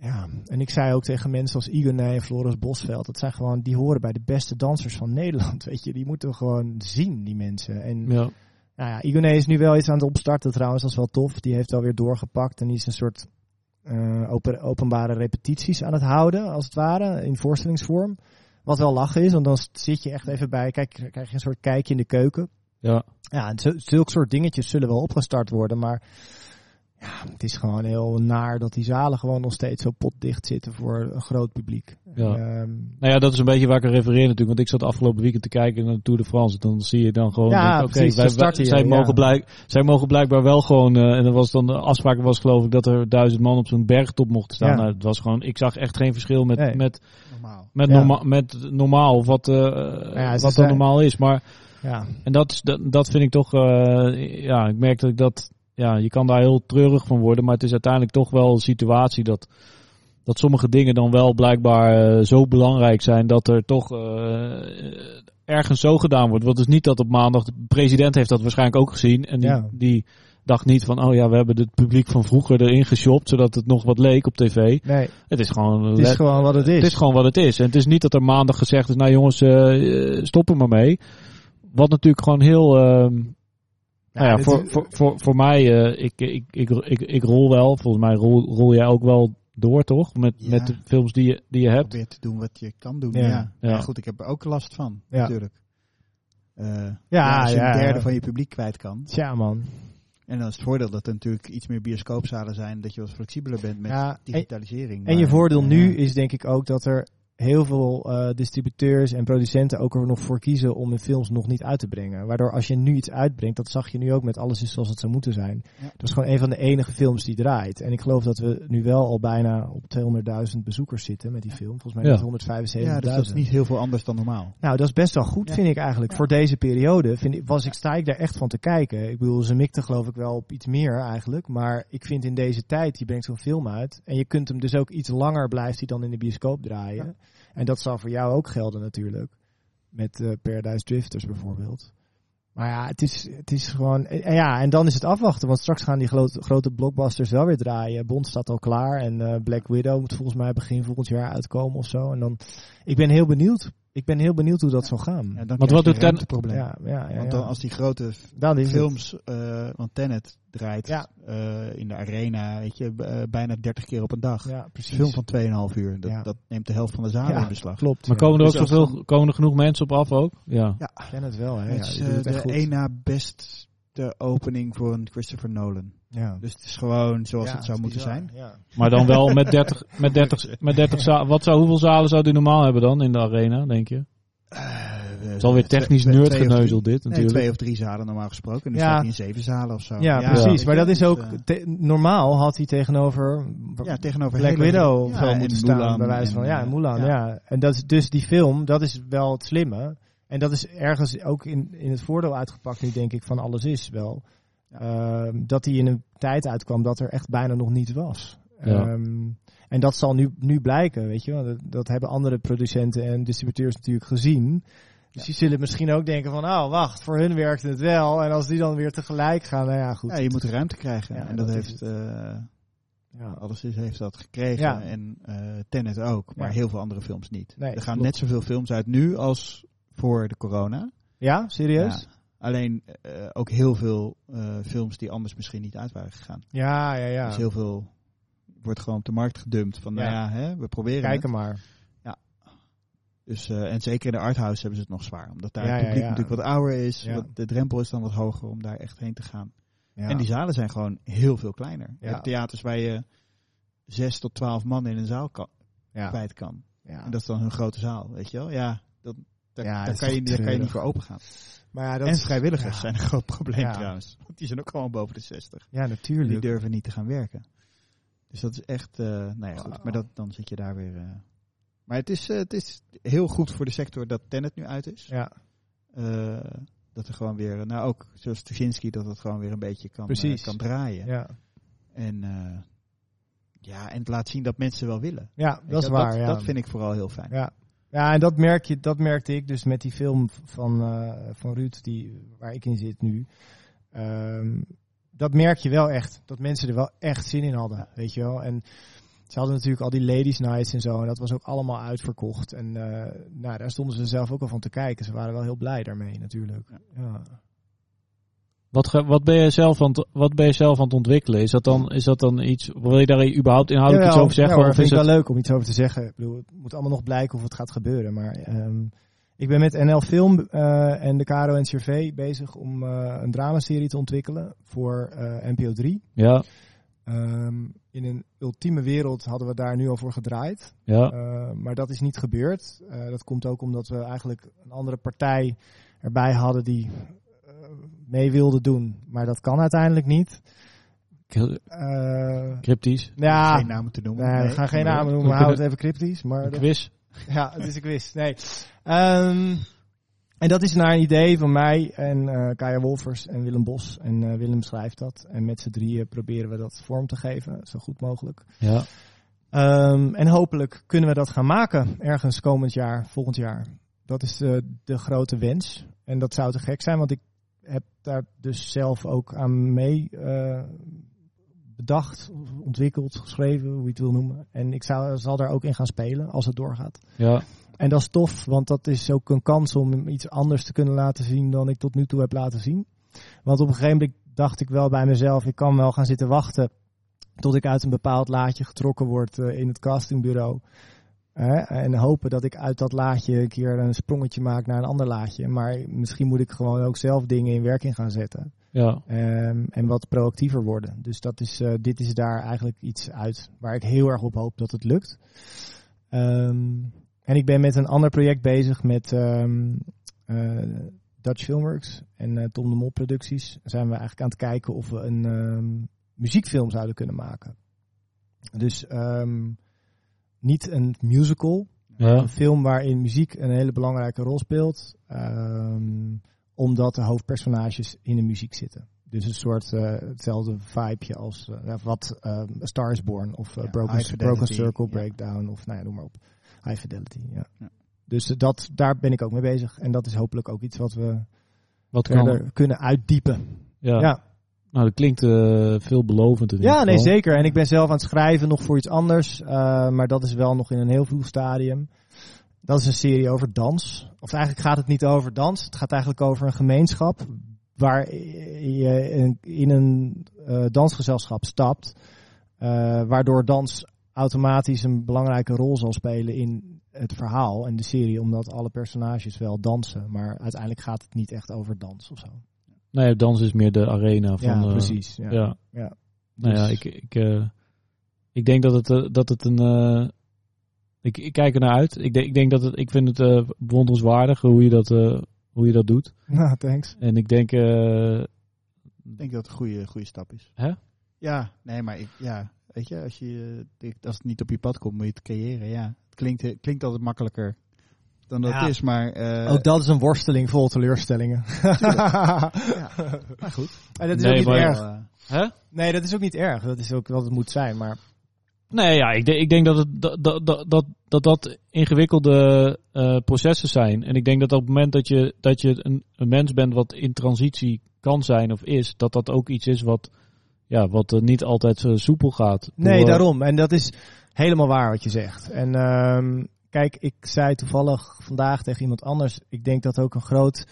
Ja, en ik zei ook tegen mensen als Igonij en Floris Bosveld, dat zijn gewoon, die horen bij de beste dansers van Nederland, weet je. Die moeten we gewoon zien, die mensen. En Ja. nou ja, Igoné is nu wel iets aan het opstarten trouwens, dat is wel tof. Die heeft alweer doorgepakt en die is een soort eh, open, openbare repetities aan het houden, als het ware, in voorstellingsvorm. Wat wel lachen is, want dan zit je echt even bij, kijk, krijg je een soort kijkje in de keuken. Ja. Ja, en zu- zulke soort dingetjes zullen wel opgestart worden, maar ja, het is gewoon heel naar dat die zalen gewoon nog steeds zo potdicht zitten voor een groot publiek. Ja. Ehm, Nou ja, dat is een beetje waar ik aan refereer natuurlijk. Want ik zat afgelopen weekend te kijken naar de Tour de France. Dan zie je dan gewoon, Ja, oké, precies, wij- ze starten wij- zij, ja. mogen blijk, zij mogen blijkbaar wel gewoon, eh, en dat was dan, de afspraak was geloof ik dat er duizend man op zo'n bergtop mochten staan. Ja. Nou, het was gewoon, ik zag echt geen verschil met, Nee. met, normaal. met, Ja. norma met normaal, of wat, eh, ja, ze wat dan zijn- normaal is. Maar, ja. en dat, is- dat, dat vind ik toch, eh, ja, ik merk dat ik dat, ja, je kan daar heel treurig van worden. Maar het is uiteindelijk toch wel een situatie dat, dat sommige dingen dan wel blijkbaar eh, zo belangrijk zijn dat er toch eh, ergens zo gedaan wordt. Want het is niet dat op maandag, de president heeft dat waarschijnlijk ook gezien. En die, Ja. die dacht niet van, oh ja, we hebben het publiek van vroeger erin geshopt, zodat het nog wat leek op tv. Nee, Het is gewoon, het is gewoon wat het is. het is gewoon wat het is. En het is niet dat er maandag gezegd is, nou jongens, eh, eh, stop er maar mee. Wat natuurlijk gewoon heel... ehm, nou ja, voor, voor, voor, voor mij, eh, ik, ik, ik, ik, ik rol wel. Volgens mij rol, rol jij ook wel door, toch? Met, Ja. met de films die je, die je hebt. Probeer te doen wat je kan doen. Ja. Ja. Ja. Ja. goed, ik heb er ook last van, Ja. natuurlijk. Eh, Ja, ja, als je ja, een derde ja. van je publiek kwijt kan. Tja man. En dan is het voordeel dat er natuurlijk iets meer bioscoopzalen zijn, dat je wat flexibeler bent met Ja, en- digitalisering. En je voordeel ja, nu is denk ik ook dat er heel veel eh, distributeurs en producenten ook er nog voor kiezen om hun films nog niet uit te brengen. Waardoor als je nu iets uitbrengt, dat zag je nu ook met Alles is zoals het zou moeten zijn. Ja. Dat is gewoon een van de enige films die draait. En ik geloof dat we nu wel al bijna op 200.000 bezoekers zitten met die film. Volgens mij Ja. met 175.000. Ja, dus dat is niet heel veel anders dan normaal. Nou, dat is best wel goed, Ja. vind ik eigenlijk. Voor deze periode vind ik, was ik, sta ik daar echt van te kijken. Ik bedoel, ze mikte geloof ik wel op iets meer eigenlijk. Maar ik vind in deze tijd, je brengt zo'n film uit. En je kunt hem dus ook iets langer blijft hij dan in de bioscoop draaien. En dat zal voor jou ook gelden natuurlijk. Met eh Paradise Drifters bijvoorbeeld. Maar ja, het is, het is gewoon... En ja, en dan is het afwachten. Want straks gaan die grote, grote blockbusters wel weer draaien. Bond staat al klaar. En eh, Black Widow moet volgens mij begin volgend jaar uitkomen of zo. En dan... Ik ben heel benieuwd. Ik ben heel benieuwd hoe dat zal gaan. Ja, dan wat doet Ten- een probleem. Ja, ja, ja. Want dan als die grote Dan films, eh, want Tenet draait Ja. eh, in de arena, weet je, eh, bijna 30 keer op een dag. Ja, Een precies. film van 2,5 uur, dat, Ja. dat neemt de helft van de zalen Ja. in beslag. Klopt. Maar ja. komen er ook Dus zoveel, komen er genoeg mensen op af ook? Ja. Ja, Ik ken het wel, hè. het is de één na beste opening voor een Christopher Nolan. Ja. Dus het is gewoon zoals Ja, het zou moeten bizar, zijn. Ja. Maar dan wel met 30, met 30, met 30 zalen. Wat zou, hoeveel zalen zou die normaal hebben dan in de arena, denk je? Het is alweer technisch nerdgeneuzel dit Nee, natuurlijk. twee of drie zalen normaal gesproken. Nu Ja. staat hij in zeven zalen of zo. Ja, Ja. precies. Maar dat is dus, ook... eh, te- normaal had hij tegenover... ja, tegenover Black Widow ja, moeten staan, Mulan bij wijze van. en, Ja, eh, Mulan, ja. En dat is dus die film, dat is wel het slimme. En dat is ergens ook in, in het voordeel uitgepakt nu, denk ik, van alles is wel. Ehm, dat hij in een tijd uitkwam dat er echt bijna nog niets was. Ja. Ehm, en dat zal nu, nu blijken, weet je wel. Dat, dat hebben andere producenten en distributeurs natuurlijk gezien. Dus die zullen misschien ook denken van, oh wacht, voor hun werkt het wel. En als die dan weer tegelijk gaan, nou ja, goed. Ja, je moet ruimte krijgen. Ja, en dat, heeft, eh, Ja. alles is, heeft dat gekregen. Ja. En eh Tenet ook. Maar Ja. heel veel andere films niet. Nee, er gaan klopt. net zoveel films uit nu als voor de corona. Ja, serieus? Ja. Alleen eh, ook heel veel eh, films die anders misschien niet uit waren gegaan. Ja, ja, ja. Dus heel veel wordt gewoon op de markt gedumpt. Van nou Ja. ja, hè, we proberen Kijk het. hem maar. Dus, eh, en zeker in de arthouse hebben ze het nog zwaar. Omdat daar Ja, het ja, publiek ja. natuurlijk wat ouder is. Ja. Wat, de drempel is dan wat hoger om daar echt heen te gaan. Ja. En die zalen zijn gewoon heel veel kleiner. Je Ja. hebt theaters waar je zes tot twaalf man in een zaal kan, ja. kwijt kan. Ja. En dat is dan hun grote zaal, weet je wel? Ja, dat, daar, Ja, daar kan, je, daar kan je niet voor open gaan. Maar ja, dat En vrijwilligers ja. zijn een groot probleem Ja. trouwens. Want die zijn ook gewoon boven de 60. Ja, Die natuurlijk. durven niet te gaan werken. Dus dat is echt, eh nou ja goed, maar dat, dan zit je daar weer... eh. Maar het is, eh, het is heel goed voor de sector dat Tenet nu uit is. Ja. dat er gewoon weer, nou ook zoals Tuschinski, dat het gewoon weer een beetje kan, kan draaien. Ja, En ja, en het laat zien dat mensen wel willen. ja dat is waar. Dat, ja. dat vind ik vooral heel fijn. Ja. Ja, en dat, merk je, dat merkte ik dus met die film van, eh, van Ruud, die, waar ik in zit nu. Ehm, dat merk je wel echt. Dat mensen er wel echt zin in hadden, weet je wel. En ze hadden natuurlijk al die ladies nights en zo. En dat was ook allemaal uitverkocht. En eh, nou, daar stonden ze zelf ook al van te kijken. Ze waren wel heel blij daarmee natuurlijk. Ja. Wat, wat, ben je zelf aan het, wat ben je zelf aan het ontwikkelen? Is dat dan, is dat dan iets, wil je daar überhaupt inhoudelijk iets over zeggen? ja hoor, of vind ik het, wel leuk om iets over te zeggen. Ik bedoel, het moet allemaal nog blijken of het gaat gebeuren. Maar ehm, ik ben met NL Film eh, en de KRO NCRV bezig om eh, een dramaserie te ontwikkelen voor eh, NPO 3. ja, Ehm, in een ultieme wereld hadden we daar nu al voor gedraaid. ja, maar dat is niet gebeurd. Dat komt ook omdat we eigenlijk een andere partij erbij hadden die mee wilde doen. Maar dat kan uiteindelijk niet. Eh, cryptisch, ja, Geen namen te noemen. Nee, we gaan geen namen noemen, We houden het even cryptisch. Maar een dat- quiz. ja, het is een quiz. Nee. Ehm, en dat is naar een idee van mij en eh Kaya Wolfers en Willem Bos. En eh, Willem schrijft dat. En met z'n drieën proberen we dat vorm te geven, zo goed mogelijk. Ja, Ehm, en hopelijk kunnen we dat gaan maken ergens komend jaar, volgend jaar. Dat is de, de grote wens. En dat zou te gek zijn, want ik heb daar dus zelf ook aan mee eh, bedacht, ontwikkeld, geschreven, hoe je het wil noemen. En ik zou, zal daar ook in gaan spelen als het doorgaat. ja, En dat is tof, want dat is ook een kans om iets anders te kunnen laten zien dan ik tot nu toe heb laten zien. Want op een gegeven moment dacht ik wel bij mezelf, ik kan wel gaan zitten wachten tot ik uit een bepaald laadje getrokken word eh, in het castingbureau. En hopen dat ik uit dat laadje een keer een sprongetje maak naar een ander laadje. Maar misschien moet ik gewoon ook zelf dingen in werking gaan zetten. ja, Ehm, en wat proactiever worden. Dus dat is, eh, dit is daar eigenlijk iets uit waar ik heel erg op hoop dat het lukt. Ehm, en ik ben met een ander project bezig met ehm, eh, Dutch Filmworks en eh, Tom de Mol Producties. Zijn we eigenlijk aan het kijken of we een muziekfilm zouden kunnen maken. Dus niet een musical, ja, een film waarin muziek een hele belangrijke rol speelt. ehm, omdat de hoofdpersonages in de muziek zitten. Dus een soort eh, hetzelfde vibeje als eh, wat eh, A Star is Born of eh, Ja, Broken, Circle ja. Breakdown of nou ja, noem maar op. High Fidelity, ja. Ja. Dus dat, daar ben ik ook mee bezig. En dat is hopelijk ook iets wat we wat kan, verder kunnen uitdiepen. ja. Nou, dat klinkt eh, veelbelovend in ja nee geval. zeker. En ik ben zelf aan het schrijven nog voor iets anders. eh, maar dat is wel nog in een heel vroeg stadium. Dat is een serie over dans. Of eigenlijk gaat het niet over dans. Het gaat eigenlijk over een gemeenschap. Waar je in- een eh, dansgezelschap stapt. waardoor dans automatisch een belangrijke rol zal spelen in het verhaal en de serie. Omdat alle personages wel dansen. Maar uiteindelijk gaat het niet echt over dans of zo. Nee, dans is meer de arena van... ja, precies. Ja. Ja. Ja. Nou ja, Dus- ik, ik, eh, ik denk dat het, eh, dat het een. eh, ik, ik kijk er naar uit. Ik denk, ik denk dat het. Ik vind het eh bewonderenswaardig hoe je dat, eh, hoe je dat doet. Nou, thanks. En ik denk. eh, Ik denk dat het een goede, goede stap is. Hè? Ja, nee, maar ik, ja, weet je, als, je, als het niet op je pad komt, moet je het creëren. Ja, het klinkt, eh, klinkt altijd makkelijker dan dat Ja. is, maar... eh, Ook dat is een worsteling vol teleurstellingen. ja, maar goed. En dat is Nee, ook niet maar- erg. Hè? Nee, dat is ook niet erg. Dat is ook wat het moet zijn. Maar Nee, ja, ik, denk- ik denk dat, het, dat, dat, dat, dat, dat, ingewikkelde eh, processen zijn. En ik denk dat op het moment dat je, dat je een, een mens bent wat in transitie kan zijn of is, dat dat ook iets is wat, ja, wat eh, niet altijd zo soepel gaat. nee, Door- daarom. En dat is helemaal waar wat je zegt. En ehm, kijk, ik zei toevallig vandaag tegen iemand anders. Ik denk dat ook een groot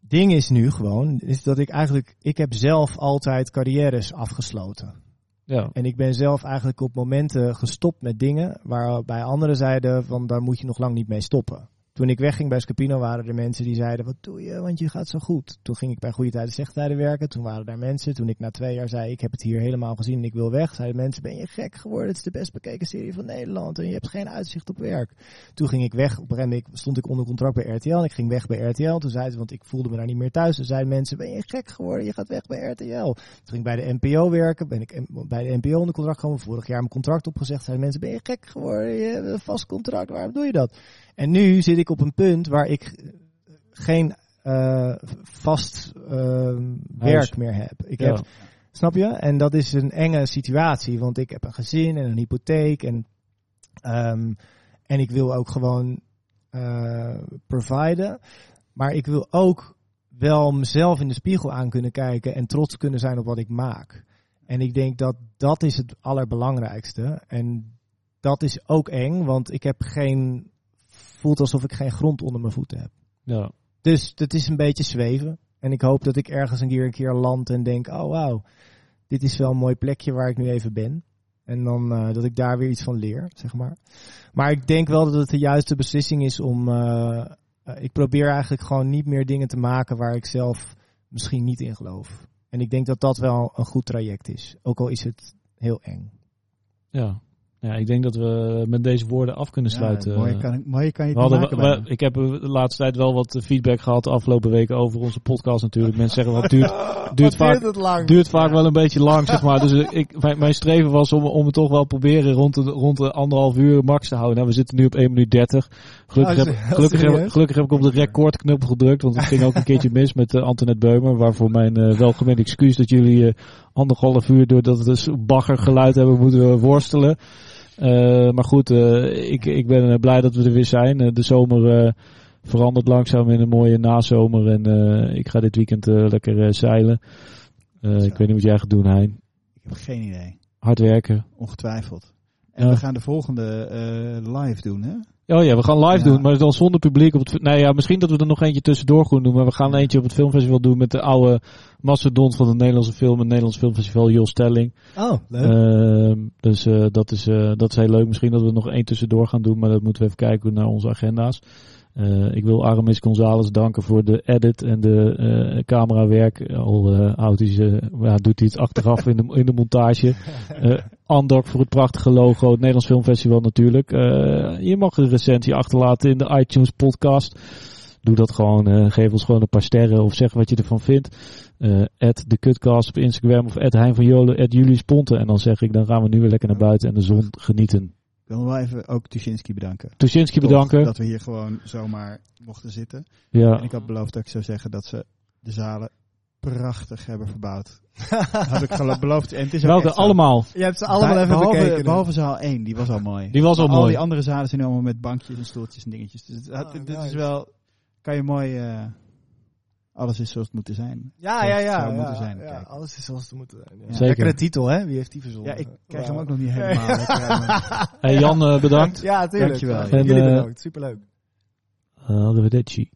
ding is nu gewoon. Is dat ik eigenlijk. Ik heb zelf altijd carrières afgesloten. Ja, En ik ben zelf eigenlijk op momenten gestopt met dingen waarbij anderen zeiden van daar moet je nog lang niet mee stoppen. Toen ik wegging bij Scapino waren er mensen die zeiden wat doe je, want je gaat zo goed. Toen ging ik bij Goede Tijden Slechte Tijden werken. Toen waren daar mensen. Toen ik na twee jaar zei ik heb het hier helemaal gezien en ik wil weg. Zeiden mensen ben je gek geworden. Het is de best bekeken serie van Nederland en je hebt geen uitzicht op werk. Toen ging ik weg. Op een stond ik onder contract bij RTL en ik ging weg bij RTL. Toen zeiden ze, want ik voelde me daar niet meer thuis. Toen zeiden mensen ben je gek geworden, je gaat weg bij RTL. Toen ging ik bij de NPO werken. Ben ik bij de NPO onder contract gekomen. Vorig jaar mijn contract opgezegd. Zeiden mensen, ben je gek geworden? Je hebt een vast contract. Waarom doe je dat? En nu zit ik op een punt waar ik geen eh, vast eh, werk meer heb. Ik Ja. heb, snap je? En dat is een enge situatie, want ik heb een gezin en een hypotheek en, ehm, en ik wil ook gewoon eh providen. Maar ik wil ook wel mezelf in de spiegel aan kunnen kijken en trots kunnen zijn op wat ik maak. En ik denk dat dat is het allerbelangrijkste. En dat is ook eng, want ik heb geen. Voelt alsof ik geen grond onder mijn voeten heb. Ja. Dus het is een beetje zweven. En ik hoop dat ik ergens een keer een keer land en denk: oh wauw, dit is wel een mooi plekje waar ik nu even ben. En dan eh, dat ik daar weer iets van leer, zeg maar. Maar ik denk wel dat het de juiste beslissing is om. eh, eh, ik probeer eigenlijk gewoon niet meer dingen te maken waar ik zelf misschien niet in geloof. En ik denk dat dat wel een goed traject is. Ook al is het heel eng. Ja. Ja, ik denk dat we met deze woorden af kunnen sluiten. Ja, mooie, kan, mooie kan je We hadden, maken we- ik heb eh, de laatste tijd wel wat feedback gehad de afgelopen weken over onze podcast natuurlijk. Mensen zeggen wel, het duurt, duurt vaak, het lang. duurt vaak wel een beetje lang, zeg maar. Dus eh, ik, mijn, mijn streven was om, om het toch wel proberen rond de, rond de anderhalf uur max te houden. Nou, we zitten nu op 1 minuut 30. Gelukkig, heb, gelukkig, heb, serieus? gelukkig heb ik op de recordknop gedrukt, want het ging ook een keertje mis met uh, Antoinette Beumer. Waarvoor mijn uh, welgemeend excuus dat jullie uh, anderhalf uur door dat dus baggergeluid hebben moeten worstelen. Uh, maar goed, uh, ik, ik ben uh, blij dat we er weer zijn. De zomer verandert langzaam in een mooie nazomer. En ik ga dit weekend lekker zeilen. Ik weet niet wat jij gaat doen, Hein. Ik heb geen idee. Hard werken. Ongetwijfeld. En ja. we gaan de volgende live doen, hè? Oh ja, we gaan live ja. doen, maar dan zonder publiek. Op het, nou ja, misschien dat we er nog eentje tussendoor gaan doen. Maar we gaan eentje op het filmfestival doen met de oude mastodont van het Nederlandse film. Het Nederlands Filmfestival, Jos Stelling. Oh, leuk. Uh, dus uh, dat, is, uh, dat is heel leuk. Misschien dat we nog één tussendoor gaan doen. Maar dat moeten we even kijken naar onze agenda's. Uh, ik wil Aramis Gonzalez danken voor de edit en de uh, camerawerk. Al uh, houdt hij ze, ja, doet hij het achteraf in de, in de montage. Andok voor het prachtige logo. Het Nederlands Filmfestival natuurlijk. Je mag een recensie achterlaten in de iTunes podcast. Doe dat gewoon. Geef ons gewoon een paar sterren of zeg wat je ervan vindt. Uh, de Kutcast op Instagram of at Hein van Jolen, at Julius Ponte. En dan zeg ik, dan gaan we nu weer lekker naar buiten en de zon genieten. Ik wil nog wel even ook Tuschinski bedanken. Tuschinski bedanken. Dat we hier gewoon zomaar mochten zitten. Ja. En ik had beloofd dat ik zou zeggen dat ze de zalen prachtig hebben verbouwd. had ik beloofd. En het is Welke? Allemaal? Je hebt ze allemaal Bij, even behalve, bekeken. Behalve zaal 1, die was al mooi. Die was al maar mooi. Al die andere zalen zijn allemaal met bankjes en stoeltjes en dingetjes. Dus het, Oh, dit nice. is wel... Kan je mooi... Uh, alles is zoals het moet zijn. Ja, ja, ja. zou ja, moeten zijn. ja, alles is zoals het moet zijn. Ja. Zeker. Lekkere titel, hè? Wie heeft die verzonnen? Ja, ik krijg hem ook nog niet helemaal. lekker. Hey Jan, uh, bedankt. Ja, tuurlijk. Dankjewel. En, Jullie uh, bedankt. Superleuk. Arrivederci.